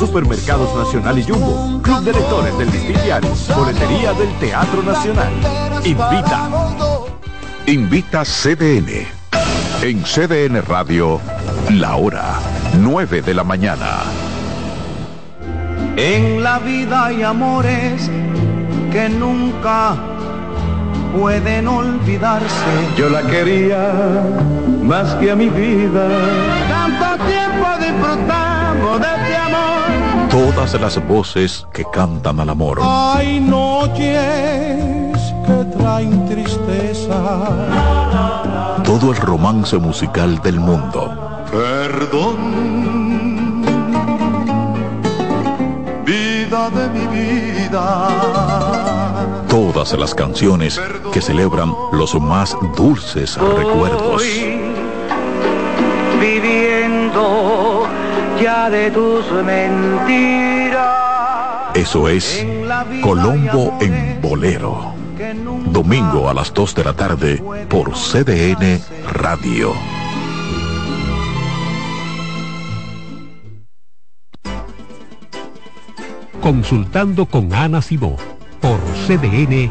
Supermercados Nacional y Jumbo, Club de Lectores del Diario, Boletería del Teatro Nacional. Invita. Invita CDN. En CDN Radio, la hora 9 de la mañana. En la vida hay amores que nunca pueden olvidarse. Yo la quería más que a mi vida. Tanto tiempo disfrutamos de. Todas las voces que cantan al amor. Hay noches que traen tristeza. Todo el romance musical del mundo. Perdón. Vida de mi vida todas las canciones que celebran los más dulces recuerdos. Viviendo ya de tus mentiras. Eso es Colombo en Bolero. Domingo a las 2 de la tarde por CDN Radio. Consultando con Ana Simó por CDN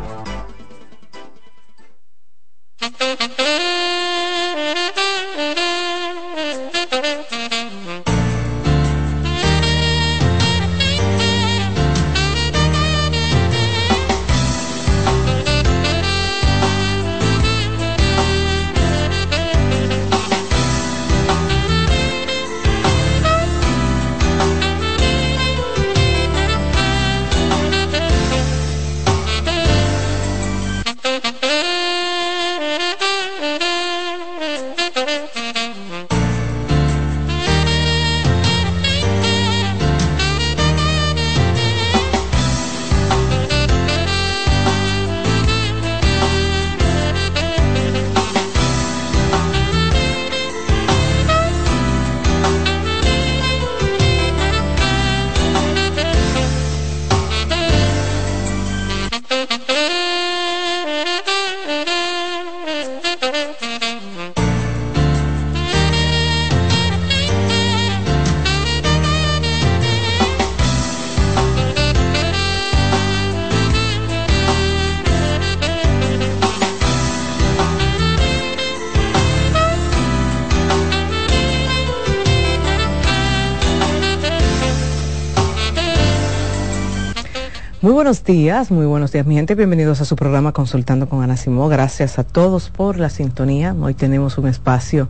buenos días, muy buenos días, mi gente. Bienvenidos a su programa Consultando con Ana Simó. Gracias a todos por la sintonía. Hoy tenemos un espacio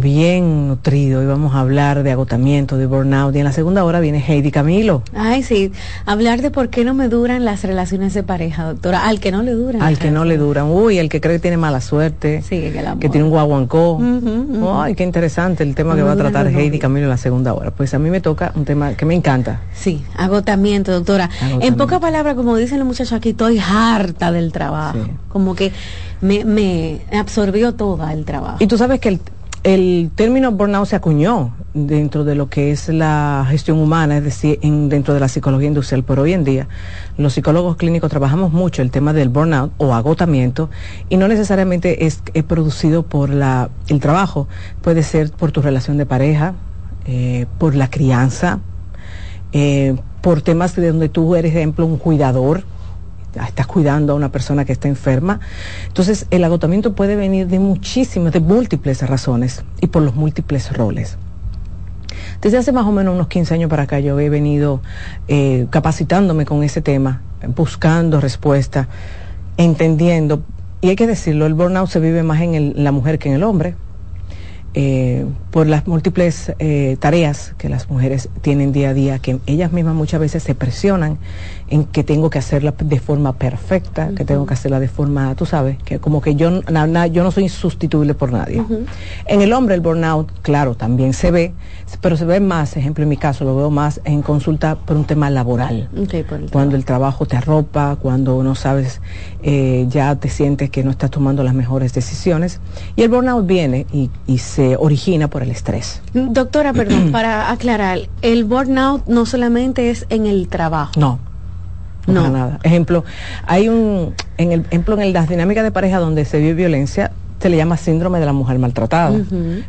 bien nutrido y vamos a hablar de agotamiento, de burnout y en la segunda hora viene Heidi Camilo. Ay, sí, hablar de por qué no me duran las relaciones de pareja, doctora, al que no le duran. Al que no le duran, uy, el que cree que tiene mala suerte, sí, que, tiene un guaguancó. Ay, qué interesante el tema que va a tratar Heidi Camilo en la segunda hora. Pues a mí me toca un tema que me encanta. Sí, agotamiento, doctora. En pocas palabras, como dicen los muchachos aquí, estoy harta del trabajo. Como que me, me absorbió todo el trabajo. Y tú sabes que el, el término burnout se acuñó dentro de lo que es la gestión humana, es decir, dentro de la psicología industrial, pero hoy en día los psicólogos clínicos trabajamos mucho el tema del burnout o agotamiento y no necesariamente es, producido por la, el trabajo, puede ser por tu relación de pareja, eh, por la crianza, eh, por temas de donde tú eres, ejemplo, un cuidador, estás cuidando a una persona que está enferma. Entonces, el agotamiento puede venir de muchísimas, de múltiples razones y por los múltiples roles. Desde hace más o menos unos 15 años para acá yo he venido eh, capacitándome con ese tema, buscando respuesta, entendiendo, y hay que decirlo, el burnout se vive más en la mujer que en el hombre. Eh, por las múltiples eh, tareas que las mujeres tienen día a día, que ellas mismas muchas veces se presionan en que tengo que hacerla de forma perfecta, que tengo que hacerla de forma, tú sabes, que como que yo, yo no soy insustituible por nadie. En el hombre el burnout, claro, también se ve, pero se ve más, ejemplo en mi caso, lo veo más en consulta por un tema laboral. cuando el trabajo te arropa, cuando no sabes, eh, ya te sientes que no estás tomando las mejores decisiones. Y el burnout viene y, y se origina por el estrés. Doctora, perdón, para aclarar, el burnout no solamente es en el trabajo. No no. nada. Ejemplo, hay un, en el ejemplo, en las dinámicas de pareja donde se vive violencia, se le llama síndrome de la mujer maltratada,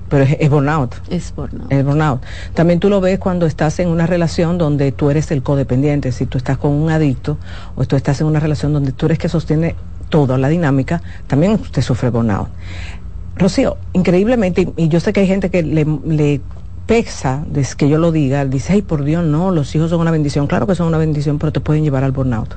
pero es, burnout. Es burnout. Es burnout. También tú lo ves cuando estás en una relación donde tú eres el codependiente, si tú estás con un adicto o tú estás en una relación donde tú eres que sostiene toda la dinámica, también usted sufre burnout. Rocío, increíblemente, y yo sé que hay gente que le, le pesa desde que yo lo diga, dice, ay, por Dios, no, los hijos son una bendición. Claro que son una bendición, pero te pueden llevar al burnout.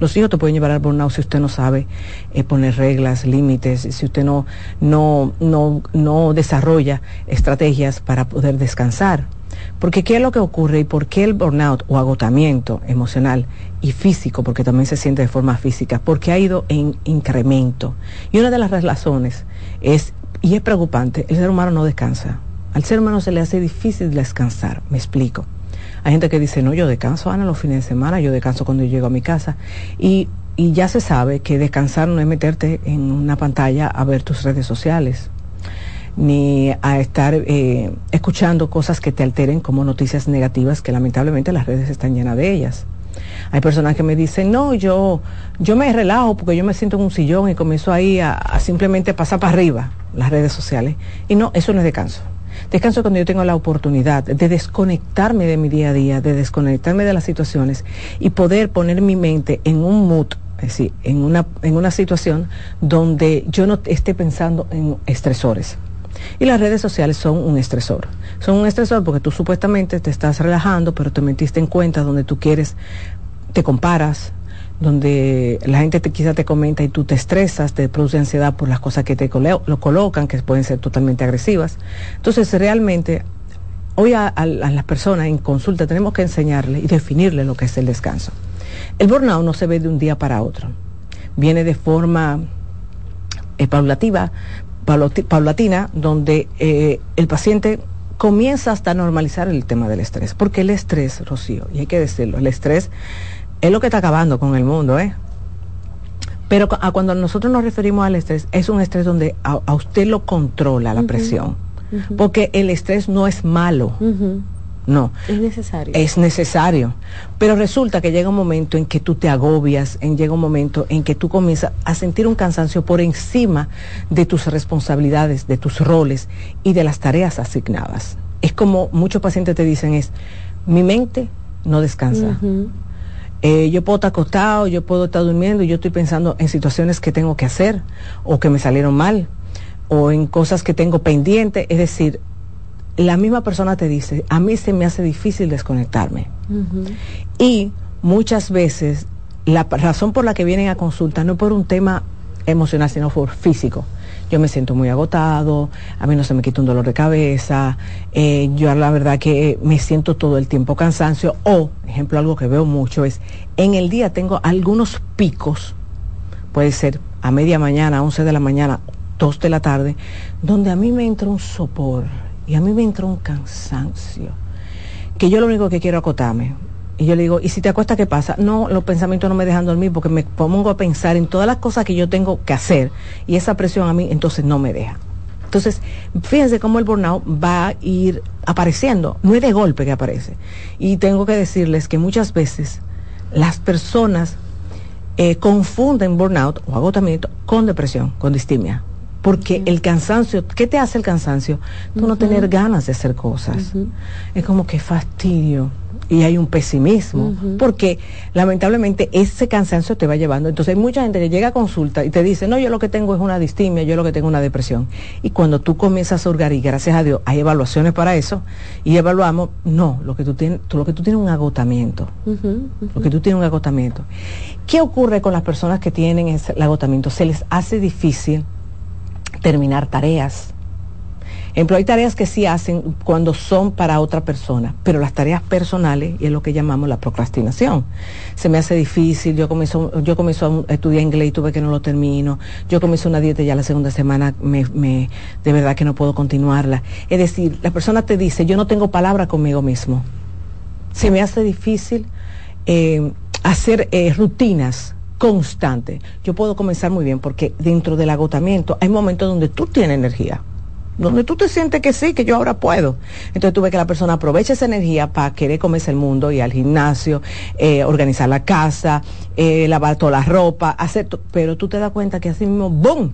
Los hijos te pueden llevar al burnout si usted no sabe eh, poner reglas, límites, si usted no, no, no, no desarrolla estrategias para poder descansar. Porque ¿qué es lo que ocurre y por qué el burnout o agotamiento emocional y físico, porque también se siente de forma física, porque ha ido en incremento? Y una de las razones es, y es preocupante, el ser humano no descansa. Al ser humano se le hace difícil descansar, me explico. Hay gente que dice, no, yo descanso, Ana, los fines de semana, yo descanso cuando llego a mi casa. Y, y ya se sabe que descansar no es meterte en una pantalla a ver tus redes sociales, ni a estar eh, escuchando cosas que te alteren como noticias negativas, que lamentablemente las redes están llenas de ellas. Hay personas que me dicen, no, yo, yo me relajo porque yo me siento en un sillón y comienzo ahí a, a simplemente pasar para arriba las redes sociales. Y no, eso no es descanso. Descanso cuando yo tengo la oportunidad de desconectarme de mi día a día, de desconectarme de las situaciones y poder poner mi mente en un mood, es decir, en una, en una situación donde yo no esté pensando en estresores. Y las redes sociales son un estresor. Son un estresor porque tú supuestamente te estás relajando, pero te metiste en cuenta donde tú quieres, te comparas, donde la gente te, quizá te comenta y tú te estresas, te produce ansiedad por las cosas que te lo colocan, que pueden ser totalmente agresivas. Entonces, realmente, hoy a, las personas en consulta tenemos que enseñarle y definirle lo que es el descanso. El burnout no se ve de un día para otro. Viene de forma eh, paulativa, paulatina, donde eh, el paciente comienza hasta normalizar el tema del estrés. Porque el estrés, Rocío, y hay que decirlo, el estrés es lo que está acabando con el mundo, ¿eh? Pero a cuando nosotros nos referimos al estrés, es un estrés donde a, usted lo controla la presión. Porque el estrés no es malo. No. Es necesario. Es necesario. Pero resulta que llega un momento en que tú te agobias, en llega un momento en que tú comienzas a sentir un cansancio por encima de tus responsabilidades, de tus roles y de las tareas asignadas. Es como muchos pacientes te dicen es, mi mente no descansa. Eh, yo puedo estar acostado, yo puedo estar durmiendo y yo estoy pensando en situaciones que tengo que hacer o que me salieron mal o en cosas que tengo pendientes. Es decir, la misma persona te dice, a mí se me hace difícil desconectarme. Y muchas veces la razón por la que vienen a consulta no es por un tema emocional, sino por físico yo me siento muy agotado, a mí no se me quita un dolor de cabeza, eh, yo la verdad que me siento todo el tiempo cansancio o, ejemplo, algo que veo mucho es, en el día tengo algunos picos, puede ser a media mañana, 11 de la mañana, 2 de la tarde, donde a mí me entra un sopor y a mí me entra un cansancio, que yo lo único que quiero acotarme, y yo le digo, ¿y si te acuestas qué pasa? No, los pensamientos no me dejan dormir porque me pongo a pensar en todas las cosas que yo tengo que hacer y esa presión a mí entonces no me deja. Entonces, fíjense cómo el burnout va a ir apareciendo, no es de golpe que aparece. Y tengo que decirles que muchas veces las personas eh, confunden burnout o agotamiento con depresión, con distimia. Porque el cansancio, ¿qué te hace el cansancio? Tú no tener ganas de hacer cosas. Es como que fastidio y hay un pesimismo, porque lamentablemente ese cansancio te va llevando. Entonces hay mucha gente que llega a consulta y te dice, no, yo lo que tengo es una distimia, yo lo que tengo es una depresión. Y cuando tú comienzas a hurgar, y gracias a Dios hay evaluaciones para eso, y evaluamos, no, lo que tú tienes, lo que tú tienes es un agotamiento, lo que tú tienes un agotamiento. ¿Qué ocurre con las personas que tienen el agotamiento? Se les hace difícil terminar tareas ejemplo, hay tareas que sí hacen cuando son para otra persona, pero las tareas personales, y es lo que llamamos la procrastinación. Se me hace difícil, yo comienzo, yo comienzo a estudiar inglés y tuve que no lo termino, yo comienzo una dieta y ya la segunda semana me, me, de verdad que no puedo continuarla. Es decir, la persona te dice, yo no tengo palabra conmigo mismo. Se me hace difícil eh, hacer eh, rutinas constantes. Yo puedo comenzar muy bien porque dentro del agotamiento hay momentos donde tú tienes energía donde tú te sientes que sí, que yo ahora puedo. Entonces tú ves que la persona aprovecha esa energía para querer comerse el mundo, y al gimnasio, eh, organizar la casa, eh, lavar toda la ropa, hacer pero tú te das cuenta que así mismo, ¡boom!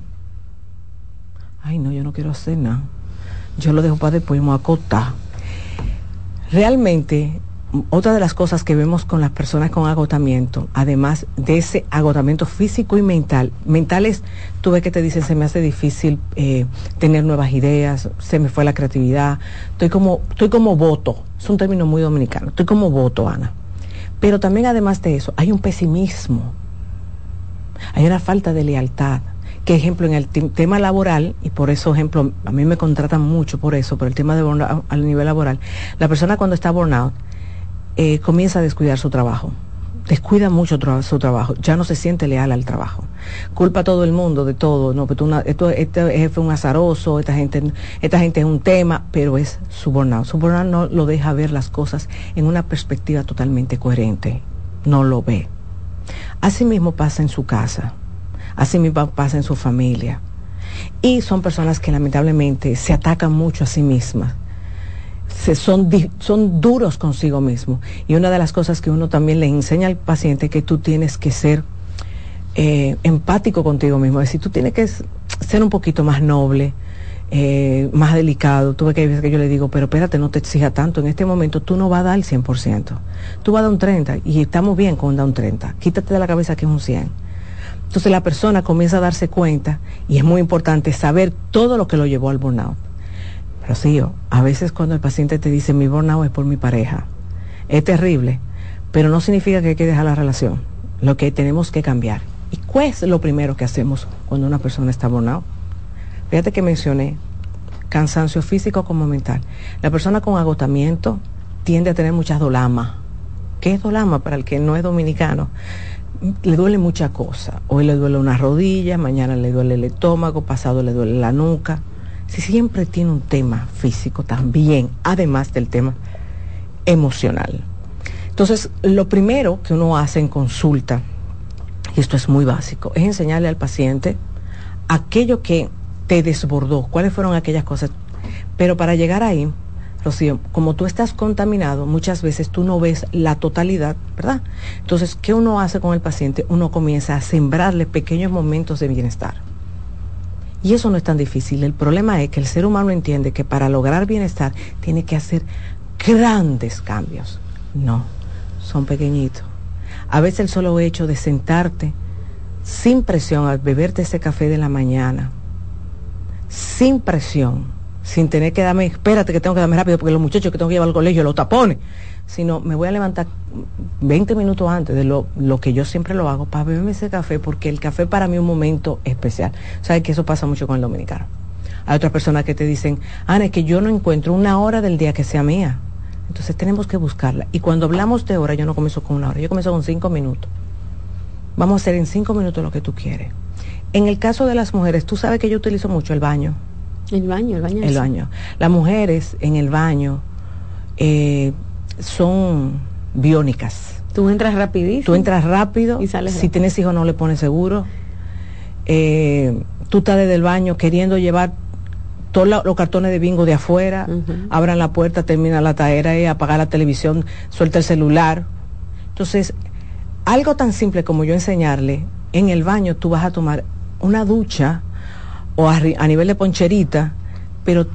ay no, yo no quiero hacer nada. Yo lo dejo para después, me acotar. Realmente otra de las cosas que vemos con las personas con agotamiento, además de ese agotamiento físico y mental, mentales, tú ves que te dicen se me hace difícil eh, tener nuevas ideas, se me fue la creatividad, estoy como, estoy como voto, es un término muy dominicano, estoy como voto, Ana. Pero también además de eso, hay un pesimismo, hay una falta de lealtad, que ejemplo en el tema laboral, y por eso ejemplo, a mí me contratan mucho por eso, por el tema de burnout al nivel laboral, la persona cuando está burnout, eh, comienza a descuidar su trabajo. Descuida mucho su trabajo, ya no se siente leal al trabajo. Culpa a todo el mundo de todo, no, pero pues esto, este jefe es un azaroso, esta gente, esta gente es un tema, pero es su burnout. Su burnout no lo deja ver las cosas en una perspectiva totalmente coherente, no lo ve. Así mismo pasa en su casa, así mismo pasa en su familia. Y son personas que lamentablemente se atacan mucho a sí mismas son, son duros consigo mismo. Y una de las cosas que uno también le enseña al paciente es que tú tienes que ser eh, empático contigo mismo. Es decir, tú tienes que ser un poquito más noble, eh, más delicado. Tú ves que hay veces que yo le digo, pero espérate, no te exija tanto. En este momento tú no vas a dar el 100%. Tú vas a dar un 30 y estamos bien con un 30. Quítate de la cabeza que es un 100. Entonces la persona comienza a darse cuenta y es muy importante saber todo lo que lo llevó al burnout. Rocío, a veces cuando el paciente te dice mi burnout es por mi pareja, es terrible, pero no significa que hay que dejar la relación. Lo que tenemos que cambiar. ¿Y cuál es lo primero que hacemos cuando una persona está burnout? Fíjate que mencioné cansancio físico como mental. La persona con agotamiento tiende a tener muchas dolamas. ¿Qué es dolama para el que no es dominicano? Le duele mucha cosa. Hoy le duele una rodilla, mañana le duele el estómago, pasado le duele la nuca si siempre tiene un tema físico también, además del tema emocional. Entonces, lo primero que uno hace en consulta, y esto es muy básico, es enseñarle al paciente aquello que te desbordó, cuáles fueron aquellas cosas. Pero para llegar ahí, Rocío, como tú estás contaminado, muchas veces tú no ves la totalidad, ¿verdad? Entonces, ¿qué uno hace con el paciente? Uno comienza a sembrarle pequeños momentos de bienestar. Y eso no es tan difícil. El problema es que el ser humano entiende que para lograr bienestar tiene que hacer grandes cambios. No, son pequeñitos. A veces el solo hecho de sentarte sin presión al beberte ese café de la mañana, sin presión, sin tener que darme, espérate que tengo que darme rápido porque los muchachos que tengo que llevar al colegio los tapones, sino me voy a levantar 20 minutos antes de lo, que yo siempre lo hago para beberme ese café, porque el café para mí es un momento especial. Sabes que eso pasa mucho con el dominicano. Hay otras personas que te dicen, Ana, es que yo no encuentro una hora del día que sea mía. Entonces tenemos que buscarla. Y cuando hablamos de hora, yo no comienzo con una hora, yo comienzo con cinco minutos. Vamos a hacer en cinco minutos lo que tú quieres. En el caso de las mujeres, tú sabes que yo utilizo mucho el baño. El baño, el baño. El baño. Las mujeres en el baño eh, son biónicas. Tú entras rapidísimo. Tú entras rápido. Y sales si tienes hijos no le pones seguro. Eh, tú estás desde el baño queriendo llevar todos los cartones de bingo de afuera, abran la puerta, termina la taera y apagar la televisión, suelta el celular. Entonces, algo tan simple como yo enseñarle, en el baño tú vas a tomar una ducha o a nivel de poncherita, pero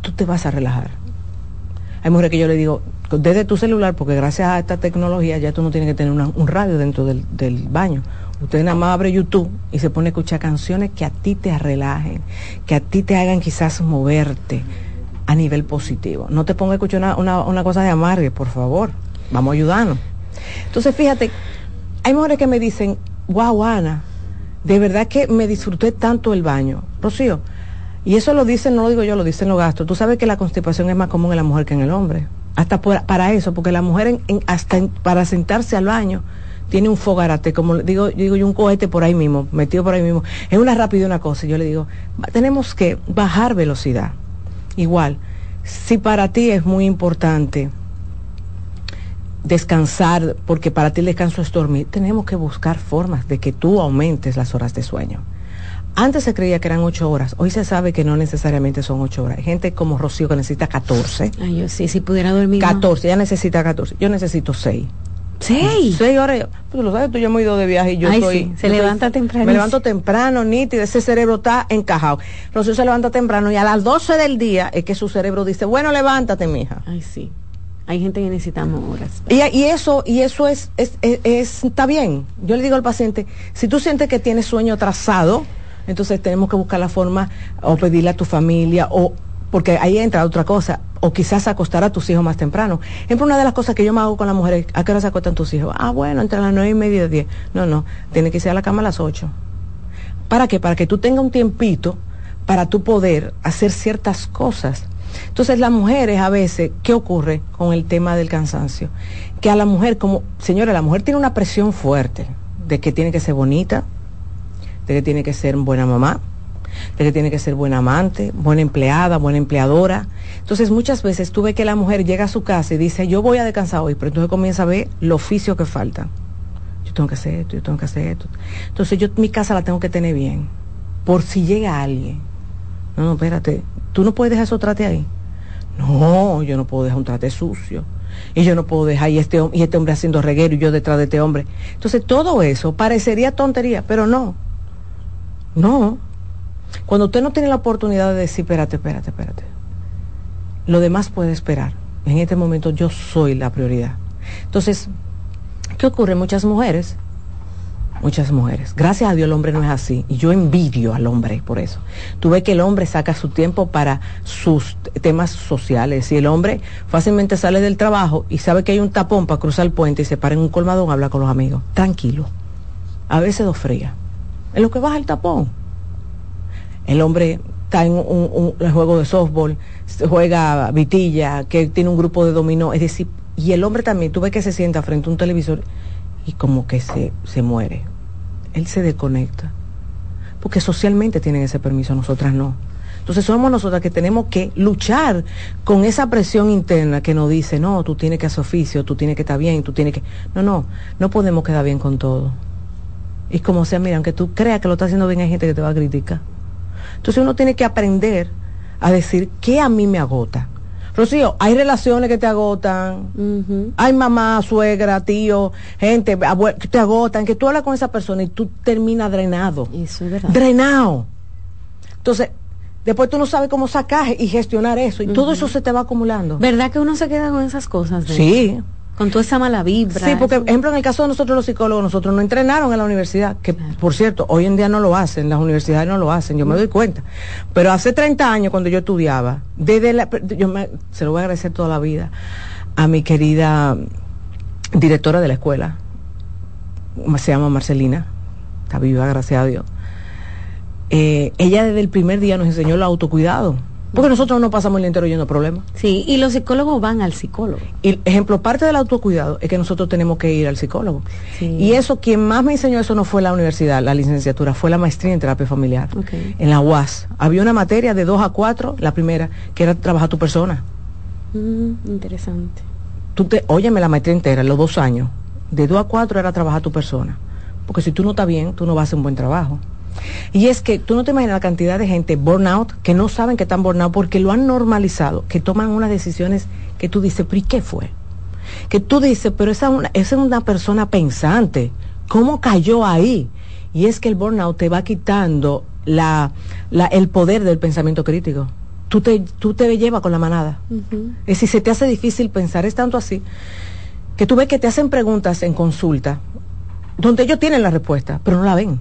tú te vas a relajar. Hay mujeres que yo le digo, desde tu celular, porque gracias a esta tecnología ya tú no tienes que tener un radio dentro del, baño. Usted nada más abre YouTube y se pone a escuchar canciones que a ti te relajen, que a ti te hagan quizás moverte a nivel positivo. No te ponga a escuchar una, cosa de amargue, por favor. Vamos a ayudarnos. Entonces, fíjate, hay mujeres que me dicen, wow, Ana, de verdad que me disfruté tanto el baño. Rocío, y eso lo dicen, no lo digo yo, lo dicen los gastos. Tú sabes que la constipación es más común en la mujer que en el hombre hasta para eso, porque la mujer en, hasta para sentarse al baño tiene un fogarate, como digo, yo digo yo un cohete por ahí mismo, metido por ahí mismo. Es una rápida una cosa, yo le digo, tenemos que bajar velocidad. Igual, si para ti es muy importante descansar, porque para ti el descanso es dormir, tenemos que buscar formas de que tú aumentes las horas de sueño. Antes se creía que eran ocho horas, hoy se sabe que no necesariamente son ocho horas. Hay gente como Rocío que necesita 14. Ay, yo sí, si pudiera dormir. 14, ella necesita 14, yo necesito 6. Seis. Seis horas. Pues lo sabes, tú ya hemos ido de viaje y yo estoy. se levanta temprano. Me levanto temprano, nítido, ese cerebro está encajado. Rocío se levanta temprano y a las 12 del día es que su cerebro dice, bueno, levántate, mija. Ay, sí. Hay gente que necesitamos horas. Y, y eso, y eso es, es, es, está bien. Yo le digo al paciente, si tú sientes que tienes sueño trazado, entonces tenemos que buscar la forma o pedirle a tu familia o porque ahí entra otra cosa, o quizás acostar a tus hijos más temprano. Ejemplo, una de las cosas que yo me hago con las mujeres, ¿a qué hora se acuestan tus hijos? Ah, bueno, entre las nueve y media y diez. No, no, tiene que ir a la cama a las ocho. ¿Para qué? Para que tú tengas un tiempito para tú poder hacer ciertas cosas. Entonces las mujeres a veces, ¿qué ocurre con el tema del cansancio? Que a la mujer, como, señora, la mujer tiene una presión fuerte de que tiene que ser bonita, de que tiene que ser buena mamá, de que tiene que ser buena amante, buena empleada, buena empleadora. Entonces muchas veces tú ves que la mujer llega a su casa y dice, yo voy a descansar hoy, pero entonces comienza a ver los oficios que faltan. Yo tengo que hacer esto, yo tengo que hacer esto. Entonces yo mi casa la tengo que tener bien, por si llega alguien. No, no, espérate, tú no puedes dejar eso trate ahí. No, yo no puedo dejar un trate sucio. Y yo no puedo dejar y este, y este hombre haciendo reguero y yo detrás de este hombre. Entonces todo eso parecería tontería, pero no. No, cuando usted no tiene la oportunidad de decir, espérate, espérate, espérate, lo demás puede esperar. En este momento yo soy la prioridad. Entonces, ¿qué ocurre? Muchas mujeres, muchas mujeres, gracias a Dios el hombre no es así, y yo envidio al hombre por eso. Tú ves que el hombre saca su tiempo para sus temas sociales, y el hombre fácilmente sale del trabajo y sabe que hay un tapón para cruzar el puente y se para en un colmadón a hablar con los amigos, tranquilo. A veces dos fría. En lo que baja el tapón el hombre está en un, juego de softball, juega vitilla, que tiene un grupo de dominó, es decir, y el hombre también, tú ves que se sienta frente a un televisor y como que se, se muere. Él se desconecta. Porque socialmente tienen ese permiso, nosotras no. Entonces somos nosotras que tenemos que luchar con esa presión interna que nos dice, no, tú tienes que hacer oficio, tú tienes que estar bien, tú tienes que... No, no, no podemos quedar bien con todo. Y como sea, mira, aunque tú creas que lo estás haciendo bien, hay gente que te va a criticar. Entonces uno tiene que aprender a decir qué a mí me agota. Rocío, hay relaciones que te agotan, hay mamá, suegra, tío, gente que te agotan, que tú hablas con esa persona y tú terminas drenado. Eso es verdad. Drenado. Entonces, después tú no sabes cómo sacar y gestionar eso y todo eso se te va acumulando. ¿Verdad que uno se queda con esas cosas? Sí. Con toda esa mala vibra. Sí, porque, ejemplo, en el caso de nosotros los psicólogos, nosotros no entrenaron en la universidad, que por cierto, hoy en día no lo hacen, las universidades no lo hacen, yo me doy cuenta. Pero hace 30 años, cuando yo estudiaba, desde la, yo me, se lo voy a agradecer toda la vida a mi querida directora de la escuela, se llama Marcelina, está viva, gracias a Dios. Eh, ella desde el primer día nos enseñó el autocuidado porque nosotros no pasamos el entero yendo problemas. Sí, y los psicólogos van al psicólogo. Y ejemplo, parte del autocuidado es que nosotros tenemos que ir al psicólogo. Y eso, quien más me enseñó eso no fue la universidad, la licenciatura, fue la maestría en terapia familiar. En la UAS. Había una materia de 2 a 4, la primera, que era trabajar tu persona. Mm, interesante. Tú te, óyeme la maestría entera, los dos años. De 2 a 4 era trabajar tu persona. Porque si tú no estás bien, tú no vas a hacer un buen trabajo. Y es que tú no te imaginas la cantidad de gente burnout que no saben que están burnout porque lo han normalizado, que toman unas decisiones que tú dices, pero ¿y qué fue? Que tú dices, pero esa, es una persona pensante, ¿cómo cayó ahí? Y es que el burnout te va quitando la, el poder del pensamiento crítico. Tú te, tú te llevas con la manada. Es decir, se te hace difícil pensar, es tanto así, que tú ves que te hacen preguntas en consulta donde ellos tienen la respuesta, pero no la ven.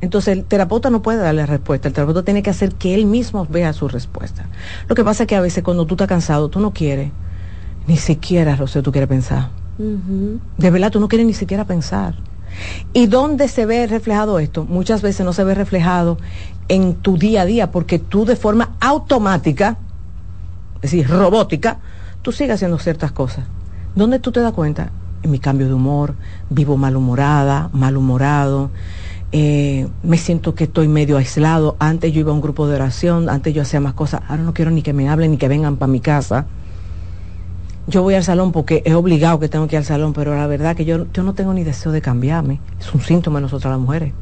Entonces el terapeuta no puede darle la respuesta, el terapeuta tiene que hacer que él mismo vea su respuesta. Lo que pasa es que a veces cuando tú estás cansado, tú no quieres, ni siquiera, Rocío, tú quieres pensar. De verdad, tú no quieres ni siquiera pensar. ¿Y dónde se ve reflejado esto? Muchas veces no se ve reflejado en tu día a día, porque tú de forma automática, es decir, robótica, tú sigues haciendo ciertas cosas. ¿Dónde tú te das cuenta? Mi cambio de humor, vivo malhumorada, malhumorado, eh, me siento que estoy medio aislado, antes yo iba a un grupo de oración, antes yo hacía más cosas, ahora no quiero ni que me hablen ni que vengan para mi casa. Yo voy al salón porque es obligado que tengo que ir al salón, pero la verdad que yo, yo no tengo ni deseo de cambiarme, es un síntoma de nosotras las mujeres.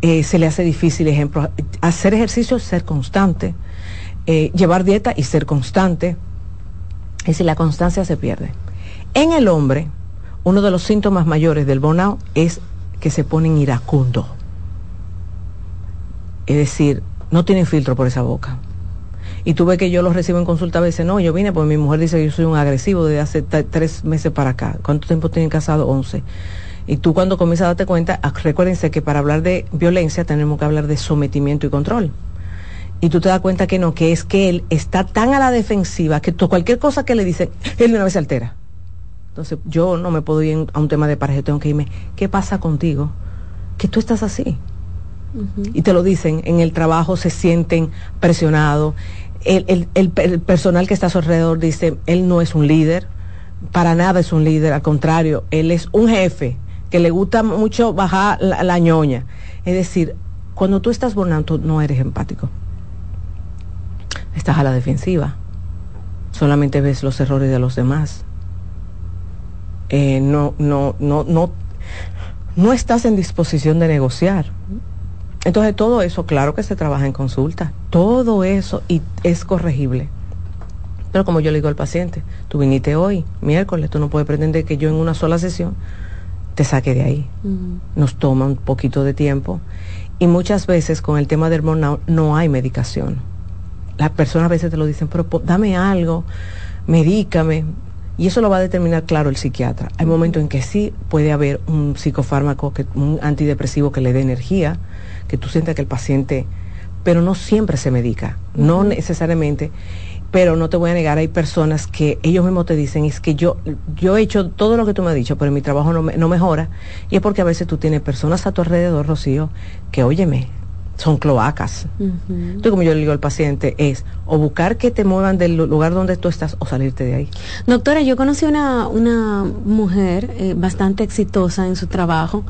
Eh, se le hace difícil, ejemplo, hacer ejercicio, ser constante, eh, llevar dieta y ser constante. Es decir, la constancia se pierde. En el hombre, uno de los síntomas mayores del burnout es que se ponen iracundo. Es decir, no tienen filtro por esa boca. Y tú ves que yo los recibo en consulta a veces, no, yo vine porque mi mujer dice que yo soy un agresivo desde hace tres meses para acá. ¿Cuánto tiempo tienen casado? Once. Y tú cuando comienzas a darte cuenta, ah, recuérdense que para hablar de violencia tenemos que hablar de sometimiento y control. Y tú te das cuenta que no, que es que él está tan a la defensiva que cualquier cosa que le dicen, él de una vez se altera. Entonces yo no me puedo ir a un tema de pareja, yo tengo que irme, ¿qué pasa contigo? Que tú estás así. Y te lo dicen, en el trabajo se sienten presionados. El, el, personal que está a su alrededor dice, él no es un líder, para nada es un líder, al contrario, él es un jefe que le gusta mucho bajar la, ñoña. Es decir, cuando tú estás bornando, no eres empático. Estás a la defensiva. Solamente ves los errores de los demás. Eh, no, no, no, no, no estás en disposición de negociar. Entonces todo eso, claro que se trabaja en consulta, todo eso y es corregible. Pero como yo le digo al paciente, tú viniste hoy, miércoles, tú no puedes pretender que yo en una sola sesión te saque de ahí. Nos toma un poquito de tiempo y muchas veces con el tema del burnout no hay medicación. Las personas a veces te lo dicen, pero dame algo, medícame. Y eso lo va a determinar claro el psiquiatra. Hay momentos en que sí puede haber un psicofármaco, que, un antidepresivo que le dé energía, que tú sientas que el paciente, pero no siempre se medica, no necesariamente pero no te voy a negar, hay personas que ellos mismos te dicen, es que yo, yo he hecho todo lo que tú me has dicho, pero mi trabajo no, no mejora, y es porque a veces tú tienes personas a tu alrededor, Rocío, que óyeme, son cloacas. Entonces, como yo le digo al paciente, es o buscar que te muevan del lugar donde tú estás o salirte de ahí. Doctora, yo conocí una, una mujer eh, bastante exitosa en su trabajo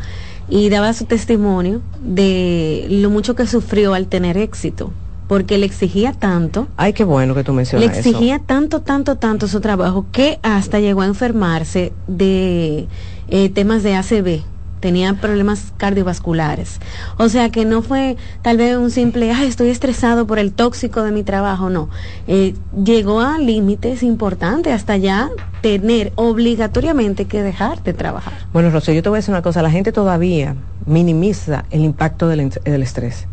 y daba su testimonio de lo mucho que sufrió al tener éxito porque le exigía tanto. Ay, qué bueno que tú mencionas Le exigía tanto, tanto, tanto su trabajo que hasta llegó a enfermarse de eh, temas de ACV. Tenía problemas cardiovasculares. O sea que no fue tal vez un simple, ay, estoy estresado por el tóxico de mi trabajo. No. Eh, llegó a límites importantes hasta ya tener obligatoriamente que dejar de trabajar. Bueno, Rocío, yo te voy a decir una cosa. La gente todavía minimiza el impacto del, del estrés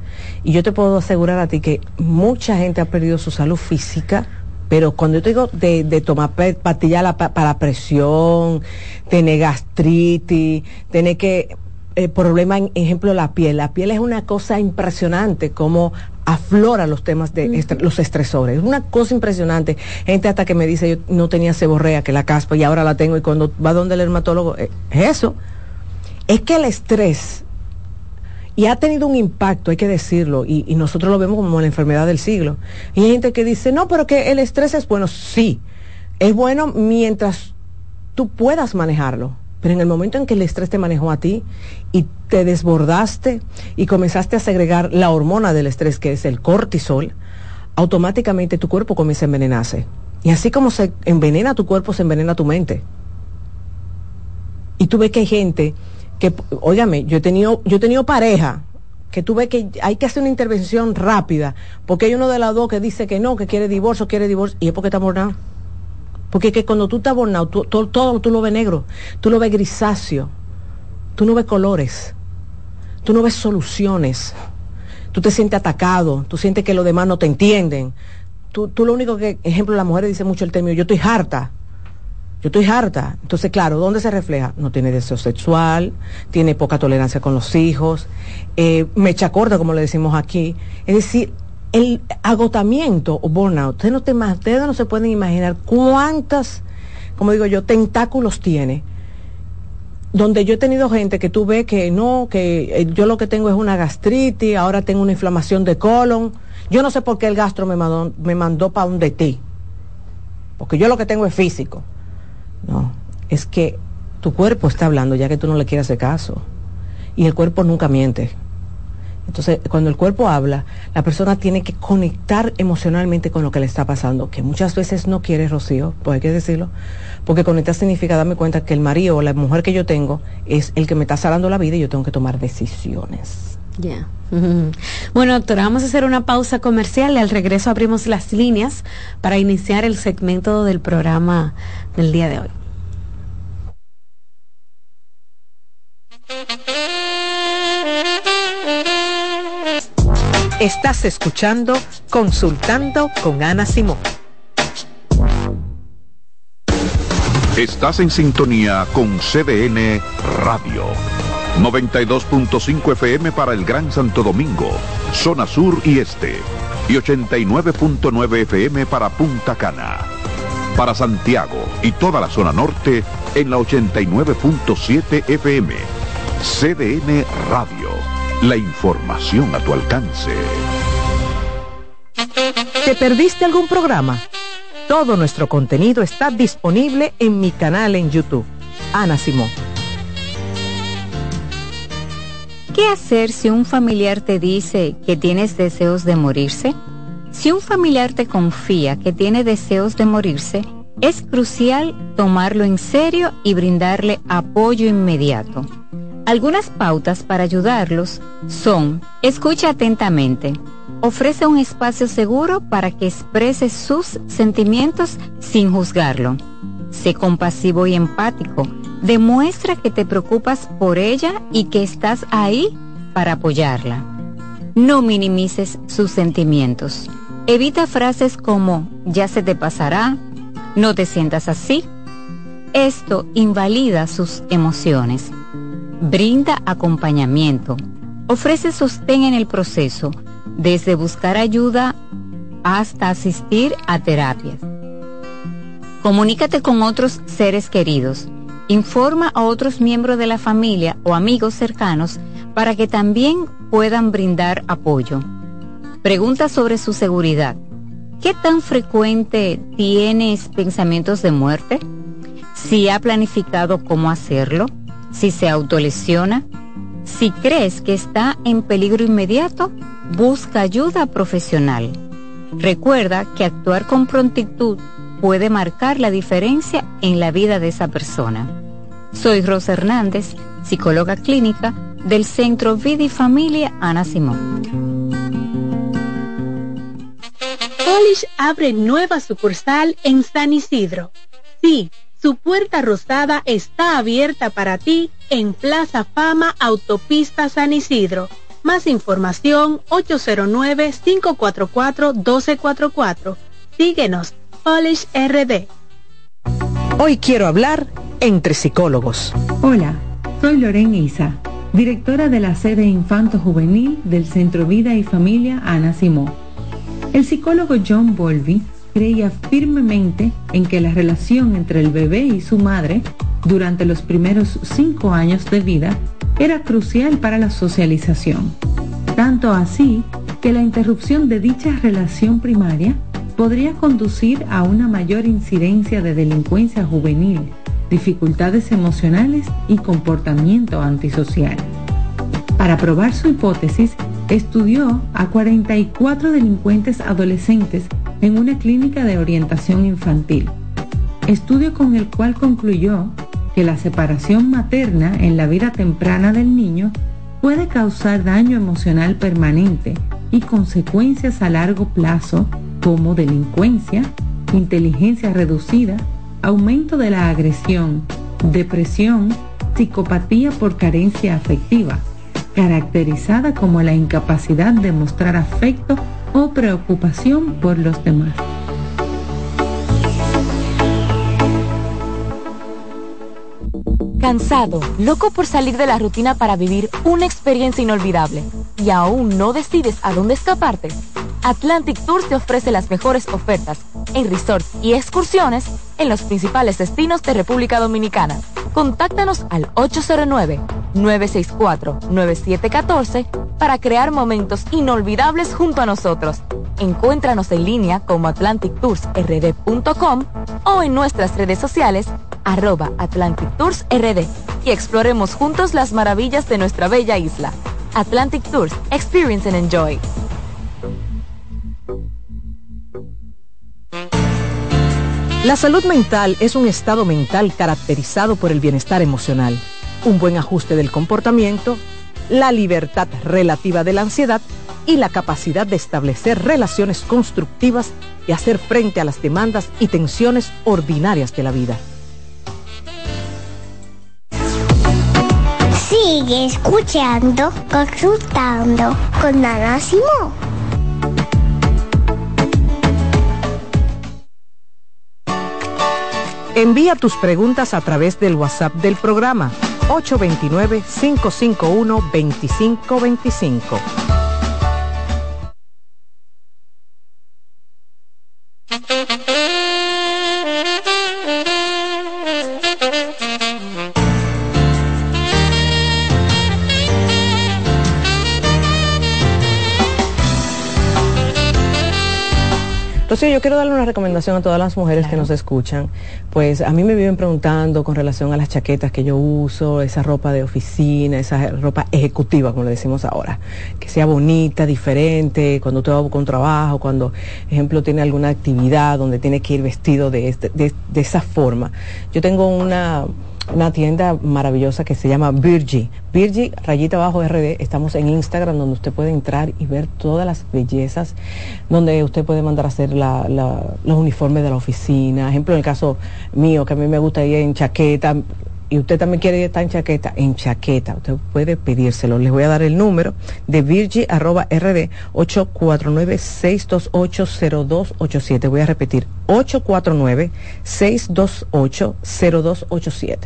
y yo te puedo asegurar a ti que mucha gente ha perdido su salud física, pero cuando yo te digo de, tomar pastillas para la presión, tener gastritis, tener que eh, problema, en ejemplo, la piel. La piel es una cosa impresionante, como aflora los temas de los estresores. Es una cosa impresionante. Gente hasta que me dice, yo no tenía seborrea, que la caspa, y ahora la tengo, y cuando va donde el dermatólogo, eh, es eso. Es que el estrés y ha tenido un impacto, hay que decirlo, y, nosotros lo vemos como la enfermedad del siglo. Y hay gente que dice, no, pero que el estrés es bueno. Sí, es bueno mientras tú puedas manejarlo. Pero en el momento en que el estrés te manejó a ti y te desbordaste y comenzaste a segregar la hormona del estrés, que es el cortisol, automáticamente tu cuerpo comienza a envenenarse. Y así como se envenena tu cuerpo, se envenena tu mente. Y tú ves que hay gente que, óigame, yo he tenido, yo he tenido pareja que tú ves que hay que hacer una intervención rápida, porque hay uno de las dos que dice que no, que quiere divorcio, quiere divorcio, y es porque está bornado. Porque que cuando tú estás bornado, todo, todo tú lo ves negro, tú lo ves grisáceo, tú no ves colores, tú no ves soluciones, tú te sientes atacado, tú sientes que los demás no te entienden. Tú, tú lo único que, ejemplo, las mujeres dicen mucho el término, yo estoy harta yo estoy harta. Entonces, claro, ¿dónde se refleja? No tiene deseo sexual, tiene poca tolerancia con los hijos, eh, mecha corta, como le decimos aquí. Es decir, el agotamiento o burnout, ustedes no, ustedes no se pueden imaginar cuántas, como digo yo, tentáculos tiene. Donde yo he tenido gente que tú ves que no, que eh, yo lo que tengo es una gastritis, ahora tengo una inflamación de colon. Yo no sé por qué el gastro me mandó, me mandó para un de ti. Porque yo lo que tengo es físico. No, es que tu cuerpo está hablando ya que tú no le quieres hacer caso. Y el cuerpo nunca miente. Entonces, cuando el cuerpo habla, la persona tiene que conectar emocionalmente con lo que le está pasando, que muchas veces no quiere, Rocío, pues hay que decirlo, porque conectar significa darme cuenta que el marido o la mujer que yo tengo es el que me está salando la vida y yo tengo que tomar decisiones. Ya. Bueno, doctora, vamos a hacer una pausa comercial y al regreso abrimos las líneas para iniciar el segmento del programa del día de hoy. Estás escuchando Consultando con Ana Simón. Estás en sintonía con CDN Radio. 92.5 FM para el Gran Santo Domingo, zona sur y este. Y 89.9 FM para Punta Cana para Santiago y toda la zona norte en la 89.7 FM. CDN Radio la información a tu alcance. ¿Te perdiste algún programa? Todo nuestro contenido está disponible en mi canal en YouTube. Ana Simón. ¿Qué hacer si un familiar te dice que tienes deseos de morirse? Si un familiar te confía que tiene deseos de morirse, es crucial tomarlo en serio y brindarle apoyo inmediato. Algunas pautas para ayudarlos son, escucha atentamente, ofrece un espacio seguro para que exprese sus sentimientos sin juzgarlo. Sé compasivo y empático, demuestra que te preocupas por ella y que estás ahí para apoyarla. No minimices sus sentimientos. Evita frases como ya se te pasará, no te sientas así. Esto invalida sus emociones brinda acompañamiento, ofrece sostén en el proceso, desde buscar ayuda hasta asistir a terapias. Comunícate con otros seres queridos. Informa a otros miembros de la familia o amigos cercanos para que también puedan brindar apoyo. Pregunta sobre su seguridad. ¿Qué tan frecuente tienes pensamientos de muerte? Si ha planificado cómo hacerlo si se autolesiona. Si crees que está en peligro inmediato, busca ayuda profesional. Recuerda que actuar con prontitud puede marcar la diferencia en la vida de esa persona. Soy Rosa Hernández, psicóloga clínica del Centro Vida y Familia Ana Simón. Polish abre nueva sucursal en San Isidro. Sí su puerta rosada está abierta para ti en Plaza Fama Autopista San Isidro. Más información 809-544-1244. Síguenos, Polish RD. Hoy quiero hablar entre psicólogos. Hola, soy Lorena Isa, directora de la sede Infanto Juvenil del Centro Vida y Familia Ana Simón. El psicólogo John Bolby creía firmemente en que la relación entre el bebé y su madre durante los primeros cinco años de vida era crucial para la socialización. Tanto así que la interrupción de dicha relación primaria podría conducir a una mayor incidencia de delincuencia juvenil, dificultades emocionales y comportamiento antisocial. Para probar su hipótesis, estudió a 44 delincuentes adolescentes en una clínica de orientación infantil, estudio con el cual concluyó que la separación materna en la vida temprana del niño puede causar daño emocional permanente y consecuencias a largo plazo como delincuencia, inteligencia reducida, aumento de la agresión, depresión, psicopatía por carencia afectiva, caracterizada como la incapacidad de mostrar afecto o preocupación por los demás. Cansado, loco por salir de la rutina para vivir una experiencia inolvidable y aún no decides a dónde escaparte. Atlantic Tours te ofrece las mejores ofertas en resorts y excursiones en los principales destinos de República Dominicana. Contáctanos al 809-964-9714 para crear momentos inolvidables junto a nosotros. Encuéntranos en línea como atlantictoursrd.com o en nuestras redes sociales arroba Atlantic Tours RD y exploremos juntos las maravillas de nuestra bella isla. Atlantic Tours, Experience and Enjoy. La salud mental es un estado mental caracterizado por el bienestar emocional, un buen ajuste del comportamiento, la libertad relativa de la ansiedad y la capacidad de establecer relaciones constructivas y hacer frente a las demandas y tensiones ordinarias de la vida. Sigue escuchando, consultando con Ana Simón. Envía tus preguntas a través del WhatsApp del programa 829-551-2525. Entonces yo quiero darle una recomendación a todas las mujeres que nos escuchan. Pues a mí me viven preguntando con relación a las chaquetas que yo uso, esa ropa de oficina, esa ropa ejecutiva, como le decimos ahora, que sea bonita, diferente, cuando usted va con trabajo, cuando, ejemplo, tiene alguna actividad donde tiene que ir vestido de, este, de, de esa forma. Yo tengo una una tienda maravillosa que se llama Virgi. Virgi, rayita abajo RD, estamos en Instagram donde usted puede entrar y ver todas las bellezas, donde usted puede mandar a hacer la, los uniformes de la oficina. Ejemplo, en el caso mío, que a mí me gusta ir en chaqueta, y usted también quiere estar en chaqueta, en chaqueta, usted puede pedírselo. Les voy a dar el número de virgi arroba rd 849-628-0287. Voy a repetir, 849-628-0287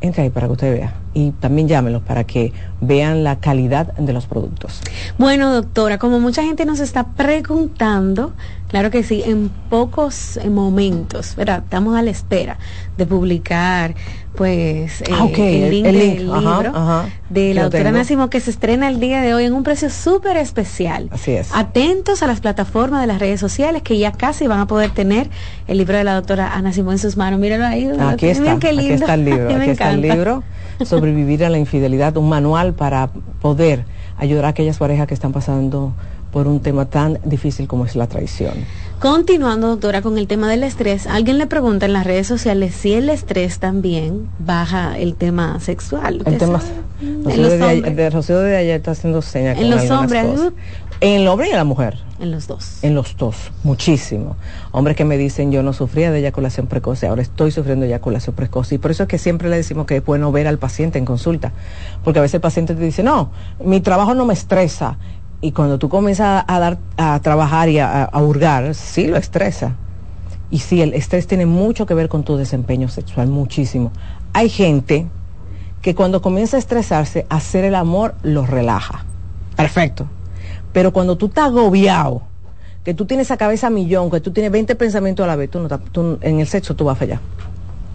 entra ahí para que usted vea. Y también llámenos para que vean la calidad de los productos. Bueno, doctora, como mucha gente nos está preguntando, claro que sí, en pocos momentos, ¿verdad? Estamos a la espera de publicar pues eh, ah, el link del libro de la doctora Nacimo que se estrena el día de hoy en un precio súper especial. Así es. Atentos a las plataformas de las redes sociales que ya casi van a poder tener el libro de la doctora Ana Simón en sus manos. Míralo ahí. Aquí está, aquí está el libro. aquí está el libro. Sobrevivir a la infidelidad, un manual para poder ayudar a aquellas parejas que están pasando por un tema tan difícil como es la traición. Continuando, doctora, con el tema del estrés, alguien le pregunta en las redes sociales si el estrés también baja el tema sexual. El tema de, Rocío de ayer está haciendo señas. En los hombres. En el hombre y en la mujer. En los dos. En los dos, muchísimo. Hombres que me dicen yo no sufría de eyaculación precoz, ahora estoy sufriendo eyaculación precoz. Y por eso es que siempre le decimos que es bueno ver al paciente en consulta. Porque a veces el paciente te dice, no, mi trabajo no me estresa, y cuando tú comienzas a, dar, a trabajar y a, hurgar, sí lo estresa. Y sí, el estrés tiene mucho que ver con tu desempeño sexual, muchísimo. Hay gente que cuando comienza a estresarse, hacer el amor lo relaja. Perfecto. Pero cuando tú estás agobiado, que tú tienes esa cabeza millón, que tú tienes 20 pensamientos a la vez, tú no, en el sexo tú vas a fallar.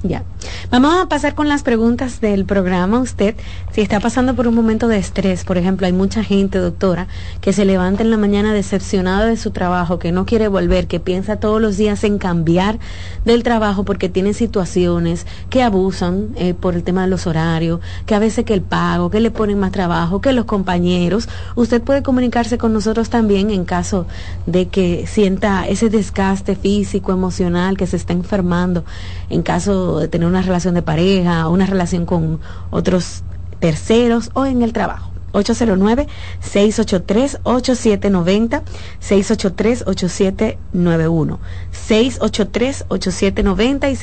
Ya. Vamos a pasar con las preguntas del programa. Usted, si está pasando por un momento de estrés, por ejemplo, hay mucha gente, doctora, que se levanta en la mañana decepcionada de su trabajo, que no quiere volver, que piensa todos los días en cambiar del trabajo porque tiene situaciones que abusan eh, por el tema de los horarios, que a veces que el pago, que le ponen más trabajo, que los compañeros. Usted puede comunicarse con nosotros también en caso de que sienta ese desgaste físico, emocional, que se está enfermando, en caso de tener una relación de pareja, una relación con otros terceros o en el trabajo. 809-683-8790, 683-8791, 683-8790 y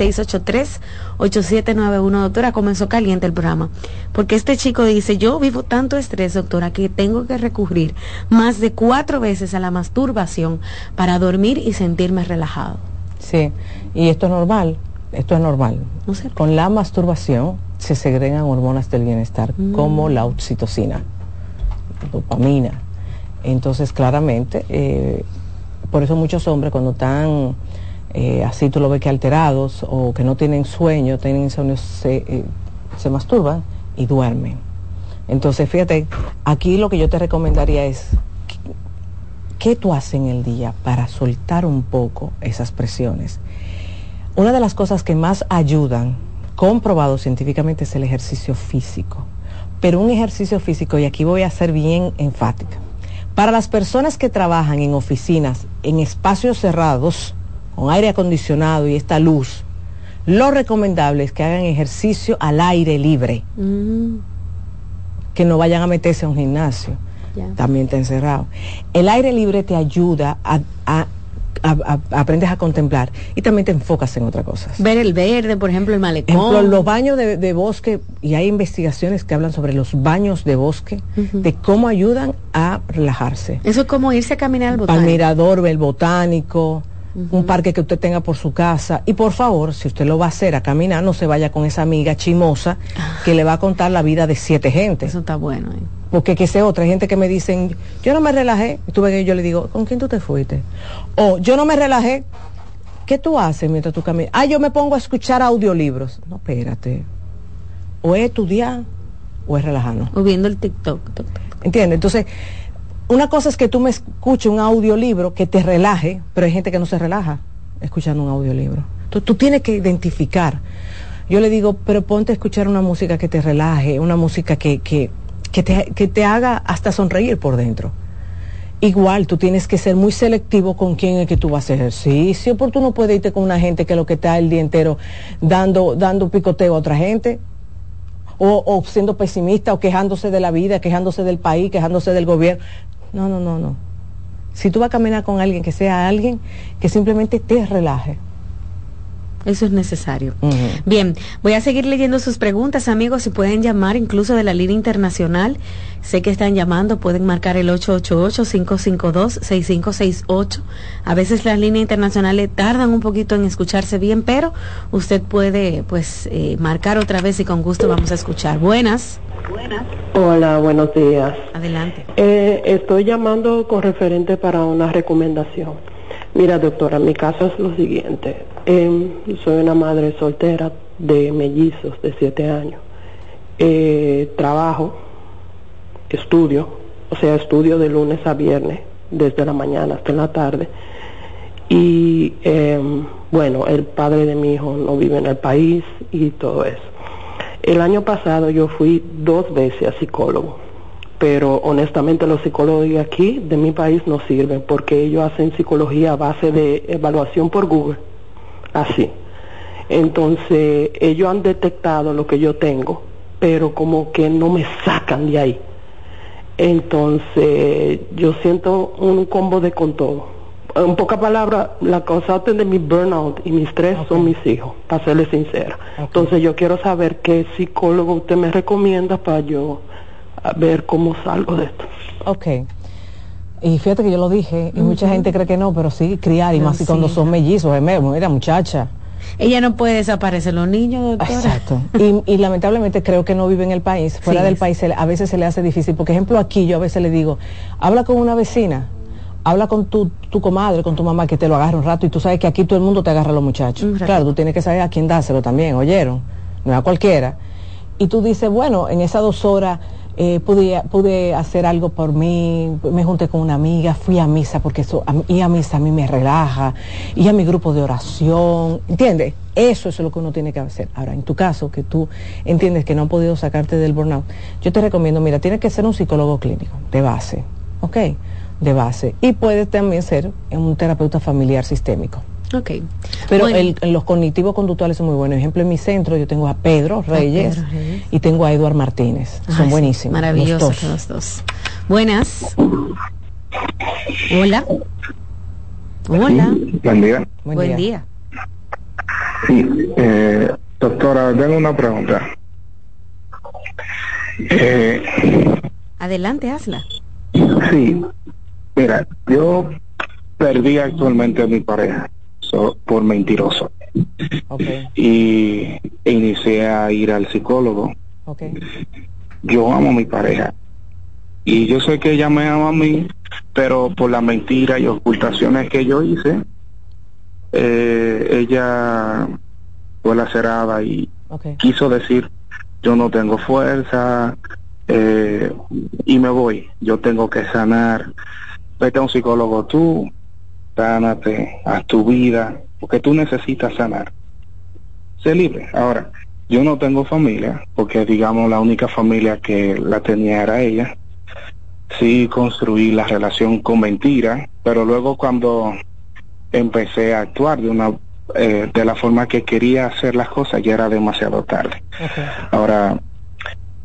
683-8791. Doctora, comenzó caliente el programa, porque este chico dice, yo vivo tanto estrés, doctora, que tengo que recurrir más de cuatro veces a la masturbación para dormir y sentirme relajado. Sí, y esto es normal esto es normal. Con la masturbación se segregan hormonas del bienestar mm. como la oxitocina, dopamina. Entonces, claramente, eh, por eso muchos hombres cuando están eh, así, tú lo ves que alterados o que no tienen sueño, tienen insomnio, se, eh, se masturban y duermen. Entonces, fíjate, aquí lo que yo te recomendaría es, ¿qué tú haces en el día para soltar un poco esas presiones? Una de las cosas que más ayudan, comprobado científicamente, es el ejercicio físico. Pero un ejercicio físico, y aquí voy a ser bien enfática, para las personas que trabajan en oficinas, en espacios cerrados, con aire acondicionado y esta luz, lo recomendable es que hagan ejercicio al aire libre. Mm. Que no vayan a meterse a un gimnasio. También está encerrado. El aire libre te ayuda a, aprendes a contemplar y también te enfocas en otra cosa. Ver el verde, por ejemplo, el malecón. los baños de, bosque, y hay investigaciones que hablan sobre los baños de bosque, de cómo ayudan a relajarse. Eso es como irse a caminar al botánico. Al mirador, el botánico, un parque que usted tenga por su casa. Y por favor, si usted lo va a hacer a caminar, no se vaya con esa amiga chimosa que le va a contar la vida de siete gente. Eso está bueno. ¿eh? Porque que sé otra, hay gente que me dicen, yo no me relajé. Y tú ves que yo le digo, ¿con quién tú te fuiste? O yo no me relajé. ¿Qué tú haces mientras tú caminas? Ah, yo me pongo a escuchar audiolibros. No, espérate. O es estudiar o es relajarnos. O viendo el TikTok. ¿Entiendes? Entonces, una cosa es que tú me escuches un audiolibro que te relaje, pero hay gente que no se relaja escuchando un audiolibro. Tú, tú tienes que identificar. Yo le digo, pero ponte a escuchar una música que te relaje, una música que, que, que, te, que te haga hasta sonreír por dentro. Igual, tú tienes que ser muy selectivo con quién es que tú vas a hacer ejercicio, porque tú no puedes irte con una gente que lo que está el día entero dando, dando picoteo a otra gente o, o, siendo pesimista o quejándose de la vida, quejándose del país, quejándose del gobierno. No, no, no, no. Si tú vas a caminar con alguien, que sea alguien que simplemente te relaje. Eso es necesario. Uh -huh. Bien, voy a seguir leyendo sus preguntas, amigos. Si pueden llamar incluso de la línea internacional, sé que están llamando, pueden marcar el 888-552-6568. A veces las líneas internacionales tardan un poquito en escucharse bien, pero usted puede pues eh, marcar otra vez y con gusto vamos a escuchar. Buenas. Buenas. Hola, buenos días. Adelante. Eh, estoy llamando con referente para una recomendación. Mira, doctora, mi caso es lo siguiente. Eh, soy una madre soltera de mellizos de siete años. Eh, trabajo, estudio, o sea, estudio de lunes a viernes, desde la mañana hasta la tarde. Y eh, bueno, el padre de mi hijo no vive en el país y todo eso. El año pasado yo fui dos veces a psicólogo pero honestamente los psicólogos de aquí, de mi país, no sirven porque ellos hacen psicología a base de evaluación por Google, así. Entonces, ellos han detectado lo que yo tengo, pero como que no me sacan de ahí. Entonces, yo siento un combo de con todo. En pocas palabras, la causante de mi burnout y mi estrés okay. son mis hijos, para serle sincera. Okay. Entonces, yo quiero saber qué psicólogo usted me recomienda para yo ver cómo salgo de esto. Ok. Y fíjate que yo lo dije, y uh -huh. mucha gente cree que no, pero sí, criar, y más sí. cuando son mellizos, es mira, muchacha. Ella no puede desaparecer los niños, doctora. Exacto. y, y, lamentablemente creo que no vive en el país. Fuera sí, del país se, a veces se le hace difícil. Por ejemplo, aquí yo a veces le digo, habla con una vecina, habla con tu, tu comadre, con tu mamá, que te lo agarre un rato. Y tú sabes que aquí todo el mundo te agarra a los muchachos. Claro, tú tienes que saber a quién dárselo también, ¿oyeron? No a cualquiera. Y tú dices, bueno, en esas dos horas eh, pude, pude hacer algo por mí, me junté con una amiga, fui a misa porque eso, a, a misa a mí me relaja, y a mi grupo de oración, ¿entiendes? Eso es lo que uno tiene que hacer. Ahora, en tu caso, que tú entiendes que no han podido sacarte del burnout, yo te recomiendo, mira, tienes que ser un psicólogo clínico, de base, ¿ok? De base. Y puedes también ser un terapeuta familiar sistémico. Ok. Pero bueno. el, los cognitivos conductuales son muy buenos. Por ejemplo, en mi centro yo tengo a Pedro Reyes, a Pedro Reyes. y tengo a Eduard Martínez. Ay, son buenísimos. Maravillosos los dos. los dos. Buenas. Hola. Hola. Sí, buen día. Buen, buen día. día. Sí, eh, doctora, tengo una pregunta. Eh, Adelante, hazla. Sí, mira, yo perdí actualmente a mi pareja so, por mentiroso. Okay. Y inicié a ir al psicólogo. Okay. Yo amo a mi pareja. Y yo sé que ella me ama a mí, pero por la mentira y ocultaciones que yo hice, eh, ella fue lacerada y okay. quiso decir, yo no tengo fuerza eh, y me voy, yo tengo que sanar. Vete a un psicólogo tú, sánate, haz tu vida, porque tú necesitas sanar. Sé libre. Ahora, yo no tengo familia, porque digamos la única familia que la tenía era ella. Sí construí la relación con mentira, pero luego cuando empecé a actuar de una eh, de la forma que quería hacer las cosas ya era demasiado tarde. Okay. Ahora,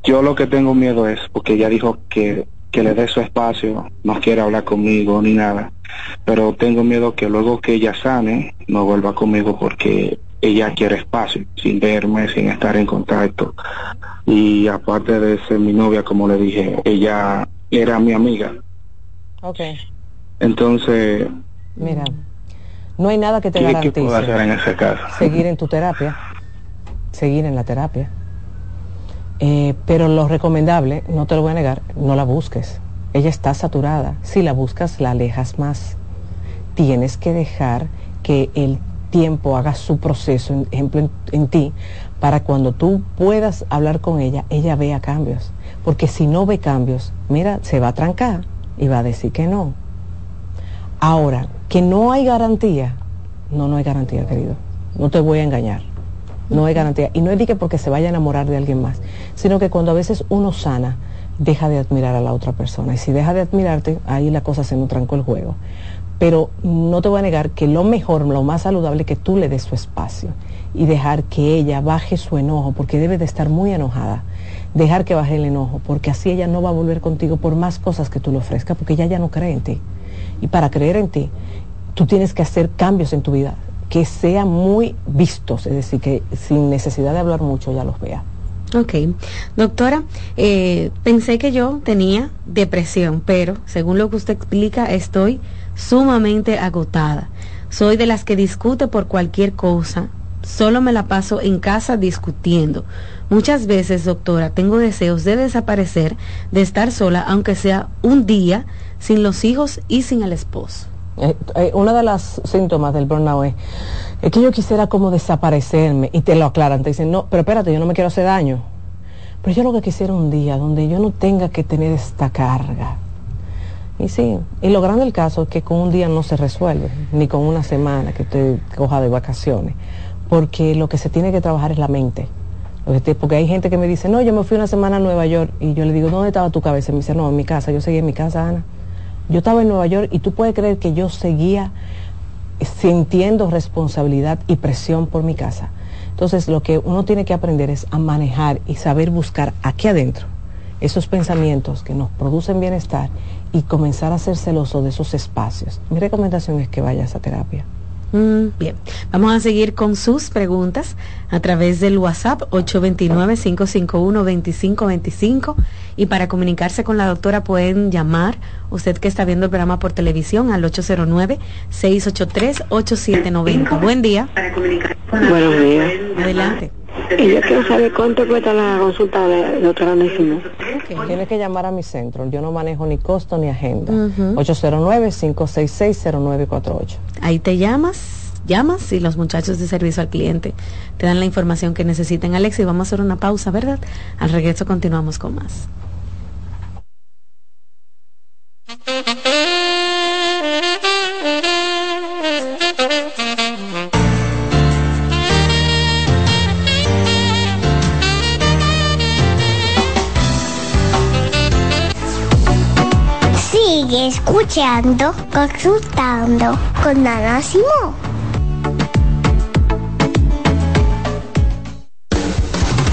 yo lo que tengo miedo es, porque ella dijo que, que le dé su espacio, no quiere hablar conmigo ni nada pero tengo miedo que luego que ella sane no vuelva conmigo porque ella quiere espacio, sin verme, sin estar en contacto. Y aparte de ser mi novia, como le dije, ella era mi amiga. Ok. Entonces... Mira, No hay nada que te garantice. ¿Qué puedo hacer en ese caso? Seguir en tu terapia, seguir en la terapia. Eh, pero lo recomendable, no te lo voy a negar, no la busques. Ella está saturada. Si la buscas, la alejas más. Tienes que dejar que el tiempo haga su proceso, en, ejemplo, en ti, para cuando tú puedas hablar con ella, ella vea cambios. Porque si no ve cambios, mira, se va a trancar y va a decir que no. Ahora, que no hay garantía, no, no hay garantía, querido. No te voy a engañar. No hay garantía. Y no es que porque se vaya a enamorar de alguien más, sino que cuando a veces uno sana, deja de admirar a la otra persona. Y si deja de admirarte, ahí la cosa se nos trancó el juego. Pero no te voy a negar que lo mejor, lo más saludable es que tú le des su espacio y dejar que ella baje su enojo, porque debe de estar muy enojada. Dejar que baje el enojo, porque así ella no va a volver contigo por más cosas que tú le ofrezcas, porque ella ya no cree en ti. Y para creer en ti, tú tienes que hacer cambios en tu vida que sean muy vistos, es decir, que sin necesidad de hablar mucho ya los vea. Ok, doctora, eh, pensé que yo tenía depresión, pero según lo que usted explica, estoy sumamente agotada. Soy de las que discute por cualquier cosa, solo me la paso en casa discutiendo. Muchas veces, doctora, tengo deseos de desaparecer, de estar sola, aunque sea un día, sin los hijos y sin el esposo. Eh, eh, una de las síntomas del burnout es, es, que yo quisiera como desaparecerme y te lo aclaran, te dicen, no, pero espérate, yo no me quiero hacer daño. Pero yo lo que quisiera un día donde yo no tenga que tener esta carga. Y sí, y lo grande del caso es que con un día no se resuelve, ni con una semana que te coja de vacaciones, porque lo que se tiene que trabajar es la mente. Porque hay gente que me dice, no, yo me fui una semana a Nueva York y yo le digo, ¿dónde estaba tu cabeza? Y me dice, no, en mi casa, yo seguí en mi casa, Ana. Yo estaba en Nueva York y tú puedes creer que yo seguía sintiendo responsabilidad y presión por mi casa. Entonces lo que uno tiene que aprender es a manejar y saber buscar aquí adentro esos pensamientos que nos producen bienestar y comenzar a ser celoso de esos espacios. Mi recomendación es que vayas a terapia. Mm, bien, vamos a seguir con sus preguntas a través del WhatsApp 829-551-2525 y para comunicarse con la doctora pueden llamar, usted que está viendo el programa por televisión, al 809-683-8790. Buen día. Buenos días. Adelante. Y yo quiero saber cuánto cuesta la consulta de doctora Nésimo. Okay. Tienes que llamar a mi centro. Yo no manejo ni costo ni agenda. 809-566-0948. Ahí te llamas, llamas y los muchachos de servicio al cliente te dan la información que necesiten. Alex, y vamos a hacer una pausa, ¿verdad? Al regreso continuamos con más. Sigue escuchando, consultando con Ana Simón.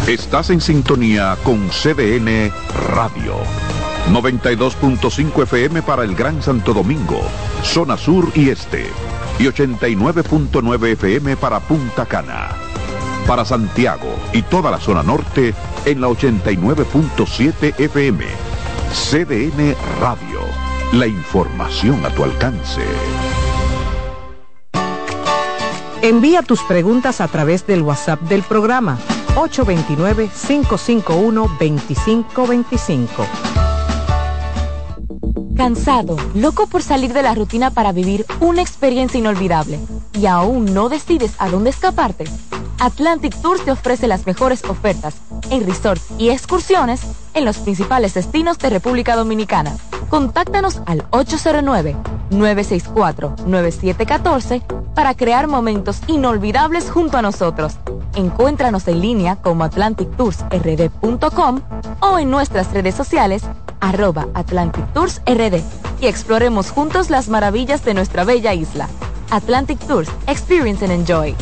Estás en sintonía con CDN Radio. 92.5 FM para el Gran Santo Domingo, zona sur y este. Y 89.9 FM para Punta Cana. Para Santiago y toda la zona norte en la 89.7 FM. CDN Radio. La información a tu alcance. Envía tus preguntas a través del WhatsApp del programa 829-551-2525. Cansado, loco por salir de la rutina para vivir una experiencia inolvidable y aún no decides a dónde escaparte. Atlantic Tours te ofrece las mejores ofertas en resorts y excursiones en los principales destinos de República Dominicana. Contáctanos al 809-964-9714 para crear momentos inolvidables junto a nosotros. Encuéntranos en línea como atlantictoursrd.com o en nuestras redes sociales arroba Atlantic Tours RD y exploremos juntos las maravillas de nuestra bella isla. Atlantic Tours, Experience and Enjoy.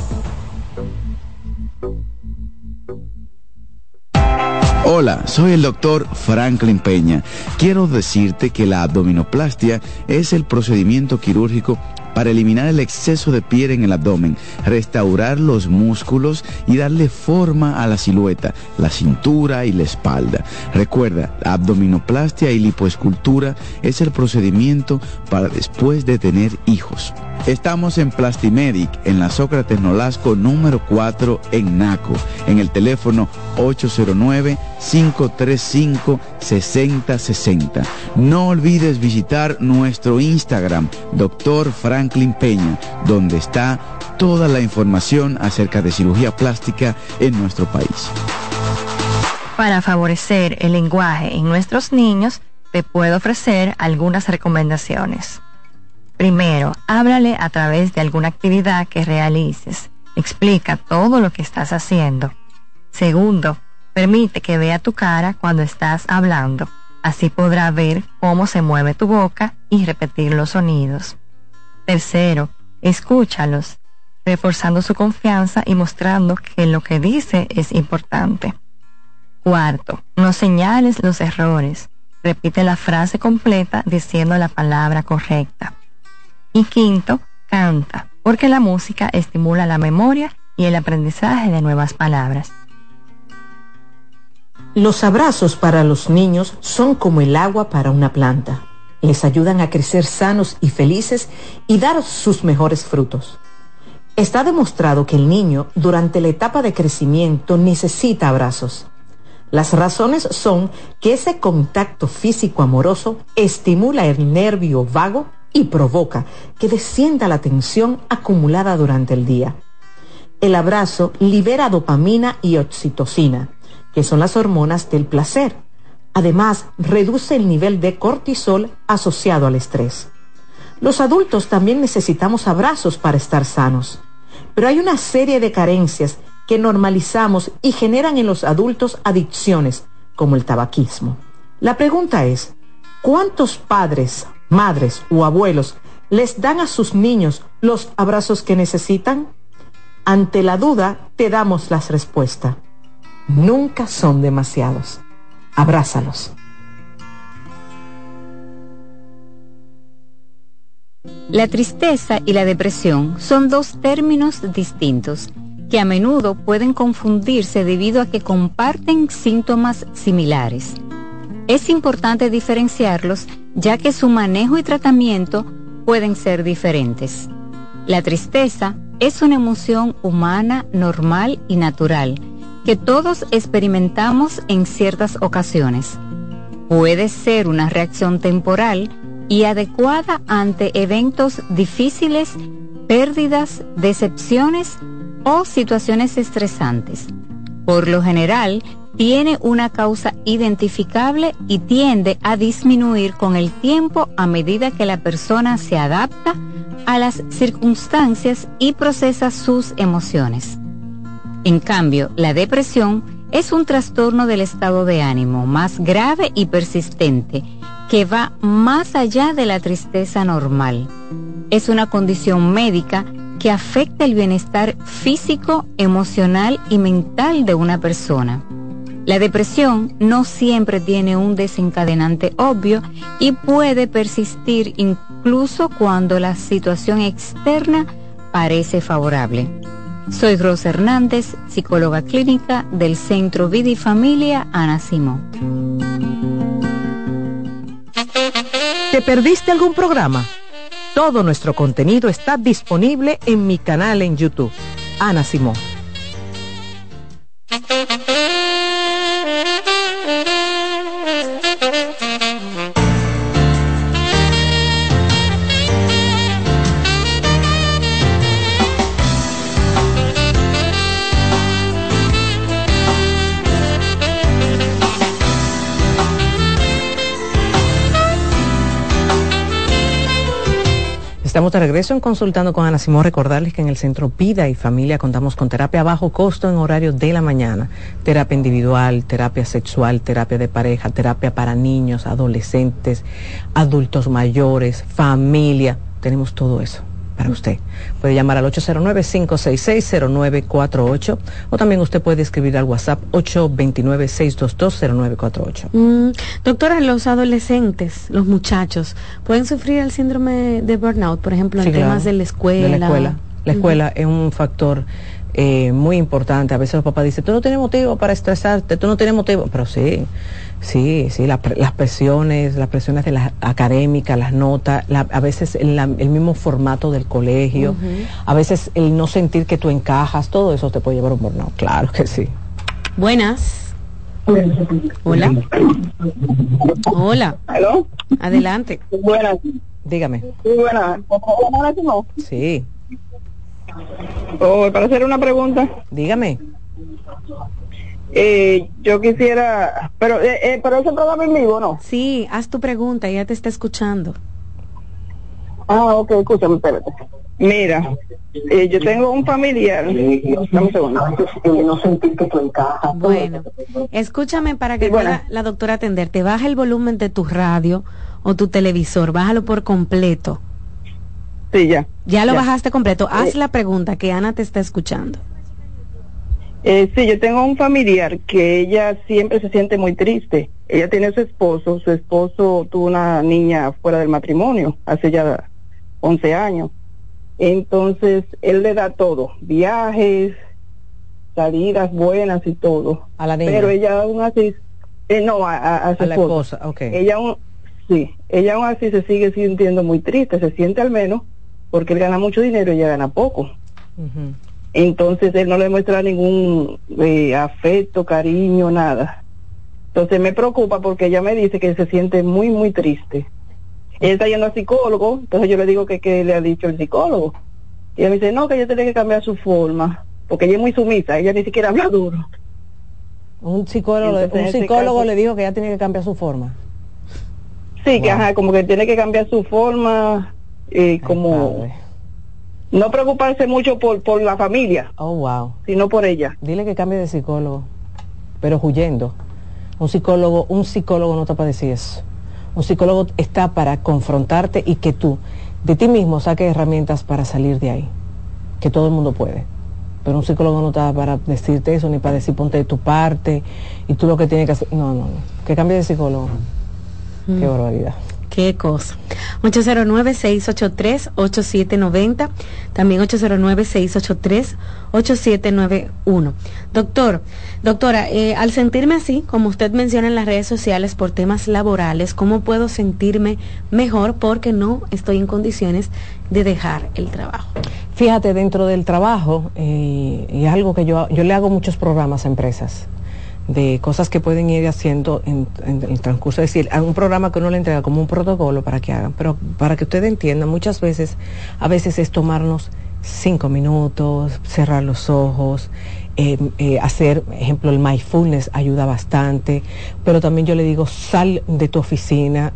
Hola, soy el doctor Franklin Peña. Quiero decirte que la abdominoplastia es el procedimiento quirúrgico para eliminar el exceso de piel en el abdomen, restaurar los músculos y darle forma a la silueta, la cintura y la espalda. Recuerda, abdominoplastia y lipoescultura es el procedimiento para después de tener hijos. Estamos en Plastimedic, en la Sócrates Nolasco número 4 en Naco, en el teléfono 809-535-6060. No olvides visitar nuestro Instagram, Dr. Franklin donde está toda la información acerca de cirugía plástica en nuestro país. Para favorecer el lenguaje en nuestros niños, te puedo ofrecer algunas recomendaciones. Primero, háblale a través de alguna actividad que realices. Explica todo lo que estás haciendo. Segundo, permite que vea tu cara cuando estás hablando. Así podrá ver cómo se mueve tu boca y repetir los sonidos. Tercero, escúchalos, reforzando su confianza y mostrando que lo que dice es importante. Cuarto, no señales los errores. Repite la frase completa diciendo la palabra correcta. Y quinto, canta, porque la música estimula la memoria y el aprendizaje de nuevas palabras. Los abrazos para los niños son como el agua para una planta. Les ayudan a crecer sanos y felices y dar sus mejores frutos. Está demostrado que el niño durante la etapa de crecimiento necesita abrazos. Las razones son que ese contacto físico amoroso estimula el nervio vago y provoca que descienda la tensión acumulada durante el día. El abrazo libera dopamina y oxitocina, que son las hormonas del placer. Además, reduce el nivel de cortisol asociado al estrés. Los adultos también necesitamos abrazos para estar sanos, pero hay una serie de carencias que normalizamos y generan en los adultos adicciones, como el tabaquismo. La pregunta es, ¿cuántos padres, madres o abuelos les dan a sus niños los abrazos que necesitan? Ante la duda, te damos las respuestas. Nunca son demasiados. Abrázalos. La tristeza y la depresión son dos términos distintos que a menudo pueden confundirse debido a que comparten síntomas similares. Es importante diferenciarlos ya que su manejo y tratamiento pueden ser diferentes. La tristeza es una emoción humana normal y natural que todos experimentamos en ciertas ocasiones. Puede ser una reacción temporal y adecuada ante eventos difíciles, pérdidas, decepciones o situaciones estresantes. Por lo general, tiene una causa identificable y tiende a disminuir con el tiempo a medida que la persona se adapta a las circunstancias y procesa sus emociones. En cambio, la depresión es un trastorno del estado de ánimo más grave y persistente que va más allá de la tristeza normal. Es una condición médica que afecta el bienestar físico, emocional y mental de una persona. La depresión no siempre tiene un desencadenante obvio y puede persistir incluso cuando la situación externa parece favorable. Soy Rosa Hernández, psicóloga clínica del Centro Vida Familia Ana Simón. ¿Te perdiste algún programa? Todo nuestro contenido está disponible en mi canal en YouTube, Ana Simón. Estamos de regreso en Consultando con Ana Simón. Recordarles que en el Centro Vida y Familia contamos con terapia a bajo costo en horario de la mañana. Terapia individual, terapia sexual, terapia de pareja, terapia para niños, adolescentes, adultos mayores, familia. Tenemos todo eso. Para usted. Puede llamar al 809-566-0948 o también usted puede escribir al WhatsApp 829-622-0948. Mm, doctora, los adolescentes, los muchachos, ¿pueden sufrir el síndrome de burnout, por ejemplo, en temas de la escuela? De la escuela. La escuela es un factor eh, muy importante. A veces los papás dicen, tú no tienes motivo para estresarte, tú no tienes motivo, pero sí, sí, sí, las presiones, las presiones de la académica, las notas, a veces el, el, mismo formato del colegio, a veces el no sentir que tú encajas, todo eso te puede llevar a un burnout, claro que sí. Buenas. Hola. Hola. Adelante. Buenas. Dígame. Sí, buenas. Sí. Oh, para hacer una pregunta. Dígame. Eh, yo quisiera, pero, eh, eh, pero ese programa en vivo, ¿no? Sí, haz tu pregunta, ella te está escuchando. Ah, ok, escúchame, espérate. Mira, eh, yo tengo un familiar. Dame un segundo. No sentir que tú encajas. Bueno, escúchame para que pueda la doctora atenderte. Baja el volumen de tu radio o tu televisor, bájalo por completo. Sí, ya. Ya lo bajaste completo. Haz la pregunta que Ana te está escuchando. Eh, sí, yo tengo un familiar que ella siempre se siente muy triste. Ella tiene a su esposo, su esposo tuvo una niña fuera del matrimonio, hace ya 11 años. Entonces, él le da todo, viajes, salidas buenas y todo. A la niña. Pero ella aún así, eh, no, a, su a la esposa. Ella aún, sí, ella aún así se sigue sintiendo muy triste, se siente al menos porque él gana mucho dinero y ella gana poco. Entonces él no le muestra ningún eh, afecto, cariño, nada. Entonces me preocupa porque ella me dice que se siente muy, muy triste. Ella está yendo al psicólogo, entonces yo le digo que, que le ha dicho el psicólogo. Y ella me dice, no, que ella tiene que cambiar su forma, porque ella es muy sumisa, ella ni siquiera habla duro. Un psicólogo, un psicólogo le dijo que ella tiene que cambiar su forma. Sí, que ajá, como que tiene que cambiar su forma, eh, como no preocuparse mucho por, por la familia. Oh, wow. Sino por ella. Dile que cambie de psicólogo, pero huyendo. Un psicólogo, un psicólogo no está para decir eso. Un psicólogo está para confrontarte y que tú de ti mismo saques herramientas para salir de ahí. Que todo el mundo puede. Pero un psicólogo no está para decirte eso, ni para decir ponte de tu parte y tú lo que tienes que hacer. No, no, no. Que cambie de psicólogo. Qué Mm. barbaridad. Qué cosa. 809-683-8790. También 809-683-8791. Doctor, doctora, eh, al sentirme así, como usted menciona en las redes sociales por temas laborales, ¿cómo puedo sentirme mejor porque no estoy en condiciones de dejar el trabajo? Fíjate, dentro del trabajo, eh, y algo que yo, yo le hago muchos programas a empresas de cosas que pueden ir haciendo en, en, el transcurso. Es decir, un programa que uno le entrega como un protocolo para que hagan, pero para que ustedes entiendan, muchas veces, a veces es tomarnos cinco minutos, cerrar los ojos, eh, eh, hacer, ejemplo, el mindfulness ayuda bastante, pero también yo le digo, sal de tu oficina,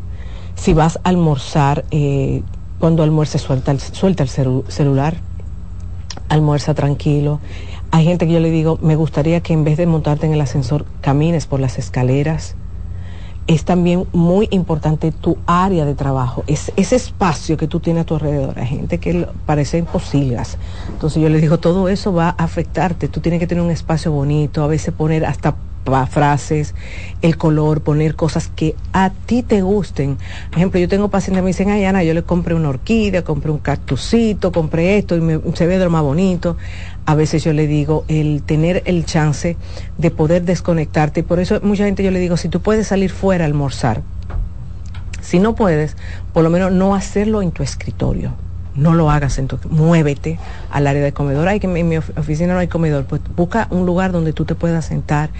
si vas a almorzar, eh, cuando almuerces suelta el, suelta el celu celular, almuerza tranquilo. Hay gente que yo le digo, me gustaría que en vez de montarte en el ascensor, camines por las escaleras. Es también muy importante tu área de trabajo, es ese espacio que tú tienes a tu alrededor. Hay gente que parece imposible. Entonces yo le digo, todo eso va a afectarte. Tú tienes que tener un espacio bonito, a veces poner hasta frases, el color, poner cosas que a ti te gusten. Por ejemplo, yo tengo pacientes que me dicen, ay Ana, yo le compré una orquídea, compré un cactusito, compré esto y me, se ve de lo más bonito. A veces yo le digo, el tener el chance de poder desconectarte, y por eso mucha gente yo le digo, si tú puedes salir fuera a almorzar, si no puedes, por lo menos no hacerlo en tu escritorio no lo hagas en tu, muévete al área de comedor. Hay que en mi oficina no hay comedor, pues busca un lugar donde tú te puedas sentar,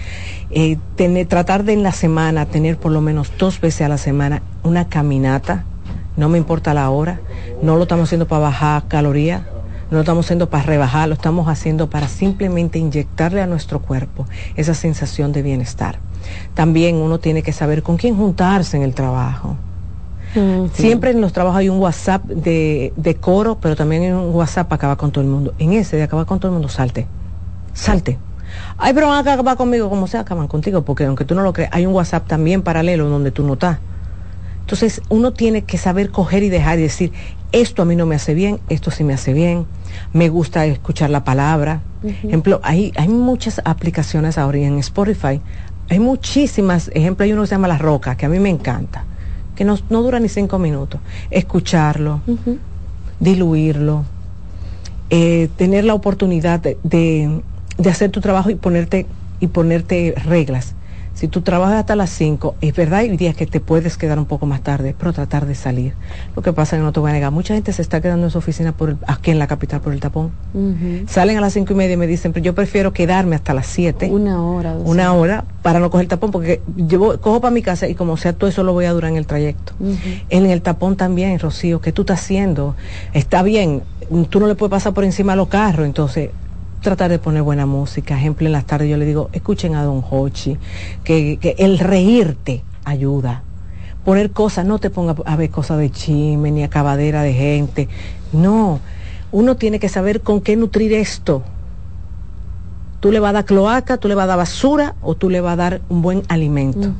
eh, tener, tratar de en la semana tener por lo menos dos veces a la semana una caminata, no me importa la hora, no lo estamos haciendo para bajar calorías, no lo estamos haciendo para rebajar, lo estamos haciendo para simplemente inyectarle a nuestro cuerpo esa sensación de bienestar. También uno tiene que saber con quién juntarse en el trabajo. Uh -huh. Siempre en los trabajos hay un WhatsApp de, de, coro, pero también hay un WhatsApp para acabar con todo el mundo. En ese de acabar con todo el mundo, salte. Salte. Ay, pero van a acabar conmigo, como sea, acaban contigo, porque aunque tú no lo creas, hay un WhatsApp también paralelo donde tú no estás. Entonces, uno tiene que saber coger y dejar y decir, esto a mí no me hace bien, esto sí me hace bien, me gusta escuchar la palabra. Ejemplo, hay, hay muchas aplicaciones ahora en Spotify, hay muchísimas, ejemplo, hay uno que se llama La Roca, que a mí me encanta, que no, dura ni cinco minutos. Escucharlo, diluirlo, eh, tener la oportunidad de, de hacer tu trabajo y ponerte, y ponerte reglas si tú trabajas hasta las 5, es verdad, hay días que te puedes quedar un poco más tarde, pero tratar de salir. Lo que pasa es que no te voy a negar, mucha gente se está quedando en su oficina por aquí en la capital por el tapón. Salen a las cinco y media y me dicen, pero yo prefiero quedarme hasta las 7. Una hora. Una hora para no coger el tapón, porque yo cojo para mi casa y como sea todo eso lo voy a durar en el trayecto. En el tapón también, Rocío, ¿qué tú estás haciendo? Está bien, tú no le puedes pasar por encima a los carros, entonces tratar de poner buena música. Ejemplo, en las tardes yo le digo, escuchen a Don Hochi, que, que el reírte ayuda. Poner cosas, no te ponga a ver cosas de chisme ni acabadera de gente. No, uno tiene que saber con qué nutrir esto. Tú le vas a dar cloaca, tú le vas a dar basura o tú le vas a dar un buen alimento.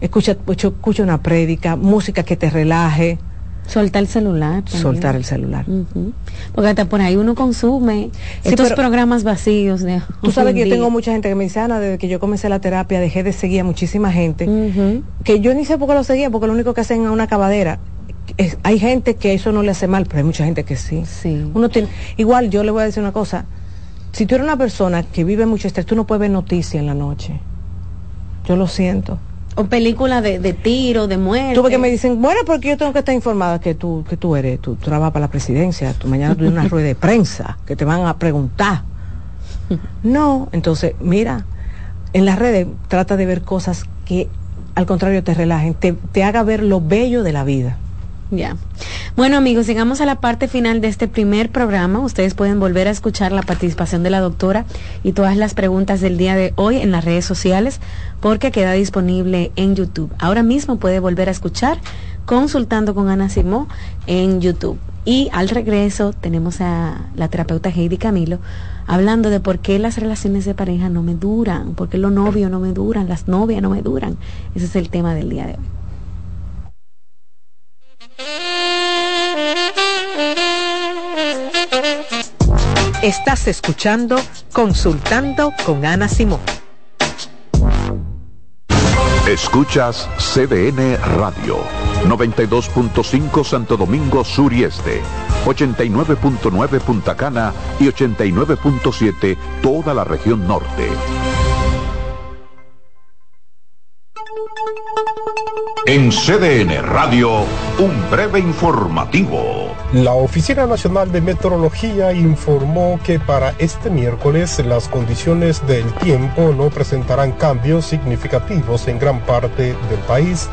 escucha, escucha una prédica, música que te relaje Soltar el celular. Soltar el celular. Porque hasta por ahí uno consume estos programas vacíos. De tú sabes que yo tengo mucha gente que me dice, Ana, desde que yo comencé la terapia dejé de seguir a muchísima gente, que yo ni sé por qué lo seguía, porque lo único que hacen es una acabadera. hay gente que eso no le hace mal, pero hay mucha gente que sí. sí. Uno tiene, igual yo le voy a decir una cosa, si tú eres una persona que vive mucho estrés, tú no puedes ver noticias en la noche. Yo lo siento. O películas de, de tiro, de muerte. Tú que me dicen, bueno, porque yo tengo que estar informada que tú, que tú eres, tú, trabajas para la presidencia, tú mañana tienes una rueda de prensa que te van a preguntar. No, entonces, mira, en las redes trata de ver cosas que al contrario te relajen, te, te haga ver lo bello de la vida. Ya. Bueno amigos, llegamos a la parte final de este primer programa. Ustedes pueden volver a escuchar la participación de la doctora y todas las preguntas del día de hoy en las redes sociales porque queda disponible en YouTube. Ahora mismo puede volver a escuchar consultando con Ana Simó en YouTube. Y al regreso tenemos a la terapeuta Heidi Camilo hablando de por qué las relaciones de pareja no me duran, por qué los novios no me duran, las novias no me duran. Ese es el tema del día de hoy. Estás escuchando Consultando con Ana Simón. Escuchas CDN Radio, 92.5 Santo Domingo Sur y Este, 89.9 Punta Cana y 89.7 toda la región norte. En CDN Radio, un breve informativo. La Oficina Nacional de Meteorología informó que para este miércoles las condiciones del tiempo no presentarán cambios significativos en gran parte del país.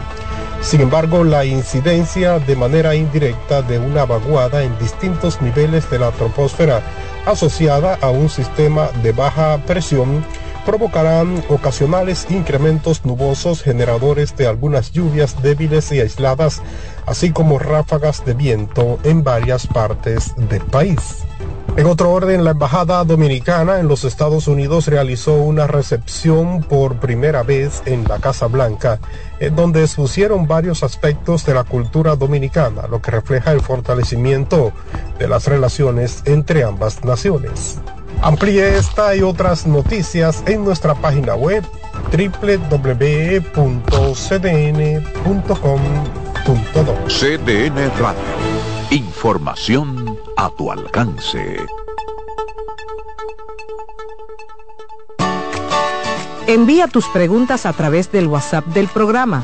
Sin embargo, la incidencia de manera indirecta de una vaguada en distintos niveles de la troposfera asociada a un sistema de baja presión provocarán ocasionales incrementos nubosos generadores de algunas lluvias débiles y aisladas, así como ráfagas de viento en varias partes del país. En otro orden, la Embajada Dominicana en los Estados Unidos realizó una recepción por primera vez en la Casa Blanca, en donde expusieron varios aspectos de la cultura dominicana, lo que refleja el fortalecimiento de las relaciones entre ambas naciones. Amplíe esta y otras noticias en nuestra página web www.cdn.com.do. CDN Radio. Información a tu alcance. Envía tus preguntas a través del WhatsApp del programa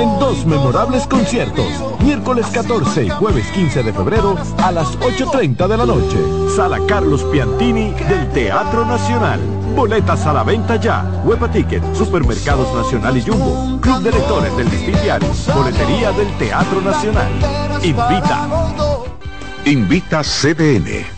en dos memorables conciertos, miércoles 14 y jueves 15 de febrero a las 8.30 de la noche. Sala Carlos Piantini del Teatro Nacional. Boletas a la venta ya. Huepa Ticket, Supermercados Nacional y Jumbo. Club de Lectores del Diario. Boletería del Teatro Nacional. Invita. Invita CDN.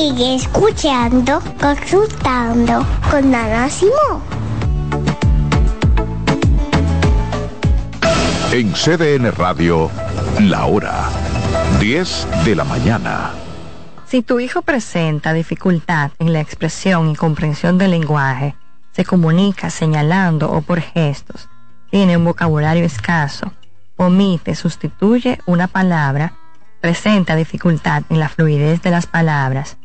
Sigue escuchando, consultando con Ana En CDN Radio, la hora 10 de la mañana. Si tu hijo presenta dificultad en la expresión y comprensión del lenguaje, se comunica señalando o por gestos, tiene un vocabulario escaso, omite, sustituye una palabra, presenta dificultad en la fluidez de las palabras,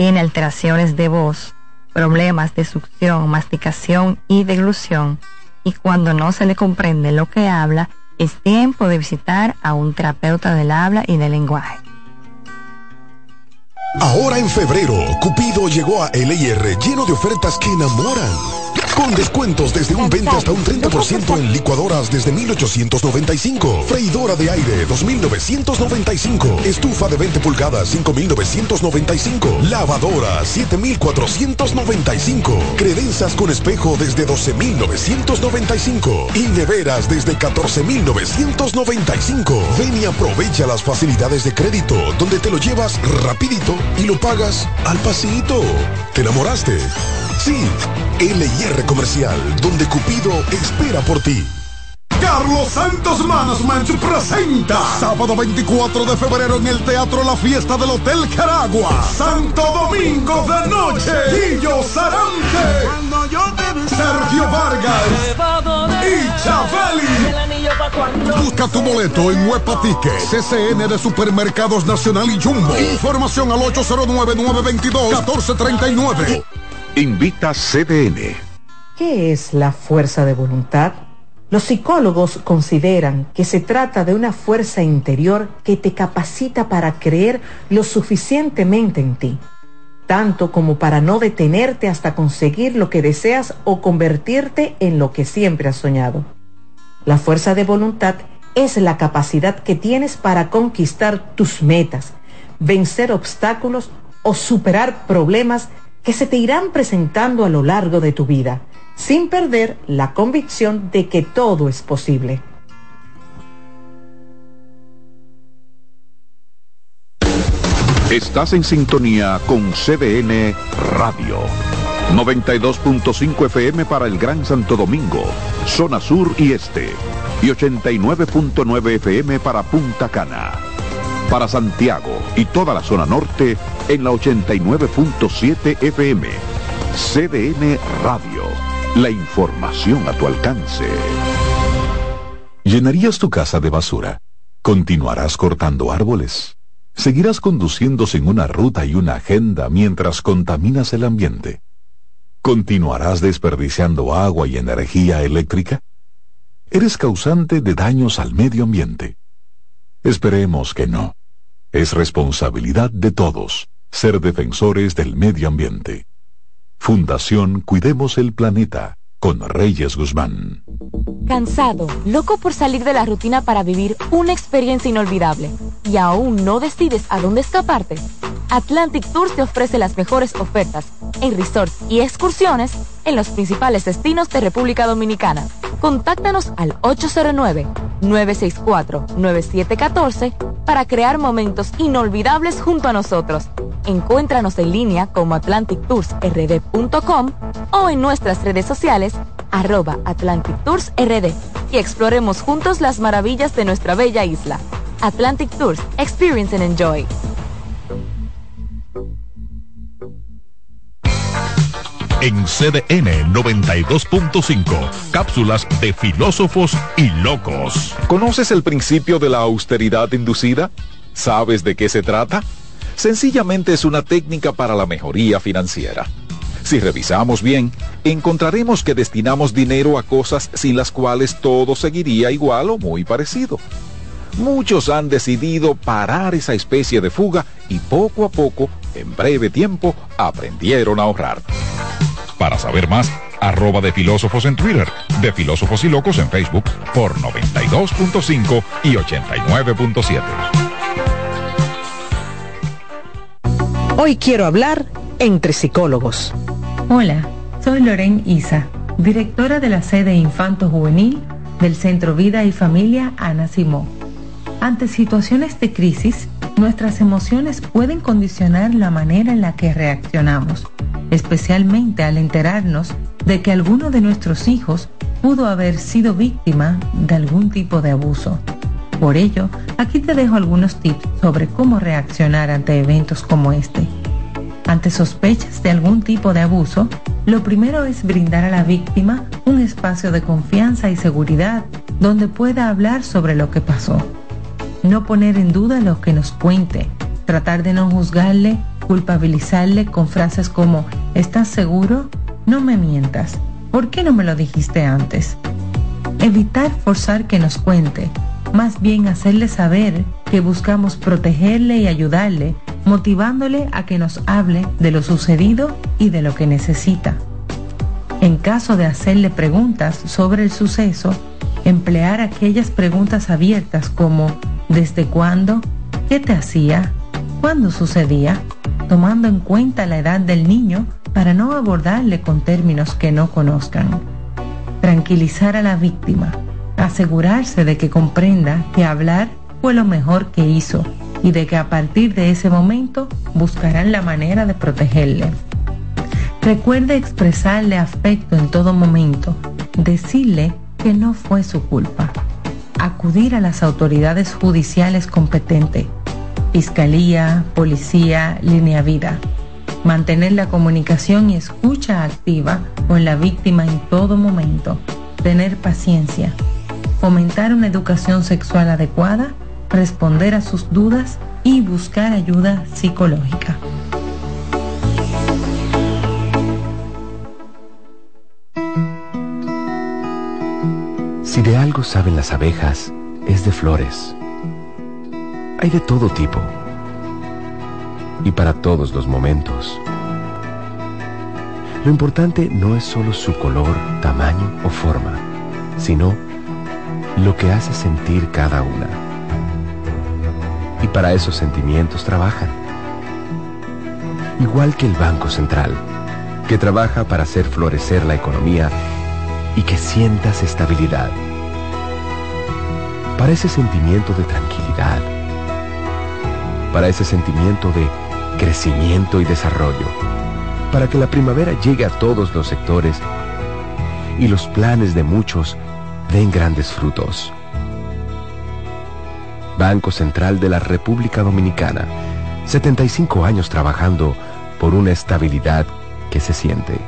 tiene alteraciones de voz, problemas de succión, masticación y deglución, y cuando no se le comprende lo que habla, es tiempo de visitar a un terapeuta del habla y del lenguaje. Ahora en febrero, Cupido llegó a LIR lleno de ofertas que enamoran. Con descuentos desde un 20 hasta un 30% en licuadoras desde 1895. Freidora de aire 2995. Estufa de 20 pulgadas 5995. Lavadora 7495. Credenzas con espejo desde 12995. Y neveras desde 14995. Ven y aprovecha las facilidades de crédito donde te lo llevas rapidito y lo pagas al pasito. ¿Te enamoraste? Sí, LIR Comercial, donde Cupido espera por ti. Carlos Santos Management presenta sábado 24 de febrero en el Teatro La Fiesta del Hotel Caragua. Santo Domingo de Noche. Guillo Sarante. Sergio Vargas. Y Chabeli. Busca tu boleto en Huepa Ticket. CCN de Supermercados Nacional y Jumbo. Información al 809-922-1439. Invita CDN. ¿Qué es la fuerza de voluntad? Los psicólogos consideran que se trata de una fuerza interior que te capacita para creer lo suficientemente en ti, tanto como para no detenerte hasta conseguir lo que deseas o convertirte en lo que siempre has soñado. La fuerza de voluntad es la capacidad que tienes para conquistar tus metas, vencer obstáculos o superar problemas que se te irán presentando a lo largo de tu vida, sin perder la convicción de que todo es posible. Estás en sintonía con CDN Radio. 92.5 FM para el Gran Santo Domingo, zona sur y este. Y 89.9 FM para Punta Cana para Santiago y toda la zona norte en la 89.7 FM. CDN Radio. La información a tu alcance. ¿Llenarías tu casa de basura? ¿Continuarás cortando árboles? ¿Seguirás conduciendo sin una ruta y una agenda mientras contaminas el ambiente? ¿Continuarás desperdiciando agua y energía eléctrica? Eres causante de daños al medio ambiente. Esperemos que no. Es responsabilidad de todos ser defensores del medio ambiente. Fundación Cuidemos el Planeta con Reyes Guzmán. Cansado, loco por salir de la rutina para vivir una experiencia inolvidable y aún no decides a dónde escaparte. Atlantic Tours te ofrece las mejores ofertas en resorts y excursiones en los principales destinos de República Dominicana. Contáctanos al 809-964-9714 para crear momentos inolvidables junto a nosotros. Encuéntranos en línea como atlantictoursrd.com o en nuestras redes sociales arroba Atlantic Tours RD y exploremos juntos las maravillas de nuestra bella isla. Atlantic Tours, experience and enjoy. En CDN 92.5, cápsulas de filósofos y locos. ¿Conoces el principio de la austeridad inducida? ¿Sabes de qué se trata? Sencillamente es una técnica para la mejoría financiera. Si revisamos bien, encontraremos que destinamos dinero a cosas sin las cuales todo seguiría igual o muy parecido. Muchos han decidido parar esa especie de fuga y poco a poco, en breve tiempo, aprendieron a ahorrar. Para saber más, arroba de filósofos en Twitter, de filósofos y locos en Facebook por 92.5 y 89.7. Hoy quiero hablar entre psicólogos. Hola, soy Loren Isa, directora de la sede Infanto Juvenil del Centro Vida y Familia Ana Simó. Ante situaciones de crisis, nuestras emociones pueden condicionar la manera en la que reaccionamos, especialmente al enterarnos de que alguno de nuestros hijos pudo haber sido víctima de algún tipo de abuso. Por ello, aquí te dejo algunos tips sobre cómo reaccionar ante eventos como este. Ante sospechas de algún tipo de abuso, lo primero es brindar a la víctima un espacio de confianza y seguridad donde pueda hablar sobre lo que pasó. No poner en duda lo que nos cuente, tratar de no juzgarle, culpabilizarle con frases como ¿estás seguro? No me mientas. ¿Por qué no me lo dijiste antes? Evitar forzar que nos cuente, más bien hacerle saber que buscamos protegerle y ayudarle, motivándole a que nos hable de lo sucedido y de lo que necesita. En caso de hacerle preguntas sobre el suceso, emplear aquellas preguntas abiertas como ¿Desde cuándo? ¿Qué te hacía? ¿Cuándo sucedía? Tomando en cuenta la edad del niño para no abordarle con términos que no conozcan. Tranquilizar a la víctima. Asegurarse de que comprenda que hablar fue lo mejor que hizo y de que a partir de ese momento buscarán la manera de protegerle. Recuerde expresarle afecto en todo momento, decirle que no fue su culpa acudir a las autoridades judiciales competentes, fiscalía, policía, línea vida. Mantener la comunicación y escucha activa con la víctima en todo momento. Tener paciencia. Fomentar una educación sexual adecuada. Responder a sus dudas y buscar ayuda psicológica. Si de algo saben las abejas, es de flores. Hay de todo tipo y para todos los momentos. Lo importante no es solo su color, tamaño o forma, sino lo que hace sentir cada una. Y para esos sentimientos trabajan. Igual que el Banco Central, que trabaja para hacer florecer la economía y que sientas estabilidad. Para ese sentimiento de tranquilidad. Para ese sentimiento de crecimiento y desarrollo. Para que la primavera llegue a todos los sectores y los planes de muchos den grandes frutos. Banco Central de la República Dominicana. 75 años trabajando por una estabilidad que se siente.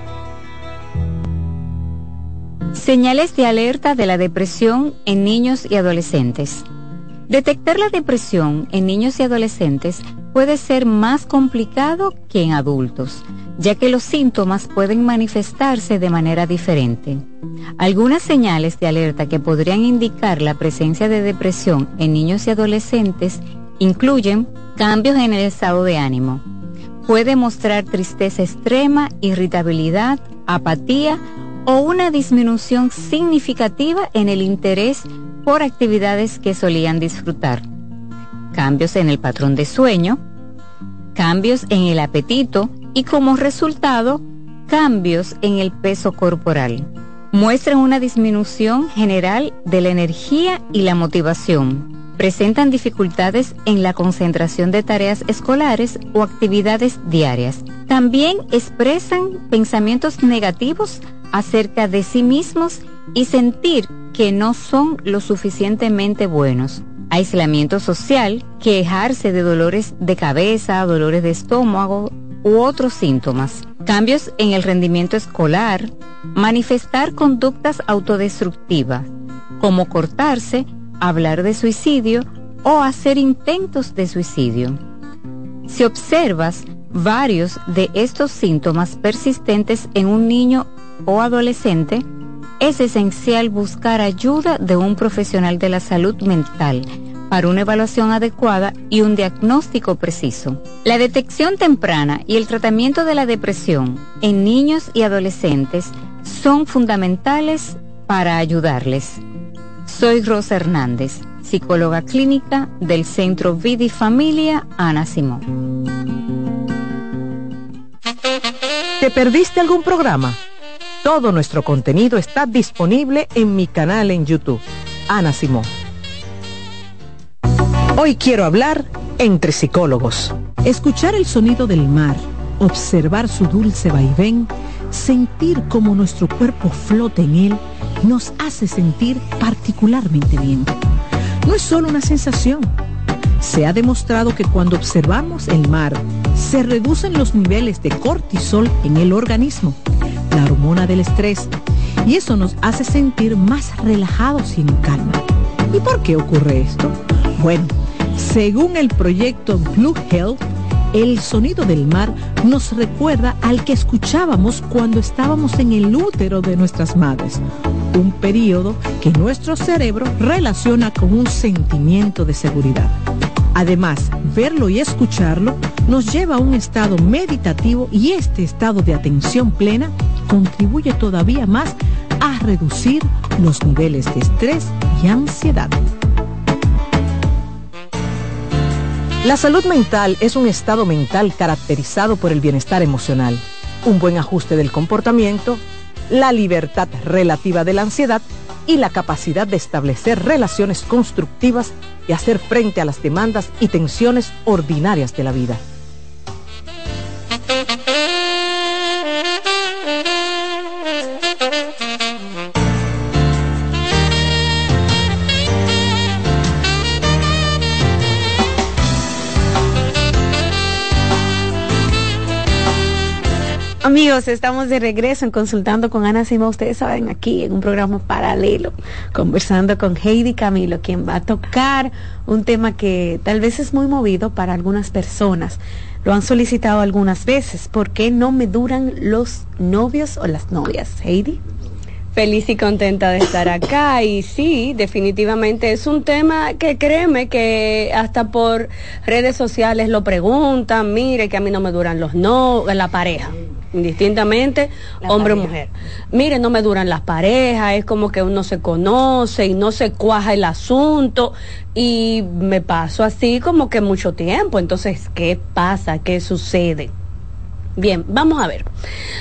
Señales de alerta de la depresión en niños y adolescentes. Detectar la depresión en niños y adolescentes puede ser más complicado que en adultos, ya que los síntomas pueden manifestarse de manera diferente. Algunas señales de alerta que podrían indicar la presencia de depresión en niños y adolescentes incluyen cambios en el estado de ánimo. Puede mostrar tristeza extrema, irritabilidad, apatía o una disminución significativa en el interés por actividades que solían disfrutar. Cambios en el patrón de sueño, cambios en el apetito y como resultado, cambios en el peso corporal. Muestran una disminución general de la energía y la motivación. presentan dificultades en la concentración de tareas escolares o actividades diarias. También expresan pensamientos negativos acerca de sí mismos y sentir que no son lo suficientemente buenos. Aislamiento social, quejarse de dolores de cabeza, dolores de estómago u otros síntomas. Cambios en el rendimiento escolar, manifestar conductas autodestructivas, como cortarse, hablar de suicidio o hacer intentos de suicidio. Si observas varios de estos síntomas persistentes en un niño o adolescente, es esencial buscar ayuda de un profesional de la salud mental para una evaluación adecuada y un diagnóstico preciso. La detección temprana y el tratamiento de la depresión en niños y adolescentes son fundamentales para ayudarles. Soy Rosa Hernández, psicóloga clínica del Centro Vida y Familia Ana Simón. ¿Te perdiste algún programa? Todo nuestro contenido está disponible en mi canal en YouTube, Ana Simón. Hoy quiero hablar entre psicólogos. Escuchar el sonido del mar, observar su dulce vaivén, sentir cómo nuestro cuerpo flota en él, nos hace sentir particularmente bien. No es solo una sensación. Se ha demostrado que cuando observamos el mar, se reducen los niveles de cortisol en el organismo, la hormona del estrés, y eso nos hace sentir más relajados y en calma. ¿Y por qué ocurre esto? Bueno, según el proyecto Blue Health, el sonido del mar nos recuerda al que escuchábamos cuando estábamos en el útero de nuestras madres, un periodo que nuestro cerebro relaciona con un sentimiento de seguridad. Además, verlo y escucharlo nos lleva a un estado meditativo y este estado de atención plena contribuye todavía más a reducir los niveles de estrés y ansiedad. La salud mental es un estado mental caracterizado por el bienestar emocional, un buen ajuste del comportamiento, la libertad relativa de la ansiedad y la capacidad de establecer relaciones constructivas y hacer frente a las demandas y tensiones ordinarias de la vida. Amigos, estamos de regreso en Consultando con Ana Sima. Ustedes saben, aquí en un programa paralelo, conversando con Heidi Camilo, quien va a tocar un tema que tal vez es muy movido para algunas personas. Lo han solicitado algunas veces. ¿Por qué no me duran los novios o las novias? Heidi feliz y contenta de estar acá y sí, definitivamente es un tema que créeme que hasta por redes sociales lo preguntan, mire que a mí no me duran los no, la pareja, indistintamente hombre o mujer. Mire, no me duran las parejas, es como que uno se conoce y no se cuaja el asunto y me paso así como que mucho tiempo, entonces, ¿qué pasa? ¿Qué sucede? Bien, vamos a ver.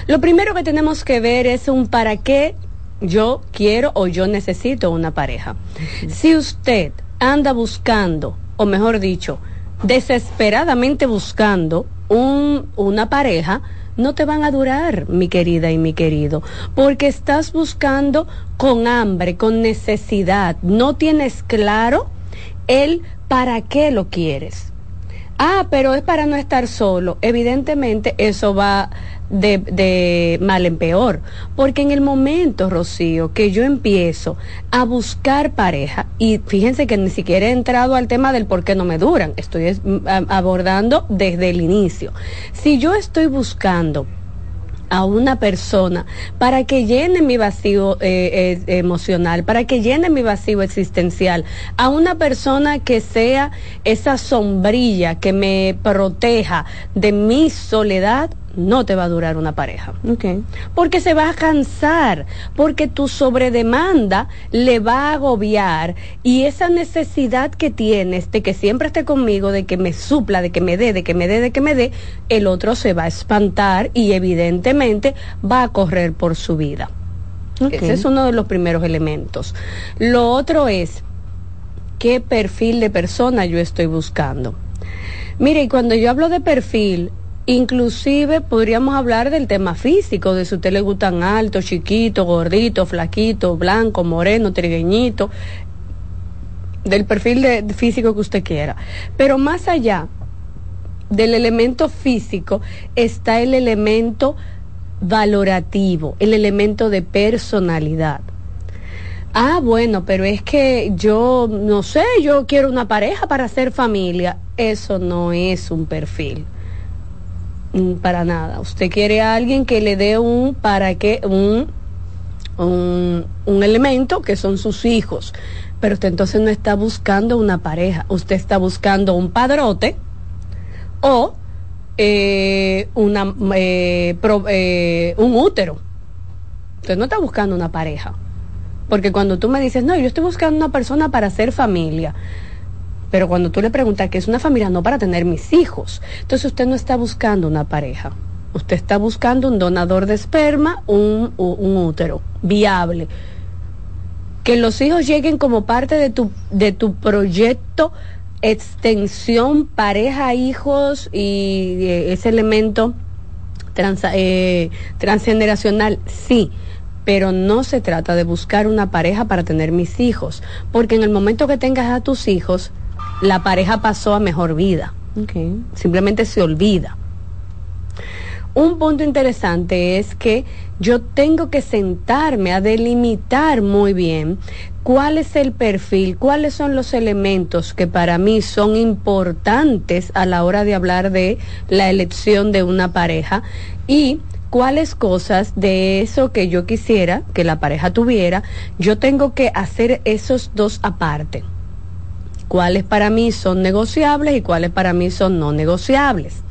Lo primero que tenemos que ver es un para qué yo quiero o yo necesito una pareja. Si usted anda buscando, o mejor dicho, desesperadamente buscando un, una pareja, no te van a durar, mi querida y mi querido, porque estás buscando con hambre, con necesidad, no tienes claro el para qué lo quieres. Ah, pero es para no estar solo. Evidentemente eso va de, mal en peor. Porque en el momento, Rocío, que yo empiezo a buscar pareja, y fíjense que ni siquiera he entrado al tema del por qué no me duran, estoy abordando desde el inicio. Si yo estoy buscando a una persona para que llene mi vacío eh, eh, emocional, para que llene mi vacío existencial, a una persona que sea esa sombrilla que me proteja de mi soledad, no te va a durar una pareja. Porque se va a cansar, porque tu sobredemanda le va a agobiar y esa necesidad que tienes de que siempre esté conmigo, de que me supla, de que me dé, de que me dé, de que me dé, el otro se va a espantar y evidentemente va a correr por su vida. Ese es uno de los primeros elementos. Lo otro es qué perfil de persona yo estoy buscando. Mire, y cuando yo hablo de perfil, inclusive podríamos hablar del tema físico, de si usted le gustan alto, chiquito, gordito, flaquito, blanco, moreno, trigueñito, del perfil de físico que usted quiera. Pero más allá del elemento físico está el elemento valorativo, el elemento de personalidad. Ah, bueno, pero es que yo no sé, yo quiero una pareja para hacer familia. Eso no es un perfil. Mm, Para nada. Usted quiere a alguien que le dé un para qué, un, un, elemento que son sus hijos. Pero usted entonces no está buscando una pareja. Usted está buscando un padrote o eh, eh, eh, un útero. Usted no está buscando una pareja. Porque cuando tú me dices, no, yo estoy buscando una persona para hacer familia, pero cuando tú le preguntas que es una familia, no para tener mis hijos, entonces usted no está buscando una pareja. Usted está buscando un donador de esperma, un, un útero viable. Que los hijos lleguen como parte de tu, de tu proyecto, extensión, pareja, hijos y eh, ese elemento trans- eh, transgeneracional, sí, pero no se trata de buscar una pareja para tener mis hijos, porque en el momento que tengas a tus hijos, la pareja pasó a mejor vida. Simplemente se olvida. Un punto interesante es que yo tengo que sentarme a delimitar muy bien cuál es el perfil, cuáles son los elementos que para mí son importantes a la hora de hablar de la elección de una pareja y cuáles cosas de eso que yo quisiera que la pareja tuviera, yo tengo que hacer esos dos aparte. Cuáles para mí son negociables y cuáles para mí son no negociables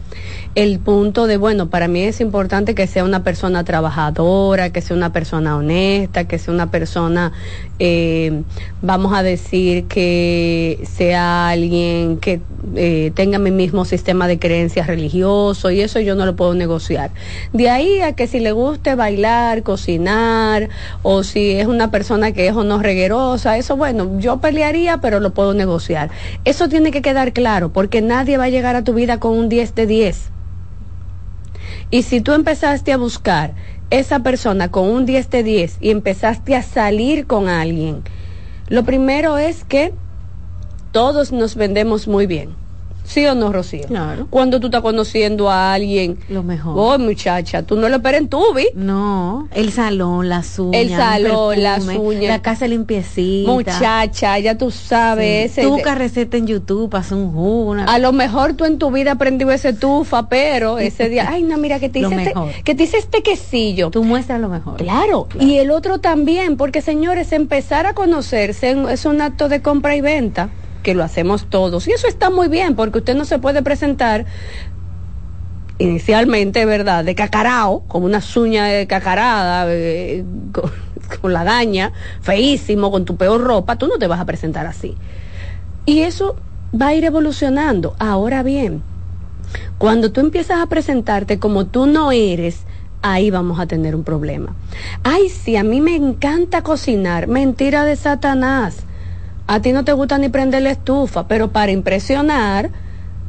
el punto de, bueno, para mí es importante que sea una persona trabajadora, que sea una persona honesta, que sea una persona, eh, vamos a decir, que sea alguien que eh, tenga mi mismo sistema de creencias religioso y eso yo no lo puedo negociar. De ahí a que si le guste bailar, cocinar o si es una persona que es o no reguerosa, eso bueno, yo pelearía pero lo puedo negociar. Eso tiene que quedar claro porque nadie va a llegar a tu vida con un 10 de 10. Y si tú empezaste a buscar esa persona con un 10 de 10 y empezaste a salir con alguien, lo primero es que todos nos vendemos muy bien. ¿Sí o no, Rocío? Claro. Cuando tú estás conociendo a alguien, Lo mejor. oh, muchacha, tú no lo esperes en tu vi. No, el salón, las uñas. El salón, las uñas. La casa limpiecita. Muchacha, ya tú sabes. Sí. ese- Tú buscas receta en YouTube, haces un jugo. una- A lo mejor tú en tu vida aprendió ese tufa, pero ese día, ay, no, mira, que te hice este, que te hice este quesillo. Tú muestras lo mejor. Claro, y el otro también, porque señores, empezar a conocerse es un acto de compra y venta, que lo hacemos todos. Y eso está muy bien, porque usted no se puede presentar inicialmente, ¿verdad?, de cacarao, con una uñas de cacarada, eh, con, con la daña, feísimo, con tu peor ropa, tú no te vas a presentar así. Y eso va a ir evolucionando. Ahora bien, cuando tú empiezas a presentarte como tú no eres, ahí vamos a tener un problema. Ay, sí, a mí me encanta cocinar, mentira de Satanás. A ti no te gusta ni prender la estufa, pero para impresionar,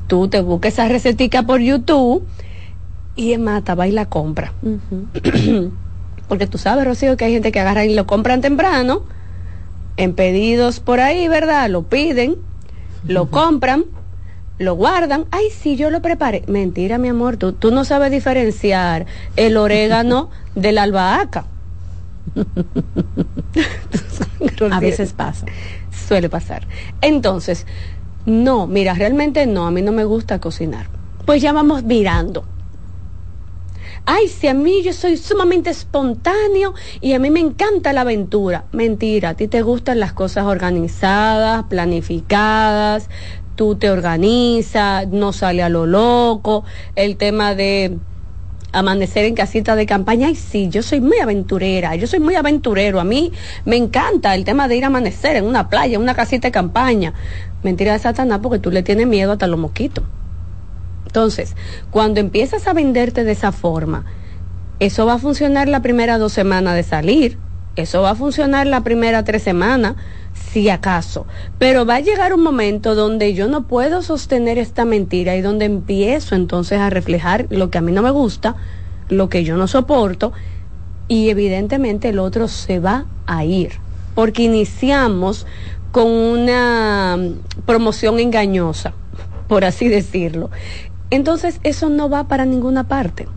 tú te buscas esa recetica por YouTube y es mata, va y la compra. Porque tú sabes, Rocío, que hay gente que agarra y lo compran temprano, en pedidos por ahí, ¿verdad? Lo piden, lo compran, lo guardan. Ay, sí, yo lo preparé. Mentira, mi amor, tú, tú no sabes diferenciar el orégano de la albahaca. A veces pasa. Suele pasar. Entonces, no, mira, realmente no, a mí no me gusta cocinar. Pues ya vamos mirando. Ay, si a mí yo soy sumamente espontáneo y a mí me encanta la aventura. Mentira, a ti te gustan las cosas organizadas, planificadas, tú te organizas, no sale a lo loco, el tema de amanecer en casita de campaña. Ay, sí, yo soy muy aventurera, yo soy muy aventurero. A mí me encanta el tema de ir a amanecer en una playa, en una casita de campaña. Mentira de Satanás porque tú le tienes miedo hasta los mosquitos. Entonces, cuando empiezas a venderte de esa forma, eso va a funcionar la primera dos semanas de salir, eso va a funcionar la primera tres semanas, si acaso. Pero va a llegar un momento donde yo no puedo sostener esta mentira y donde empiezo entonces a reflejar lo que a mí no me gusta, lo que yo no soporto y evidentemente el otro se va a ir. Porque iniciamos con una promoción engañosa, por así decirlo. Entonces eso no va para ninguna parte.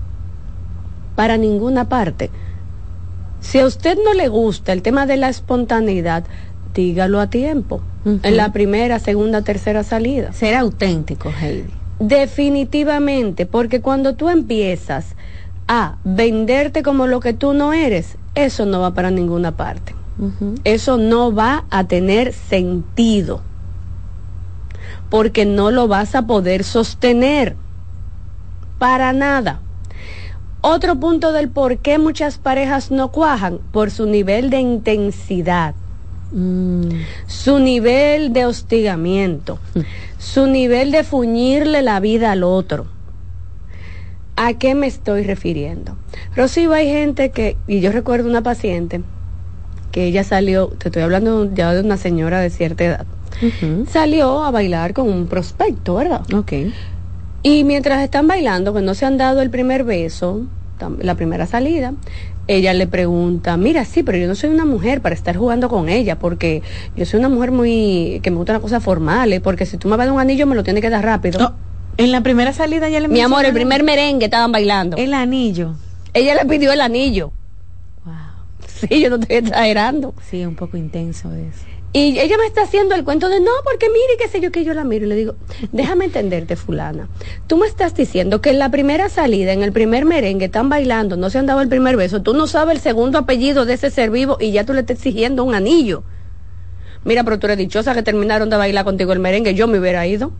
Para ninguna parte. Si a usted no le gusta el tema de la espontaneidad, dígalo a tiempo. En la primera, segunda, tercera salida. Ser auténtico, Heidi. Definitivamente, porque cuando tú empiezas a venderte como lo que tú no eres, eso no va para ninguna parte. Eso no va a tener sentido. Porque no lo vas a poder sostener. Para nada. Otro punto del por qué muchas parejas no cuajan, por su nivel de intensidad. Mm. Su nivel de hostigamiento, su nivel de fuñirle la vida al otro. ¿A qué me estoy refiriendo? Rocío, hay gente que, y yo recuerdo una paciente, que ella salió, te estoy hablando ya de una señora de cierta edad, salió a bailar con un prospecto, ¿verdad? Ok. Y mientras están bailando, que no se han dado el primer beso, la primera salida, ella le pregunta, mira, sí, pero yo no soy una mujer para estar jugando con ella, porque yo soy una mujer muy, que me gusta las cosas formales, porque si tú me vas a dar un anillo me lo tienes que dar rápido. en la primera salida ya le Mi amor, el primer merengue estaban bailando. El anillo. Ella le pidió el anillo. Wow. Sí, yo no estoy exagerando. Sí, un poco intenso eso. Y ella me está haciendo el cuento de no, porque mire, qué sé yo, que yo la miro y le digo, déjame entenderte, fulana. Tú me estás diciendo que en la primera salida, en el primer merengue, están bailando, no se han dado el primer beso, tú no sabes el segundo apellido de ese ser vivo y ya tú le estás exigiendo un anillo. Mira, pero tú eres dichosa que terminaron de bailar contigo el merengue, yo me hubiera ido.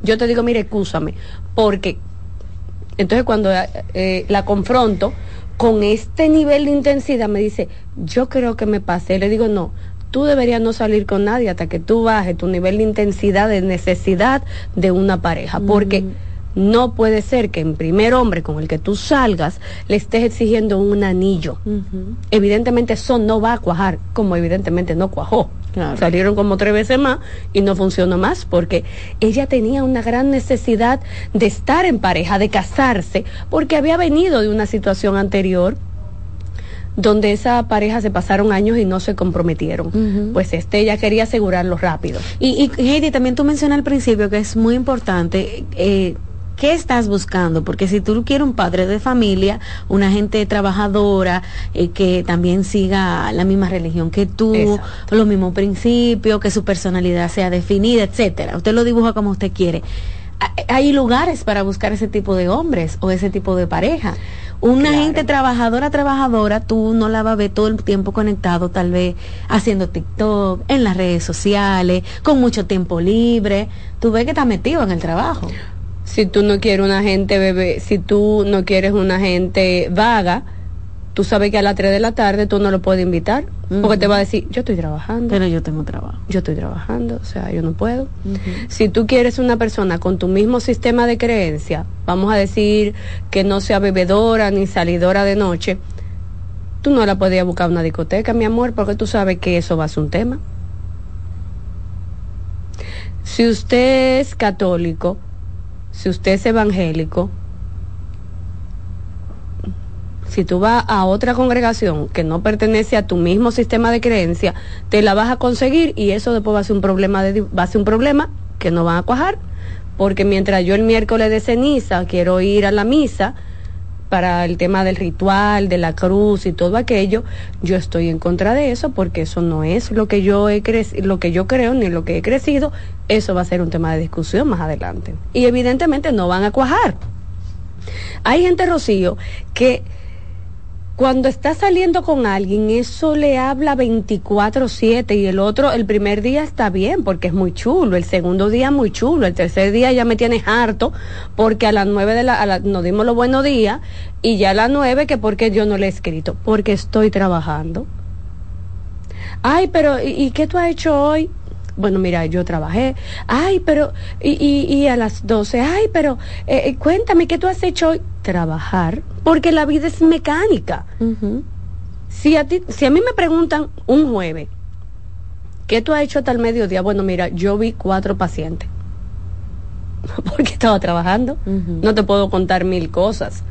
Yo te digo, mire, escúchame, porque entonces cuando eh, la confronto con este nivel de intensidad, me dice, yo creo que me pasé. Le digo, no, tú deberías no salir con nadie hasta que tú bajes tu nivel de intensidad, de necesidad de una pareja, porque no puede ser que en primer hombre con el que tú salgas le estés exigiendo un anillo. Evidentemente eso no va a cuajar, como evidentemente no cuajó. Salieron como tres veces más y no funcionó más porque ella tenía una gran necesidad de estar en pareja, de casarse, porque había venido de una situación anterior donde esa pareja se pasaron años y no se comprometieron. Pues este ella quería asegurarlo rápido. Y, y Heidi, también tú mencionas al principio que es muy importante. Eh, ¿Qué estás buscando? Porque si tú quieres un padre de familia, una gente trabajadora, eh, que también siga la misma religión que tú, los mismos principios, que su personalidad sea definida, etcétera. Usted lo dibuja como usted quiere. Hay lugares para buscar ese tipo de hombres o ese tipo de pareja. Una gente trabajadora, trabajadora, tú no la vas a ver todo el tiempo conectado, tal vez haciendo TikTok, en las redes sociales, con mucho tiempo libre. Tú ves que está metido en el trabajo. Si tú no quieres una gente bebé, si tú no quieres una gente vaga, tú sabes que a las 3 de la tarde tú no lo puedes invitar, porque te va a decir, yo estoy trabajando. Pero yo tengo trabajo. Yo estoy trabajando, o sea, yo no puedo. Si tú quieres una persona con tu mismo sistema de creencia, vamos a decir que no sea bebedora ni salidora de noche, tú no la podías buscar una discoteca, mi amor, porque tú sabes que eso va a ser un tema. Si usted es católico, si usted es evangélico, si tú vas a otra congregación que no pertenece a tu mismo sistema de creencia, te la vas a conseguir y eso después va a ser un problema, de, va a ser un problema que no van a cuajar, porque mientras yo el miércoles de ceniza quiero ir a la misa para el tema del ritual, de la cruz y todo aquello, yo estoy en contra de eso porque eso no es lo que yo he lo que yo creo ni lo que he crecido, eso va a ser un tema de discusión más adelante. Y evidentemente no van a cuajar. Hay gente, Rocío, que cuando está saliendo con alguien, eso le habla 24/7 y el otro, el primer día está bien porque es muy chulo, el segundo día muy chulo, el tercer día ya me tienes harto porque a las nueve de la, nos dimos los buenos días y ya a las nueve que porque yo no le he escrito, porque estoy trabajando. Ay, pero ¿y, y qué tú has hecho hoy? bueno, mira, yo trabajé, ay, pero, y, y, a las 12, ay, pero, eh, eh, cuéntame, ¿qué tú has hecho hoy? Trabajar, porque la vida es mecánica. si, a ti, si a mí me preguntan un jueves, ¿Qué tú has hecho hasta el mediodía? Bueno, mira, yo vi cuatro pacientes. Porque estaba trabajando. No te puedo contar mil cosas.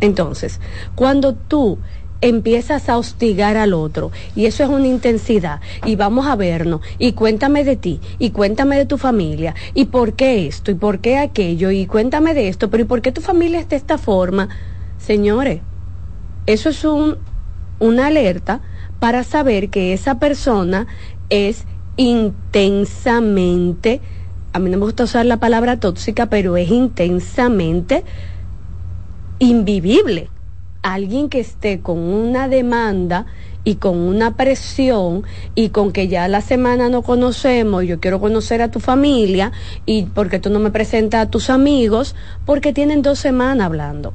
Entonces, cuando tú empiezas a hostigar al otro. Y eso es una intensidad. Y vamos a vernos. Y cuéntame de ti. Y cuéntame de tu familia. Y por qué esto y por qué aquello y cuéntame de esto, pero ¿y por qué tu familia es de esta forma? Señores, eso es un, una alerta para saber que esa persona es intensamente, a mí no me gusta usar la palabra tóxica, pero es intensamente invivible. Alguien que esté con una demanda y con una presión y con que ya la semana no conocemos, yo quiero conocer a tu familia y porque tú no me presentas a tus amigos, porque tienen dos semanas hablando.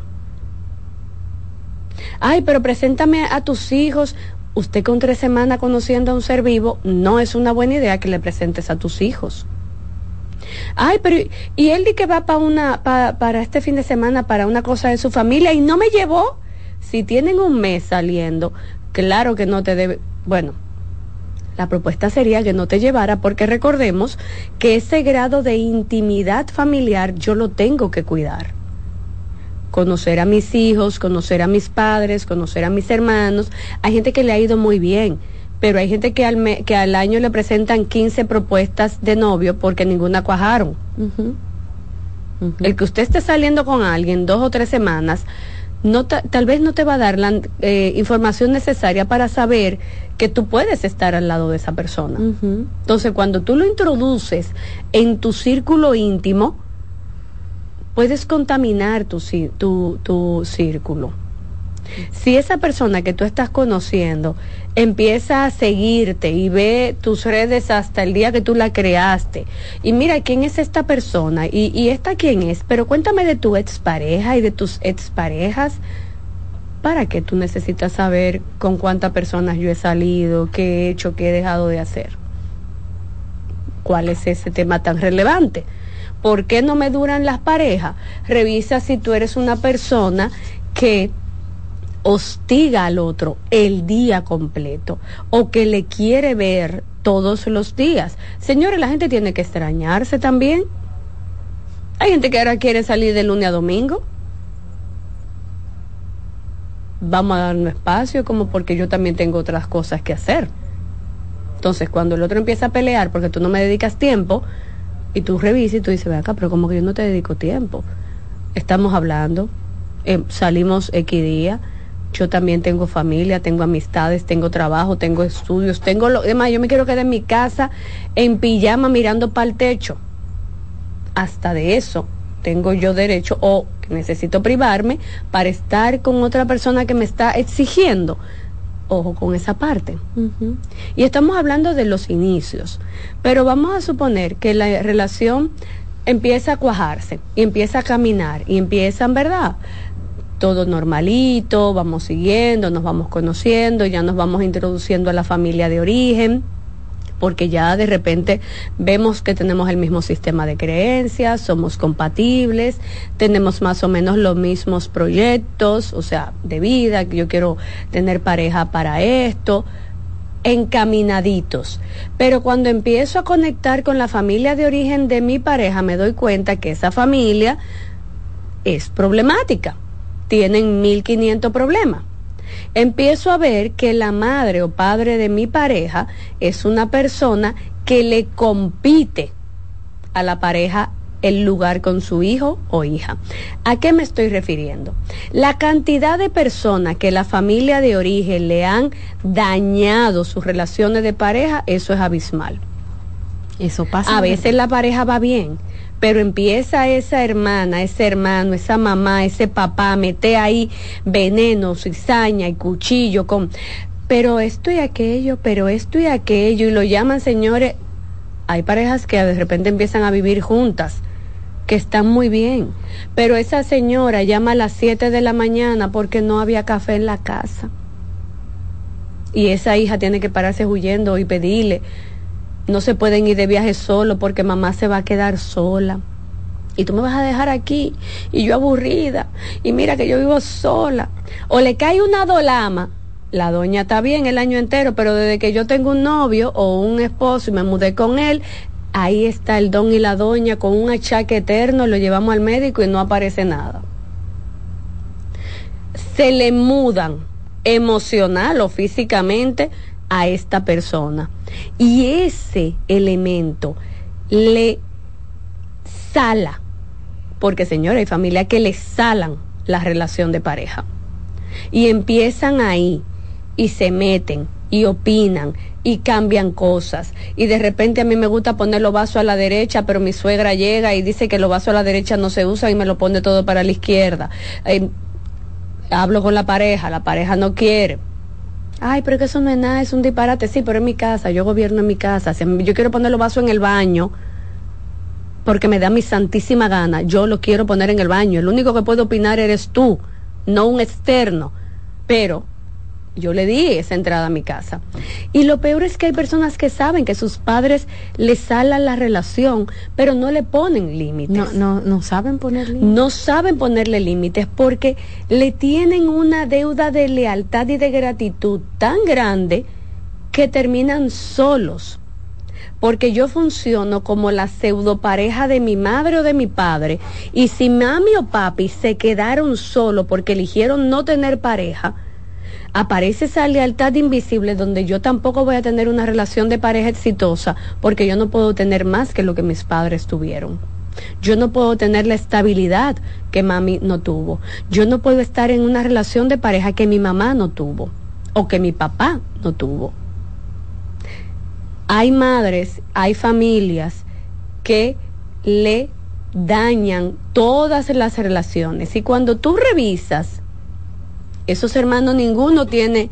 Ay, pero preséntame a tus hijos. Usted con tres semanas conociendo a un ser vivo, no es una buena idea que le presentes a tus hijos. Ay, pero y él di que va para una para este fin de semana para una cosa de su familia y no me llevó. Si tienen un mes saliendo, claro que no te debe, bueno, la propuesta sería que no te llevara porque recordemos que ese grado de intimidad familiar yo lo tengo que cuidar conocer a mis hijos, conocer a mis padres, conocer a mis hermanos. Hay gente que le ha ido muy bien, pero hay gente que al, que al año le presentan 15 propuestas de novio porque ninguna cuajaron. El que usted esté saliendo con alguien dos o tres semanas, no tal vez no te va a dar la eh, información necesaria para saber que tú puedes estar al lado de esa persona. Entonces, cuando tú lo introduces en tu círculo íntimo, puedes contaminar tu, tu, tu círculo. Si esa persona que tú estás conociendo empieza a seguirte y ve tus redes hasta el día que tú la creaste, y mira quién es esta persona y, y esta quién es, pero cuéntame de tu expareja y de tus exparejas, ¿para qué tú necesitas saber con cuántas personas yo he salido, qué he hecho, qué he dejado de hacer? ¿Cuál es ese tema tan relevante? ¿Por qué no me duran las parejas? Revisa si tú eres una persona que hostiga al otro el día completo o que le quiere ver todos los días. Señores, la gente tiene que extrañarse también. Hay gente que ahora quiere salir de lunes a domingo. Vamos a darnos espacio como porque yo también tengo otras cosas que hacer. Entonces, cuando el otro empieza a pelear porque tú no me dedicas tiempo, y tú revisas y tú dices, ve acá, pero como que yo no te dedico tiempo. Estamos hablando, eh, salimos X día, yo también tengo familia, tengo amistades, tengo trabajo, tengo estudios, tengo lo demás. Yo me quiero quedar en mi casa en pijama mirando para el techo. Hasta de eso tengo yo derecho o necesito privarme para estar con otra persona que me está exigiendo ojo con esa parte. Y estamos hablando de los inicios, pero vamos a suponer que la relación empieza a cuajarse y empieza a caminar y empiezan, ¿verdad? Todo normalito, vamos siguiendo, nos vamos conociendo, ya nos vamos introduciendo a la familia de origen porque ya de repente vemos que tenemos el mismo sistema de creencias, somos compatibles, tenemos más o menos los mismos proyectos, o sea, de vida, que yo quiero tener pareja para esto, encaminaditos. Pero cuando empiezo a conectar con la familia de origen de mi pareja, me doy cuenta que esa familia es problemática. Tienen 1500 problemas empiezo a ver que la madre o padre de mi pareja es una persona que le compite a la pareja el lugar con su hijo o hija. ¿A qué me estoy refiriendo? La cantidad de personas que la familia de origen le han dañado sus relaciones de pareja, eso es abismal. Eso pasa. A veces la pareja va bien, pero empieza esa hermana, ese hermano, esa mamá, ese papá, mete ahí veneno, cizaña y cuchillo con, pero esto y aquello, pero esto y aquello, y lo llaman señores. Hay parejas que de repente empiezan a vivir juntas, que están muy bien, pero esa señora llama a las 7 de la mañana porque no había café en la casa. Y esa hija tiene que pararse huyendo y pedirle no se pueden ir de viaje solo porque mamá se va a quedar sola. Y tú me vas a dejar aquí y yo aburrida. Y mira que yo vivo sola. O le cae una dolama la doña está bien el año entero, pero desde que yo tengo un novio o un esposo y me mudé con él, ahí está el don y la doña con un achaque eterno, lo llevamos al médico y no aparece nada. Se le mudan emocional o físicamente a esta persona. Y ese elemento le sala, porque señora, hay familia que le salan la relación de pareja. Y empiezan ahí y se meten y opinan y cambian cosas. Y de repente a mí me gusta poner los vasos a la derecha, pero mi suegra llega y dice que los vasos a la derecha no se usan y me lo pone todo para la izquierda. Eh, hablo con la pareja, la pareja no quiere. Ay, pero que eso no es nada, es un disparate. Sí, pero en mi casa, yo gobierno en mi casa. Si yo quiero poner los vasos en el baño, porque me da mi santísima gana, yo lo quiero poner en el baño. El único que puede opinar eres tú, no un externo. Pero yo le di esa entrada a mi casa. Y lo peor es que hay personas que saben que sus padres les salan la relación, pero no le ponen límites. No, no, no saben poner límites. No saben ponerle límites porque le tienen una deuda de lealtad y de gratitud tan grande que terminan solos. Porque yo funciono como la pseudo pareja de mi madre o de mi padre. Y si mami o papi se quedaron solos porque eligieron no tener pareja, aparece esa lealtad invisible donde yo tampoco voy a tener una relación de pareja exitosa porque yo no puedo tener más que lo que mis padres tuvieron. Yo no puedo tener la estabilidad que mami no tuvo. Yo no puedo estar en una relación de pareja que mi mamá no tuvo o que mi papá no tuvo. Hay madres, hay familias que le dañan todas las relaciones y cuando tú revisas esos hermanos ninguno tiene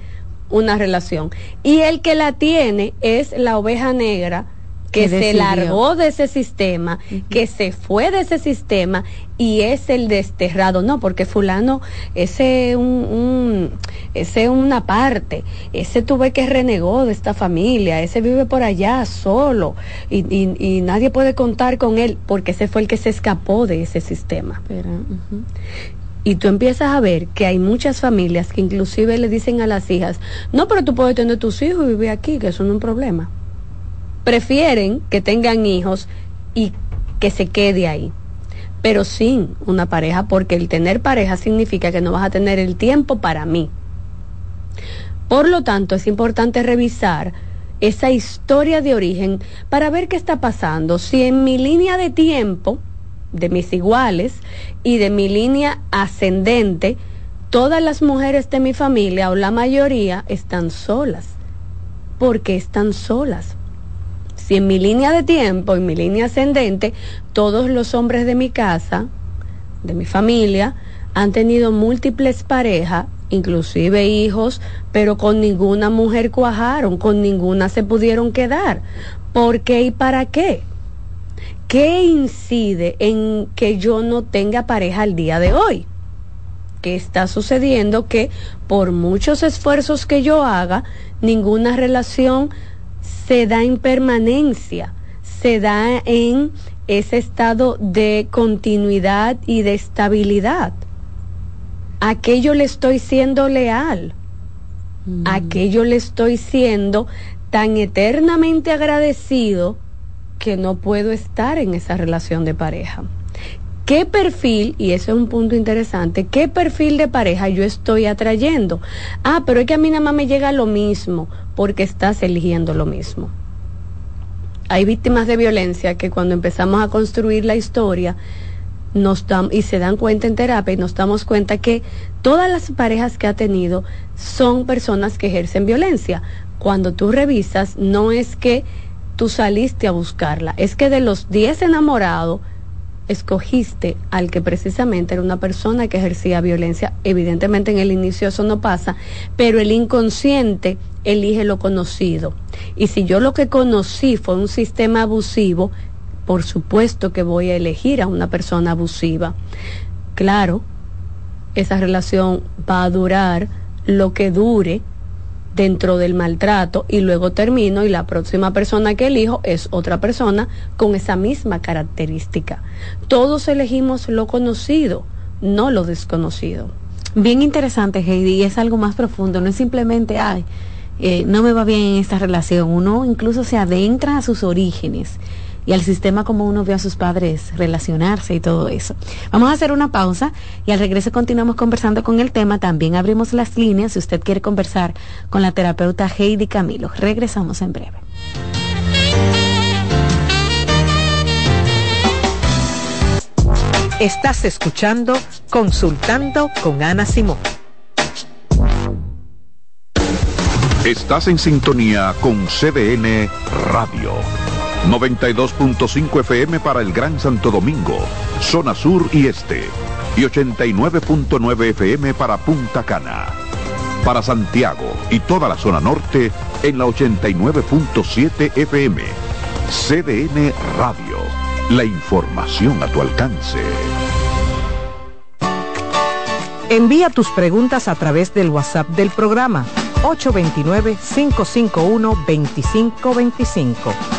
una relación. Y el que la tiene es la oveja negra que, se largó de ese sistema, que se fue de ese sistema y es el desterrado. No, porque fulano, ese un, ese una parte, ese tuve que renegó de esta familia, ese vive por allá solo y, y, nadie puede contar con él porque ese fue el que se escapó de ese sistema. Y tú empiezas a ver que hay muchas familias que inclusive le dicen a las hijas, no, pero tú puedes tener tus hijos y vivir aquí, que eso no es un problema. Prefieren que tengan hijos y que se quede ahí, pero sin una pareja, porque el tener pareja significa que no vas a tener el tiempo para mí. Por lo tanto, es importante revisar esa historia de origen para ver qué está pasando. Si en mi línea de tiempo de mis iguales y de mi línea ascendente, todas las mujeres de mi familia o la mayoría están solas. ¿Por qué están solas? Si en mi línea de tiempo, en mi línea ascendente, todos los hombres de mi casa, de mi familia, han tenido múltiples parejas, inclusive hijos, pero con ninguna mujer cuajaron, con ninguna se pudieron quedar. ¿Por qué y para qué? ¿Qué incide en que yo no tenga pareja al día de hoy? ¿Qué está sucediendo? Que por muchos esfuerzos que yo haga, ninguna relación se da en permanencia, se da en ese estado de continuidad y de estabilidad. Aquello le estoy siendo leal, aquello le estoy siendo tan eternamente agradecido que no puedo estar en esa relación de pareja. ¿Qué perfil, y eso es un punto interesante, qué perfil de pareja yo estoy atrayendo? Ah, pero es que a mí nada más me llega lo mismo porque estás eligiendo lo mismo. Hay víctimas de violencia que cuando empezamos a construir la historia nos y se dan cuenta en terapia y nos damos cuenta que todas las parejas que ha tenido son personas que ejercen violencia. Cuando tú revisas, no es que tú saliste a buscarla. Es que de los 10 enamorados, escogiste al que precisamente era una persona que ejercía violencia. Evidentemente en el inicio eso no pasa, pero el inconsciente elige lo conocido. Y si yo lo que conocí fue un sistema abusivo, por supuesto que voy a elegir a una persona abusiva. Claro, esa relación va a durar lo que dure dentro del maltrato y luego termino y la próxima persona que elijo es otra persona con esa misma característica. Todos elegimos lo conocido, no lo desconocido. Bien interesante, Heidi, y es algo más profundo, no es simplemente, ay, eh, no me va bien en esta relación, uno incluso se adentra a sus orígenes y al sistema como uno vio a sus padres relacionarse y todo eso. Vamos a hacer una pausa y al regreso continuamos conversando con el tema. También abrimos las líneas si usted quiere conversar con la terapeuta Heidi Camilo. Regresamos en breve. Estás escuchando Consultando con Ana Simón. Estás en sintonía con CDN Radio. 92.5 FM para el Gran Santo Domingo, zona sur y este. Y 89.9 FM para Punta Cana. Para Santiago y toda la zona norte en la 89.7 FM. CDN Radio. La información a tu alcance. Envía tus preguntas a través del WhatsApp del programa 829-551-2525.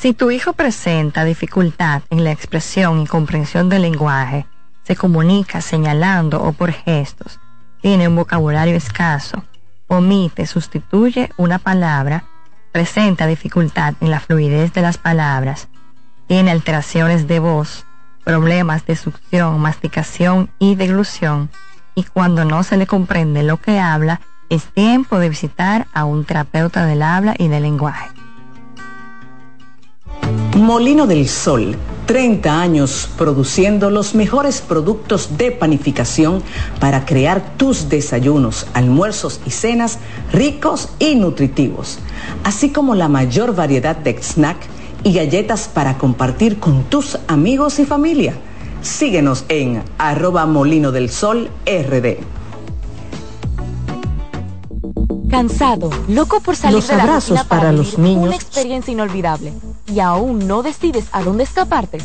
Si tu hijo presenta dificultad en la expresión y comprensión del lenguaje, se comunica señalando o por gestos, tiene un vocabulario escaso, omite, sustituye una palabra, presenta dificultad en la fluidez de las palabras, tiene alteraciones de voz, problemas de succión, masticación y deglución, y cuando no se le comprende lo que habla, es tiempo de visitar a un terapeuta del habla y del lenguaje. Molino del Sol, 30 años produciendo los mejores productos de panificación para crear tus desayunos, almuerzos y cenas ricos y nutritivos, así como la mayor variedad de snack y galletas para compartir con tus amigos y familia. Síguenos en arroba molino del sol rd. Cansado, loco por salir Los de la abrazos para, para vivir los niños. una experiencia inolvidable y aún no decides a dónde escaparte.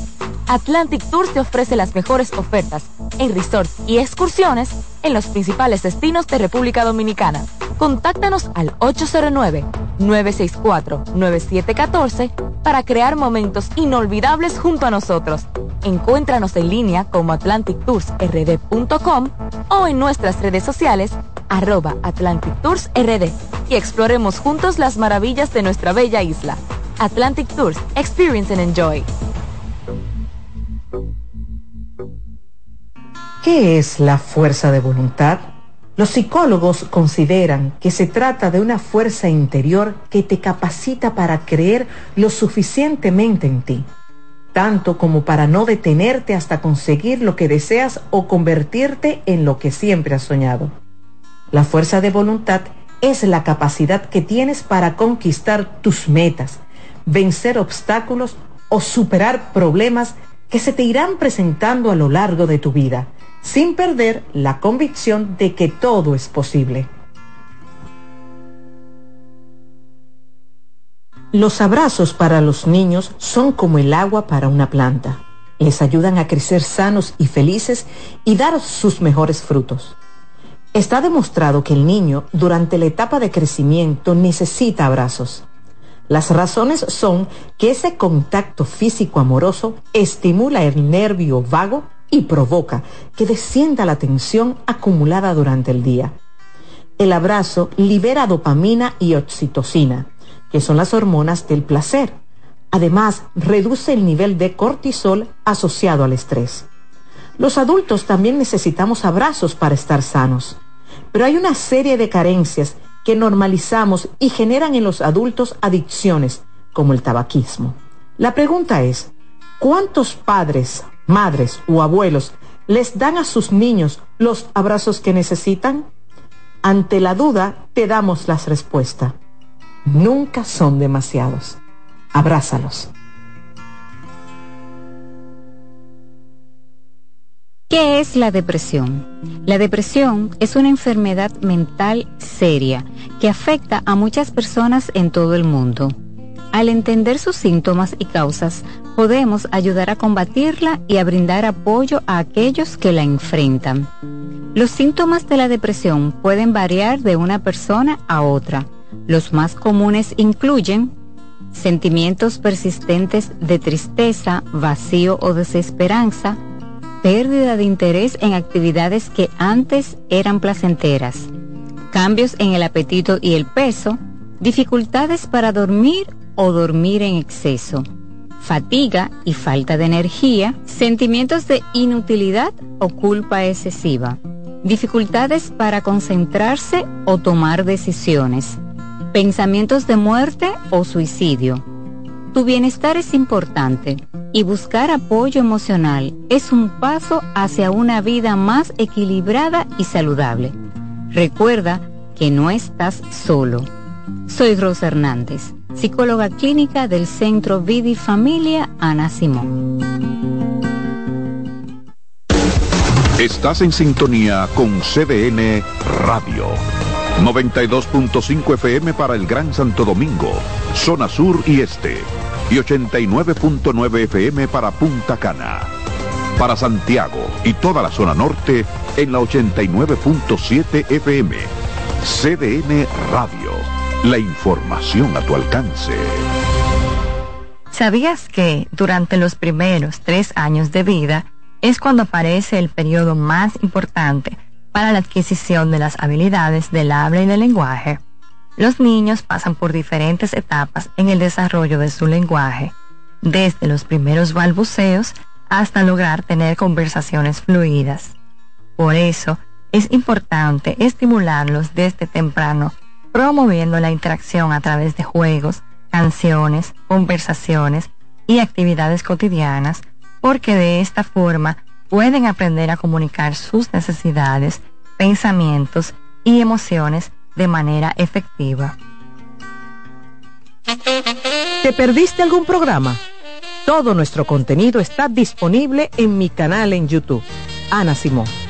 Atlantic Tours te ofrece las mejores ofertas en resorts y excursiones en los principales destinos de República Dominicana. Contáctanos al 809-964-9714 para crear momentos inolvidables junto a nosotros. Encuéntranos en línea como atlantictoursrd.com o en nuestras redes sociales arroba Atlantic Tours RD y exploremos juntos las maravillas de nuestra bella isla. Atlantic Tours, Experience and Enjoy. ¿Qué es la fuerza de voluntad? Los psicólogos consideran que se trata de una fuerza interior que te capacita para creer lo suficientemente en ti, tanto como para no detenerte hasta conseguir lo que deseas o convertirte en lo que siempre has soñado. La fuerza de voluntad es la capacidad que tienes para conquistar tus metas, vencer obstáculos o superar problemas que se te irán presentando a lo largo de tu vida, sin perder la convicción de que todo es posible. Los abrazos para los niños son como el agua para una planta. Les ayudan a crecer sanos y felices y dar sus mejores frutos. Está demostrado que el niño durante la etapa de crecimiento necesita abrazos. Las razones son que ese contacto físico amoroso estimula el nervio vago y provoca que descienda la tensión acumulada durante el día. El abrazo libera dopamina y oxitocina, que son las hormonas del placer. Además, reduce el nivel de cortisol asociado al estrés. Los adultos también necesitamos abrazos para estar sanos, pero hay una serie de carencias que normalizamos y generan en los adultos adicciones, como el tabaquismo. La pregunta es, ¿cuántos padres, madres o abuelos les dan a sus niños los abrazos que necesitan? Ante la duda, te damos las respuestas. Nunca son demasiados. Abrázalos. ¿Qué es la depresión? La depresión es una enfermedad mental seria que afecta a muchas personas en todo el mundo. Al entender sus síntomas y causas, podemos ayudar a combatirla y a brindar apoyo a aquellos que la enfrentan. Los síntomas de la depresión pueden variar de una persona a otra. Los más comunes incluyen sentimientos persistentes de tristeza, vacío o desesperanza, pérdida de interés en actividades que antes eran placenteras, cambios en el apetito y el peso, dificultades para dormir o dormir en exceso, fatiga y falta de energía, sentimientos de inutilidad o culpa excesiva, dificultades para concentrarse o tomar decisiones, pensamientos de muerte o suicidio. Tu bienestar es importante y buscar apoyo emocional es un paso hacia una vida más equilibrada y saludable. Recuerda que no estás solo. Soy Rosa Hernández, psicóloga clínica del Centro Vidi Familia Ana Simón. Estás en sintonía con CDN Radio. 92.5 FM para el Gran Santo Domingo, zona sur y este. Y 89.9 FM para Punta Cana. Para Santiago y toda la zona norte en la 89.7 FM. CDN Radio. La información a tu alcance. ¿Sabías que durante los primeros tres años de vida es cuando aparece el periodo más importante para la adquisición de las habilidades del habla y del lenguaje? Los niños pasan por diferentes etapas en el desarrollo de su lenguaje, desde los primeros balbuceos hasta lograr tener conversaciones fluidas. Por eso, es importante estimularlos desde temprano, promoviendo la interacción a través de juegos, canciones, conversaciones y actividades cotidianas, porque de esta forma pueden aprender a comunicar sus necesidades, pensamientos y emociones de manera efectiva. ¿Te perdiste algún programa? Todo nuestro contenido está disponible en mi canal en YouTube. Ana Simón.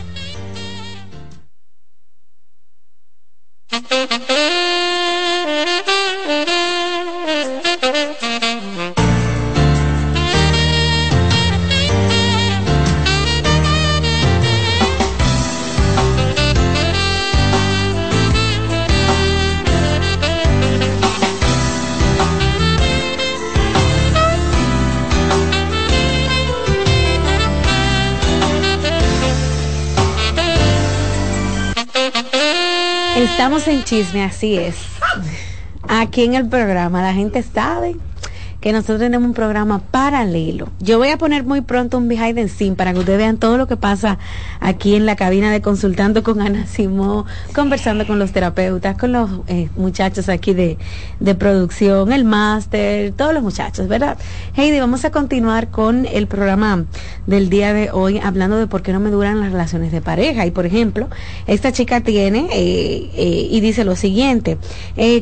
Estamos en chisme, así es. Aquí en el programa la gente sabe que nosotros tenemos un programa paralelo. Yo voy a poner muy pronto un behind the scene para que ustedes vean todo lo que pasa aquí en la cabina de consultando con Ana Simó, conversando con los terapeutas, con los eh, muchachos aquí de, de producción, el máster, todos los muchachos, ¿verdad? Heidi, vamos a continuar con el programa del día de hoy hablando de por qué no me duran las relaciones de pareja. Y por ejemplo, esta chica tiene eh, eh, y dice lo siguiente,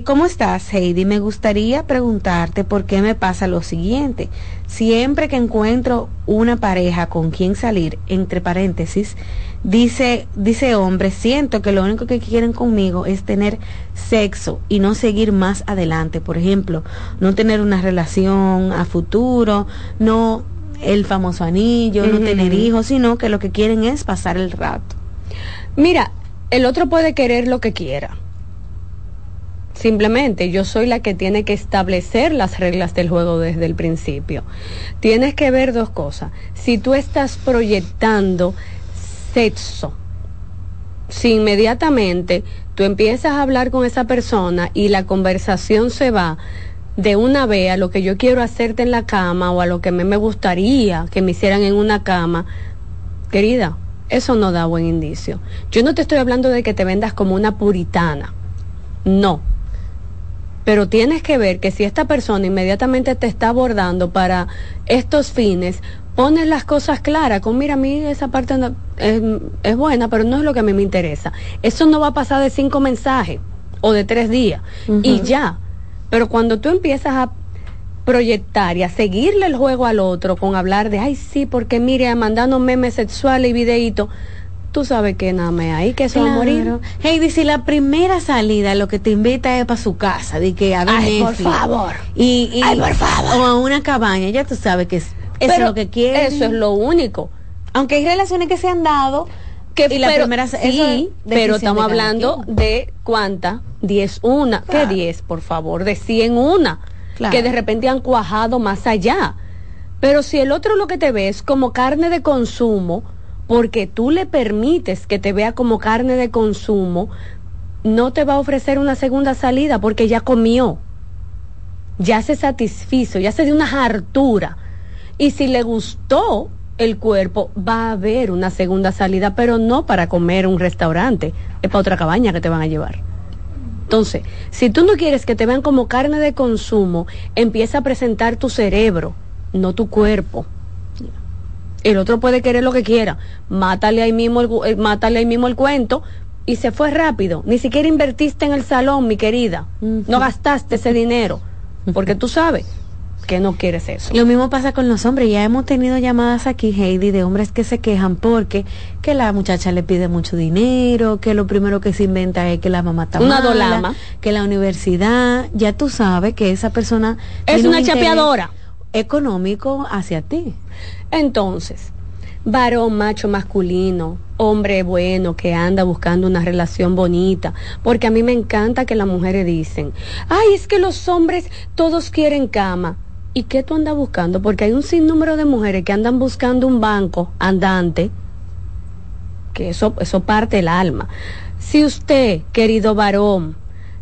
¿cómo estás Heidi? Me gustaría preguntarte por qué me pasa lo siguiente. Siempre que encuentro una pareja con quien salir, entre paréntesis, dice, dice hombre, siento que lo único que quieren conmigo es tener sexo y no seguir más adelante. Por ejemplo, no tener una relación a futuro, no el famoso anillo, no tener hijos, sino que lo que quieren es pasar el rato. Mira, el otro puede querer lo que quiera Simplemente yo soy la que tiene que establecer las reglas del juego desde el principio. Tienes que ver dos cosas. Si tú estás proyectando sexo, si inmediatamente tú empiezas a hablar con esa persona y la conversación se va de una vez a lo que yo quiero hacerte en la cama o a lo que me, me gustaría que me hicieran en una cama, querida, eso no da buen indicio. Yo no te estoy hablando de que te vendas como una puritana. No, pero tienes que ver que si esta persona inmediatamente te está abordando para estos fines, pones las cosas claras, con mira, a mí esa parte es, buena, pero no es lo que a mí me interesa. Eso no va a pasar de cinco mensajes o de tres días y ya. Pero cuando tú empiezas a proyectar y a seguirle el juego al otro con hablar de, ay, sí, porque mire, mandando memes sexuales y videitos, tú sabes que nada me hay, que se va a morir. Heidi, si la primera salida lo que te invita es para su casa, de que a Ay, por favor. Y, Ay, por favor. O a una cabaña, ya tú sabes que es, eso es lo que quiere. Eso es lo único. Aunque hay relaciones que se han dado, que y la primera sí, pero estamos hablando de cuánta, 10 una, ¿qué 10, por favor? De 100 una, que de repente han cuajado más allá. Pero si el otro lo que te ve es como carne de consumo, porque tú le permites que te vea como carne de consumo, no te va a ofrecer una segunda salida porque ya comió, ya se satisfizo, ya se dio una hartura. Y si le gustó el cuerpo, va a haber una segunda salida, pero no para comer un restaurante, es para otra cabaña que te van a llevar. Entonces, si tú no quieres que te vean como carne de consumo, empieza a presentar tu cerebro, no tu cuerpo. El otro puede querer lo que quiera, mátale ahí mismo el, eh, mátale ahí mismo el cuento y se fue rápido. Ni siquiera invertiste en el salón, mi querida. No gastaste ese dinero, porque tú sabes que no quieres eso. Lo mismo pasa con los hombres. Ya hemos tenido llamadas aquí, Heidi, de hombres que se quejan porque que la muchacha le pide mucho dinero, que lo primero que se inventa es que la mamá está Una mala, dolama. que la universidad, ya tú sabes que esa persona Es un una chapeadora. económico hacia ti. Entonces, varón macho masculino, hombre bueno que anda buscando una relación bonita, porque a mí me encanta que las mujeres dicen, ay, es que los hombres todos quieren cama. ¿Y qué tú andas buscando? Porque hay un sinnúmero de mujeres que andan buscando un banco andante, que eso, eso parte el alma. Si usted, querido varón,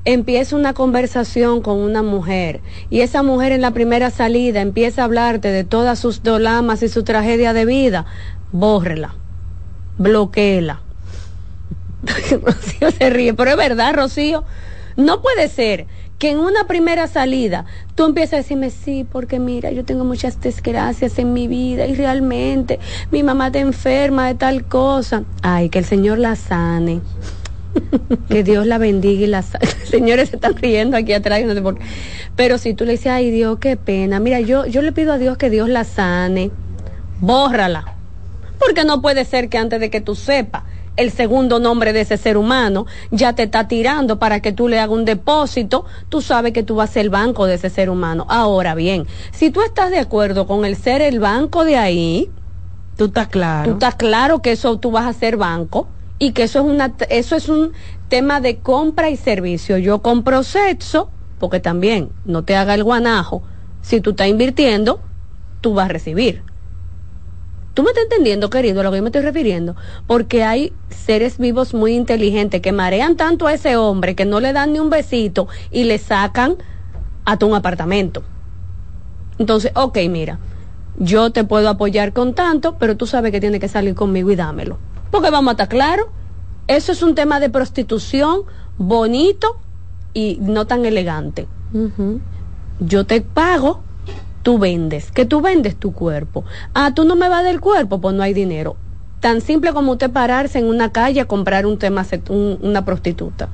empieza una conversación con una mujer y esa mujer en la primera salida empieza a hablarte de todas sus dolamas y su tragedia de vida, bórrela, bloquéela. Rocío se ríe, pero es verdad, Rocío. No puede ser que en una primera salida tú empieces a decirme, sí, porque mira, yo tengo muchas desgracias en mi vida y realmente mi mamá está enferma de tal cosa. Ay, que el Señor la sane. Que Dios la bendiga y la sane. Señores se están riendo aquí atrás, no sé por qué. Pero si tú le dices, ay Dios, qué pena, mira, yo, yo le pido a Dios que Dios la sane, bórrala. Porque no puede ser que antes de que tú sepas el segundo nombre de ese ser humano, ya te está tirando para que tú le hagas un depósito, tú sabes que tú vas a ser el banco de ese ser humano. Ahora bien, si tú estás de acuerdo con el ser el banco de ahí, tú estás claro. Tú estás claro que eso tú vas a ser banco y que eso es una eso es un tema de compra y servicio. Yo compro sexo, porque también no te haga el guanajo, si tú estás invirtiendo, tú vas a recibir. ¿Tú me estás entendiendo, querido, a lo que yo me estoy refiriendo? Porque hay seres vivos muy inteligentes que marean tanto a ese hombre que no le dan ni un besito y le sacan hasta un apartamento. Entonces, ok, mira, yo te puedo apoyar con tanto, pero tú sabes que tienes que salir conmigo y dámelo. Porque vamos a estar claros, eso es un tema de prostitución bonito y no tan elegante. Yo te pago tú vendes, que tú vendes tu cuerpo. Ah, tú no me vas del cuerpo, pues no hay dinero. Tan simple como usted pararse en una calle a comprar un tema, un, una prostituta.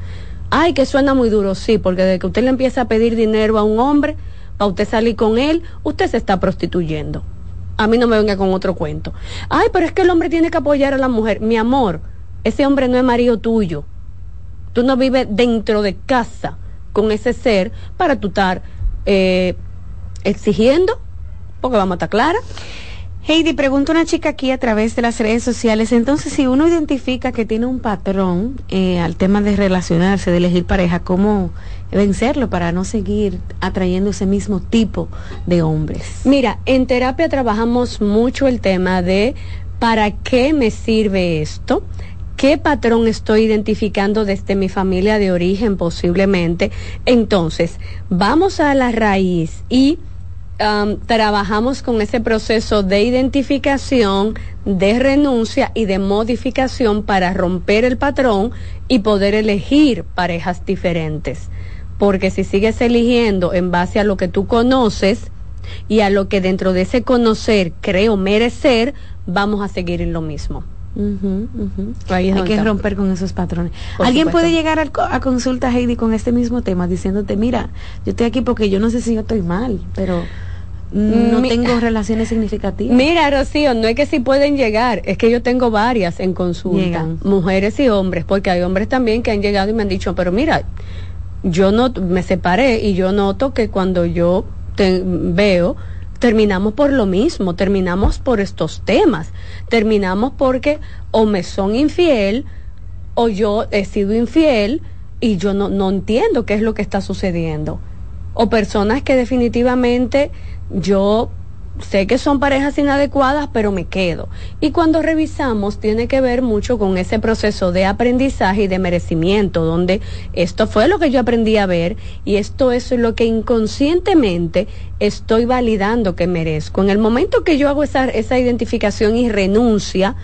Ay, que suena muy duro, sí, porque desde que usted le empieza a pedir dinero a un hombre, para usted salir con él, usted se está prostituyendo. A mí no me venga con otro cuento. Ay, pero es que el hombre tiene que apoyar a la mujer. Mi amor, ese hombre no es marido tuyo. Tú no vives dentro de casa con ese ser para tú estar eh, exigiendo, porque vamos a estar clara. Heidi, pregunta una chica aquí a través de las redes sociales. Entonces, si uno identifica que tiene un patrón eh, al tema de relacionarse, de elegir pareja, ¿cómo vencerlo para no seguir atrayendo ese mismo tipo de hombres? Mira, en terapia trabajamos mucho el tema de ¿para qué me sirve esto? ¿Qué patrón estoy identificando desde mi familia de origen posiblemente? Entonces, vamos a la raíz y um, trabajamos con ese proceso de identificación, de renuncia y de modificación para romper el patrón y poder elegir parejas diferentes. Porque si sigues eligiendo en base a lo que tú conoces y a lo que dentro de ese conocer creo merecer, vamos a seguir en lo mismo. Uh -huh, uh -huh. Hay que está. romper con esos patrones. Por Alguien supuesto. puede llegar al, a consulta, Heidi, con este mismo tema, diciéndote, mira, yo estoy aquí porque yo no sé si yo estoy mal, pero no Mi- tengo relaciones significativas. Mira, Rocío, no es que si pueden llegar, es que yo tengo varias en consulta, Llegan. mujeres y hombres, porque hay hombres también que han llegado y me han dicho, pero mira, yo no me separé y yo noto que cuando yo te- veo terminamos por lo mismo, terminamos por estos temas, terminamos porque o me son infiel o yo he sido infiel y yo no, no entiendo qué es lo que está sucediendo. O personas que definitivamente yo sé que son parejas inadecuadas, pero me quedo. Y cuando revisamos, tiene que ver mucho con ese proceso de aprendizaje y de merecimiento, donde esto fue lo que yo aprendí a ver y esto es lo que inconscientemente estoy validando que merezco. En el momento que yo hago esa, esa identificación y renuncia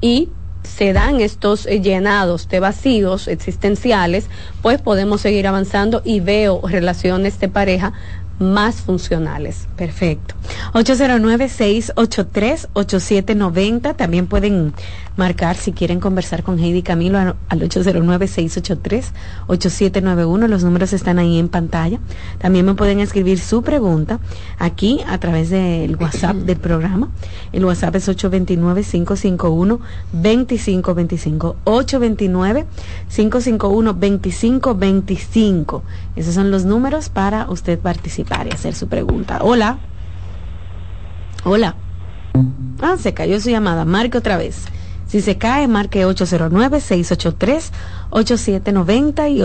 y se dan estos eh, llenados de vacíos existenciales, pues podemos seguir avanzando y veo relaciones de pareja más funcionales. Perfecto. 809-683-8790. También pueden marcar si quieren conversar con Heidi Camilo al 809-683-8791. Los números están ahí en pantalla. También me pueden escribir su pregunta aquí a través del WhatsApp del programa. El WhatsApp es 829-551-2525. 829-551-2525. Esos son los números para usted participar y hacer su pregunta. Hola. Hola. Ah, se cayó su llamada. Marque otra vez. Si se cae, marque 809-683-8790 y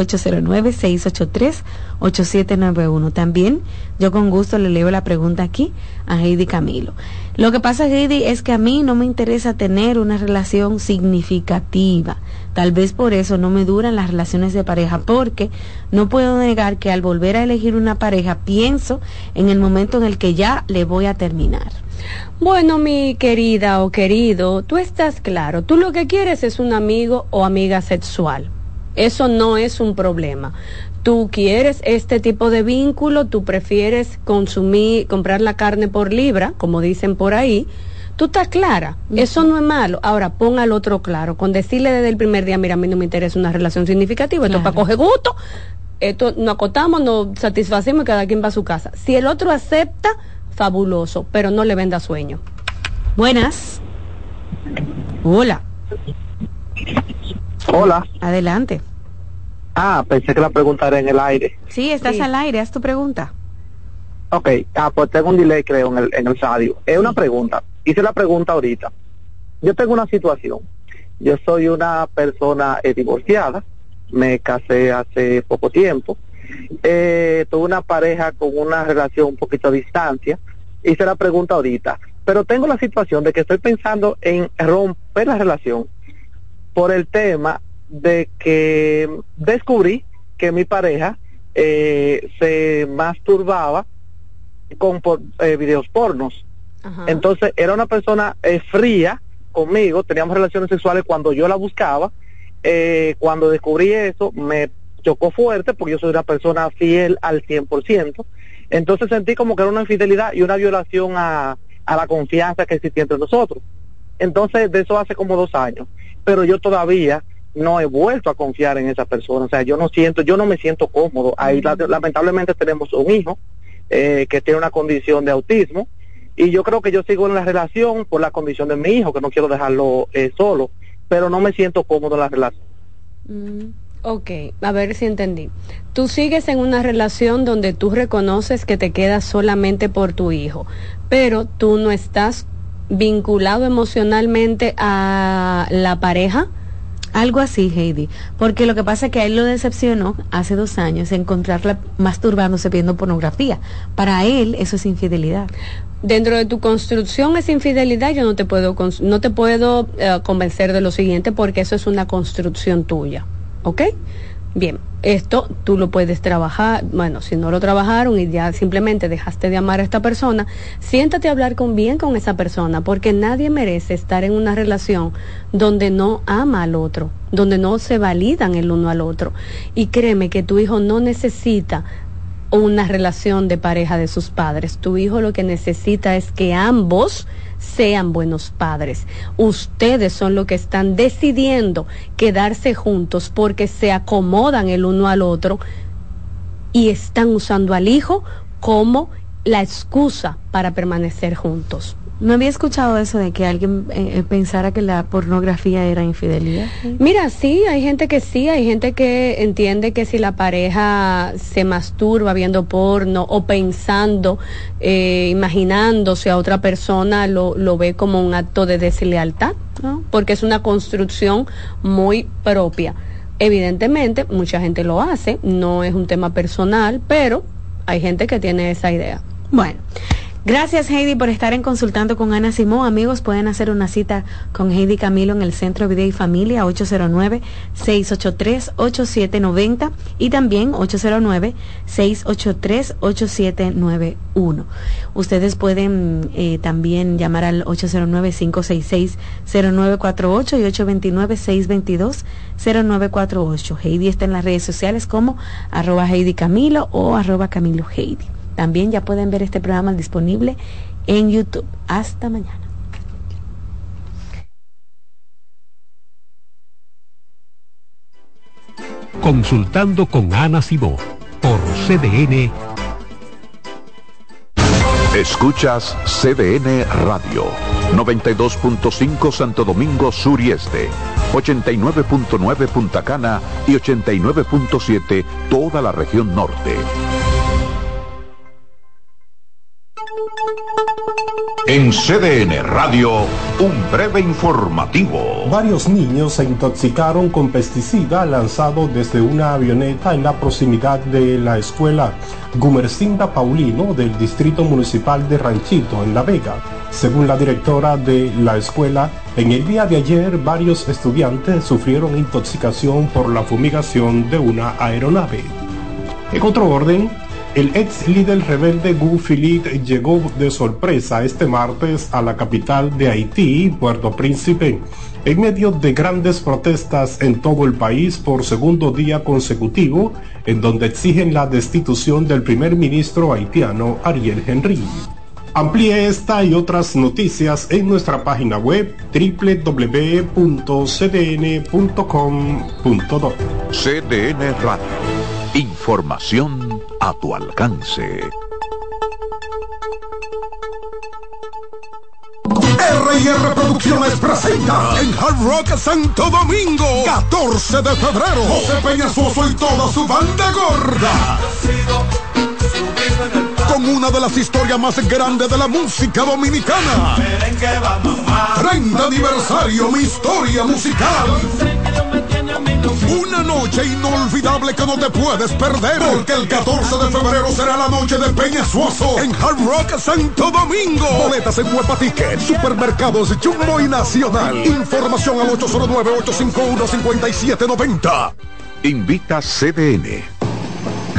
809-683-8791. También yo con gusto le leo la pregunta aquí a Heidi Camilo. Lo que pasa, Heidi, es que a mí no me interesa tener una relación significativa. Tal vez por eso no me duran las relaciones de pareja, porque no puedo negar que al volver a elegir una pareja pienso en el momento en el que ya le voy a terminar. Bueno, mi querida o querido, tú estás claro, tú lo que quieres es un amigo o amiga sexual. Eso no es un problema. Tú quieres este tipo de vínculo, tú prefieres consumir, comprar la carne por libra, como dicen por ahí. Tú estás clara, eso no es malo. Ahora pon al otro claro, con decirle desde el primer día, mira, a mí no me interesa una relación significativa, esto para coger gusto, esto nos acotamos, nos satisfacemos y cada quien va a su casa. Si el otro acepta, fabuloso, pero no le venda sueño. Buenas. Hola. Hola. Adelante. Ah, pensé que la pregunta era en el aire. Sí, estás al aire, haz tu pregunta. Ok, ah, pues tengo un delay creo en el, en el radio. Es una pregunta, hice la pregunta ahorita. Yo tengo una situación. Yo soy una persona eh, divorciada, me casé hace poco tiempo eh, tuve una pareja con una relación un poquito a distancia, hice la pregunta ahorita, pero tengo la situación de que estoy pensando en romper la relación por el tema de que descubrí que mi pareja eh, se masturbaba con eh, videos pornos. Entonces era una persona eh, fría conmigo, teníamos relaciones sexuales cuando yo la buscaba. Eh, cuando descubrí eso, me chocó fuerte porque yo soy una persona fiel al 100%. Entonces sentí como que era una infidelidad y una violación a, a la confianza que existía entre nosotros. Entonces, de eso hace como dos años. Pero yo todavía no he vuelto a confiar en esa persona. O sea, yo no siento, yo no me siento cómodo. Ahí lamentablemente tenemos un hijo eh, que tiene una condición de autismo. Y yo creo que yo sigo en la relación por la condición de mi hijo, que no quiero dejarlo eh, solo. Pero no me siento cómodo en la relación. Mm. Ok, a ver si entendí. Tú sigues en una relación donde tú reconoces que te quedas solamente por tu hijo, pero tú no estás vinculado emocionalmente a la pareja. Algo así, Heidi. Porque lo que pasa es que a él lo decepcionó hace dos años encontrarla masturbándose viendo pornografía. Para él eso es infidelidad. Dentro de tu construcción es infidelidad, yo no te puedo, no te puedo eh, convencer de lo siguiente porque eso es una construcción tuya. ¿Ok? Bien, esto tú lo puedes trabajar, bueno, si no lo trabajaron y ya simplemente dejaste de amar a esta persona, siéntate a hablar con bien con esa persona, porque nadie merece estar en una relación donde no ama al otro, donde no se validan el uno al otro. Y créeme que tu hijo no necesita una relación de pareja de sus padres. Tu hijo lo que necesita es que ambos sean buenos padres. Ustedes son los que están decidiendo quedarse juntos porque se acomodan el uno al otro y están usando al hijo como la excusa para permanecer juntos. No había escuchado eso de que alguien eh, eh, pensara que la pornografía era infidelidad. Mira, sí, hay gente que sí, hay gente que entiende que si la pareja se masturba viendo porno o pensando, eh, imaginándose a otra persona, lo, lo ve como un acto de deslealtad, ¿no? porque es una construcción muy propia. Evidentemente, mucha gente lo hace, no es un tema personal, pero hay gente que tiene esa idea. Bueno. Gracias Heidi por estar en Consultando con Ana Simón. Amigos, pueden hacer una cita con Heidi Camilo en el Centro Vida y Familia 809-683-8790 y también 809-683-8791. Ustedes pueden eh, también llamar al 809-566-0948 y 829-622-0948. Heidi está en las redes sociales como arroba Heidi Camilo o arroba Camilo Heidi. También ya pueden ver este programa disponible en YouTube. Hasta mañana. Consultando con Ana Simó por CDN. Escuchas CDN Radio, 92.5 Santo Domingo Sur y Este, 89.9 Punta Cana y 89.7 toda la región norte. En CDN Radio, un breve informativo. Varios niños se intoxicaron con pesticida lanzado desde una avioneta en la proximidad de la escuela Gumercinda Paulino del Distrito Municipal de Ranchito, en La Vega. Según la directora de la escuela, en el día de ayer varios estudiantes sufrieron intoxicación por la fumigación de una aeronave. En otro orden, el ex líder rebelde Gu Philippe llegó de sorpresa este martes a la capital de Haití, Puerto Príncipe, en medio de grandes protestas en todo el país por segundo día consecutivo, en donde exigen la destitución del primer ministro haitiano Ariel Henry. Amplíe esta y otras noticias en nuestra página web www.cdn.com.do. CDN Radio. Información a tu alcance. R&R Producciones presenta en Hard Rock Santo Domingo 14 de febrero. José Peñasoso y toda su banda gorda. Con una de las historias más grandes de la música dominicana. 30 aniversario mi historia musical una noche inolvidable que no te puedes perder. Porque el 14 de febrero será la noche de Peña Suazo en Hard Rock Santo Domingo. Boletas en Huepa Supermercados Jumbo y Nacional. Información al 809-851-5790. Invita CDN.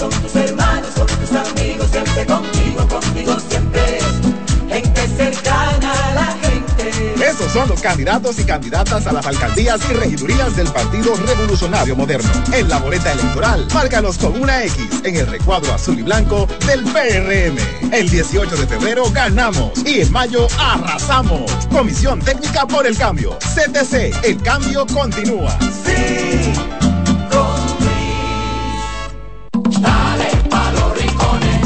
Son tus hermanos, son tus amigos, siempre contigo, contigo siempre. Gente cercana a la gente. Esos son los candidatos y candidatas a las alcaldías y regidurías del Partido Revolucionario Moderno. En la boleta electoral, márcanos con una X en el recuadro azul y blanco del PRM. El 18 de febrero ganamos y en mayo arrasamos. Comisión Técnica por el Cambio. CTC, el cambio continúa. Sí.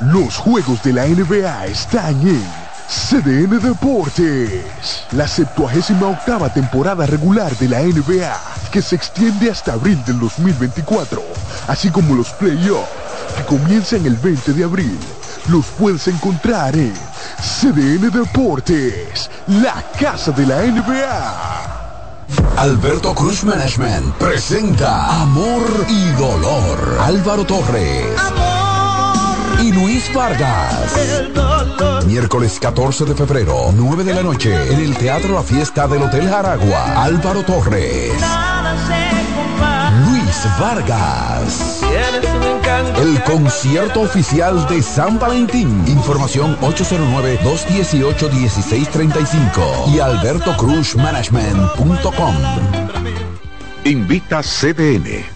Los juegos de la NBA están en CDN Deportes. La 78 octava temporada regular de la NBA, que se extiende hasta abril del 2024, así como los playoffs, que comienzan el 20 de abril, los puedes encontrar en CDN Deportes, la casa de la NBA. Alberto Cruz Management presenta Amor y Dolor. Álvaro Torres. Y Luis Vargas. Miércoles 14 de febrero, 9 de la noche, en el Teatro La Fiesta del Hotel Jaragua. Álvaro Torres. Luis Vargas. El Concierto oficial de San Valentín. Información 809-218-1635 y albertocruzmanagement.com. Invita CDN.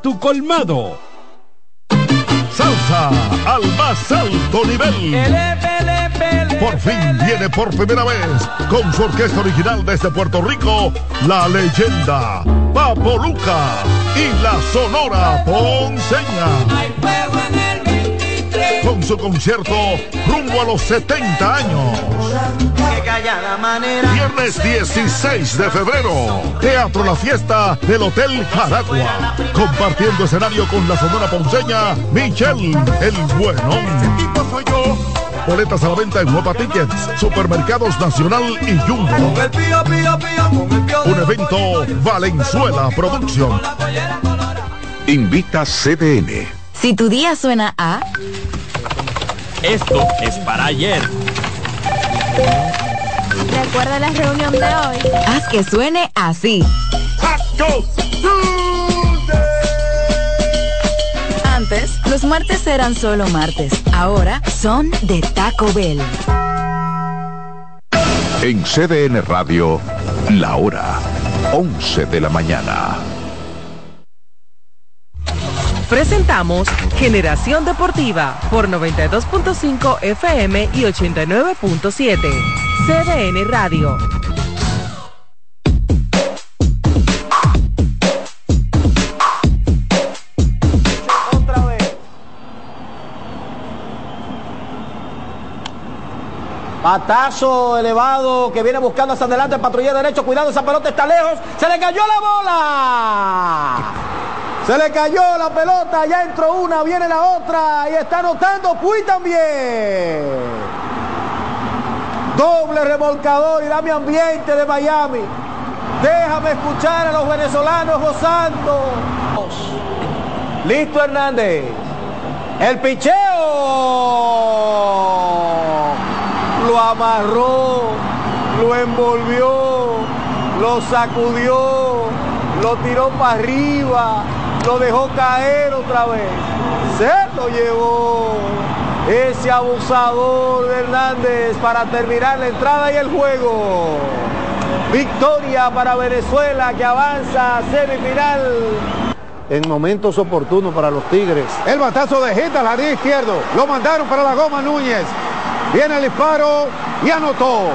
tu colmado. Salsa al más alto nivel. Por fin viene por primera vez con su orquesta original desde Puerto Rico, la leyenda Papo Luca y la Sonora Ponceña. Con su concierto rumbo a los 70 años. Viernes 16 de febrero, Teatro La Fiesta del Hotel Jaragua. Compartiendo escenario con la Sonora Ponceña, Michelle El Bueno. Boletas a la venta en Nueva Tickets, Supermercados Nacional y Jumbo. Un evento Valenzuela Producción. Invita CDN. Si tu día suena a... Esto es para ayer. Recuerda la reunión de hoy. Haz que suene así. Antes, los martes eran solo martes. Ahora son de Taco Bell. En CDN Radio, la hora 11 de la mañana. Presentamos Generación Deportiva por 92.5 FM y 89.7. CDN Radio. Patazo elevado que viene buscando hacia adelante el patrullero derecho. Cuidado, esa pelota está lejos. Se le cayó la bola. Se le cayó la pelota. Ya entró una, viene la otra. Y está anotando Puy también. Doble remolcador y dame ambiente de Miami. Déjame escuchar a los venezolanos gozando. Listo Hernández. El picheo lo amarró, lo envolvió, lo sacudió, lo tiró para arriba, lo dejó caer otra vez. Se lo llevó ese abusador de Hernández para terminar la entrada y el juego. Victoria para Venezuela que avanza a semifinal. En momentos oportunos para los Tigres. El batazo de Gita al jardín izquierdo. Lo mandaron para la goma Núñez. Viene el disparo y anotó.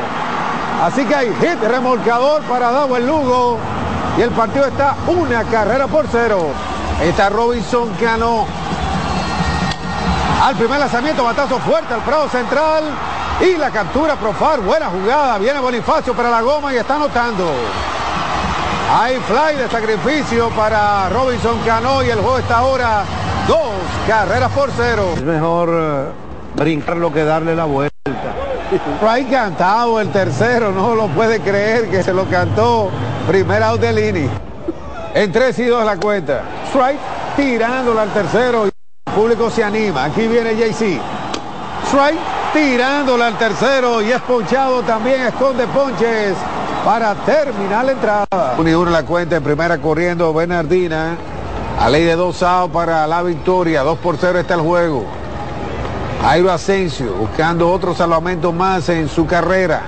Así que hay hit remolcador para el Lugo. Y el partido está una carrera por cero. Está Robinson Cano. Al primer lanzamiento, batazo fuerte al Prado Central. Y la captura Profar. Buena jugada. Viene Bonifacio para la goma y está anotando. Hay fly de sacrificio para Robinson Cano y el juego está ahora dos carreras por cero. Es mejor eh, brincarlo que darle la vuelta. Hay cantado el tercero, no lo puede creer que se lo cantó. Primera out de Lini. En 3 y 2 la cuenta. Strike tirándola al tercero el público se anima. Aquí viene JC. Strike tirándola al tercero y es ponchado también, esconde ponches para terminar la entrada. Un y uno la cuenta en primera corriendo Bernardina. A ley de dos outs para la victoria. 2 por 0 está el juego. Jairo Asensio buscando otro salvamento más en su carrera.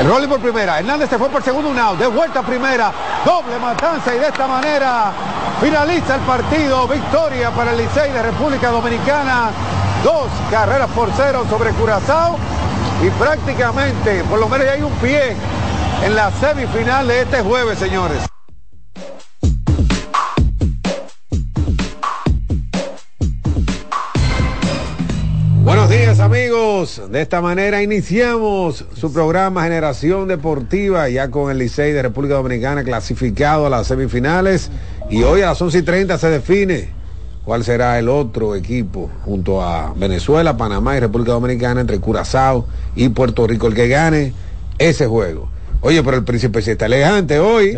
El rolling por primera. Hernández se fue por segundo un out. De vuelta primera. Doble matanza y de esta manera finaliza el partido. Victoria para el Licey de República Dominicana. Dos carreras por cero sobre Curazao. Y prácticamente, por lo menos ya hay un pie en la semifinal de este jueves, señores. Amigos, de esta manera iniciamos su programa Generación Deportiva ya con el Licey de República Dominicana clasificado a las semifinales y hoy a las 11 y 30 se define cuál será el otro equipo junto a Venezuela, Panamá y República Dominicana entre Curazao y Puerto Rico. El que gane ese juego. Oye, pero el príncipe sí está elegante hoy.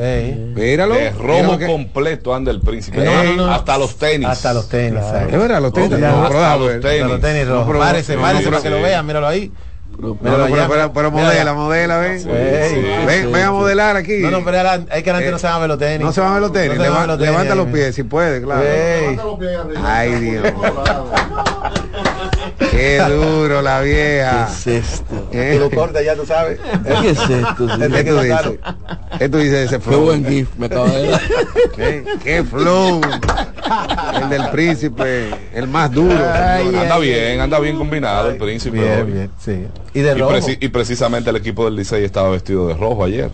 Míralo. Mira que- completo anda el príncipe. No, no, no. Hasta los tenis. Hasta los tenis. Es verdad, los tenis. No, hasta los tenis. Hasta los tenis rojos. Párese, para que lo vean, míralo ahí. Pero, modela, modela, ven. Sí, ven, sí, ven, sí. ven a modelar aquí. No, no, pero es que antes no se van a ver los tenis. No se van a ver los tenis. No se van a Leva- ver los tenis levanta ahí, los pies, si puede, claro. Ey. Ay, Dios. Qué duro la vieja. ¿Qué es esto? ¿Eh? Lo cortas ya, tú sabes. ¿Qué es esto? ¿Qué tú dices? ¿Qué tú dices ese flow? Qué buen gif me acaba de dar. ¿Qué, qué flow. El del príncipe, el más duro. anda bien, anda bien combinado el príncipe. Bien, bien, sí. Y de rojo. preci- y precisamente el equipo del Licey estaba vestido de rojo ayer.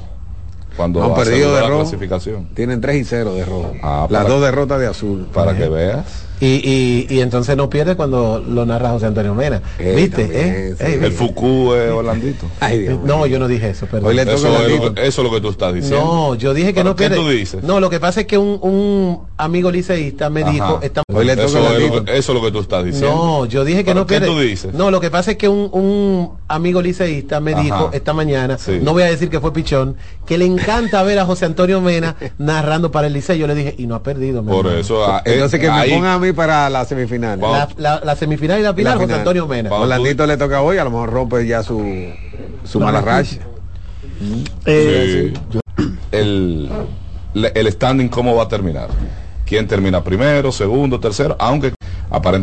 Cuando Han perdido de la rojo. clasificación. Tienen 3 y 0 de rojo. Ah, Las dos derrotas de azul. Para que veas. Y, y, y entonces no pierde cuando lo narra José Antonio Mena. Eh, ¿Viste? eh? Ey, El ¿viste? Fuku es Orlandito. Ay, Dios mío. No, yo no dije eso, perdón. Hoy Eso a es, lo que, eso es lo que tú estás diciendo. No, yo dije que ¿Pero no qué pierde. tú dices? No, lo que pasa es que un, un amigo liceísta me Ajá. dijo. esta- Hoy le eso, a es lo que, eso es lo que tú estás diciendo. No, yo dije que ¿Pero no qué pierde. tú dices? No, lo que pasa es que un, un amigo liceísta me Ajá. dijo esta mañana, Sí. no voy a decir que fue pichón, que le encanta ver a José Antonio Mena narrando para el liceo. Yo le dije, y no ha perdido. Por hermano". eso. ah, eh, Entonces que me a mí para la semifinal. La, la- la semifinal y la final, La José final. Antonio Mena. Orlandito le toca hoy, a lo mejor rompe ya su, su mala racha. Sí. el, el standing cómo va a terminar. ¿Quién termina primero, segundo, tercero? Aunque aparentemente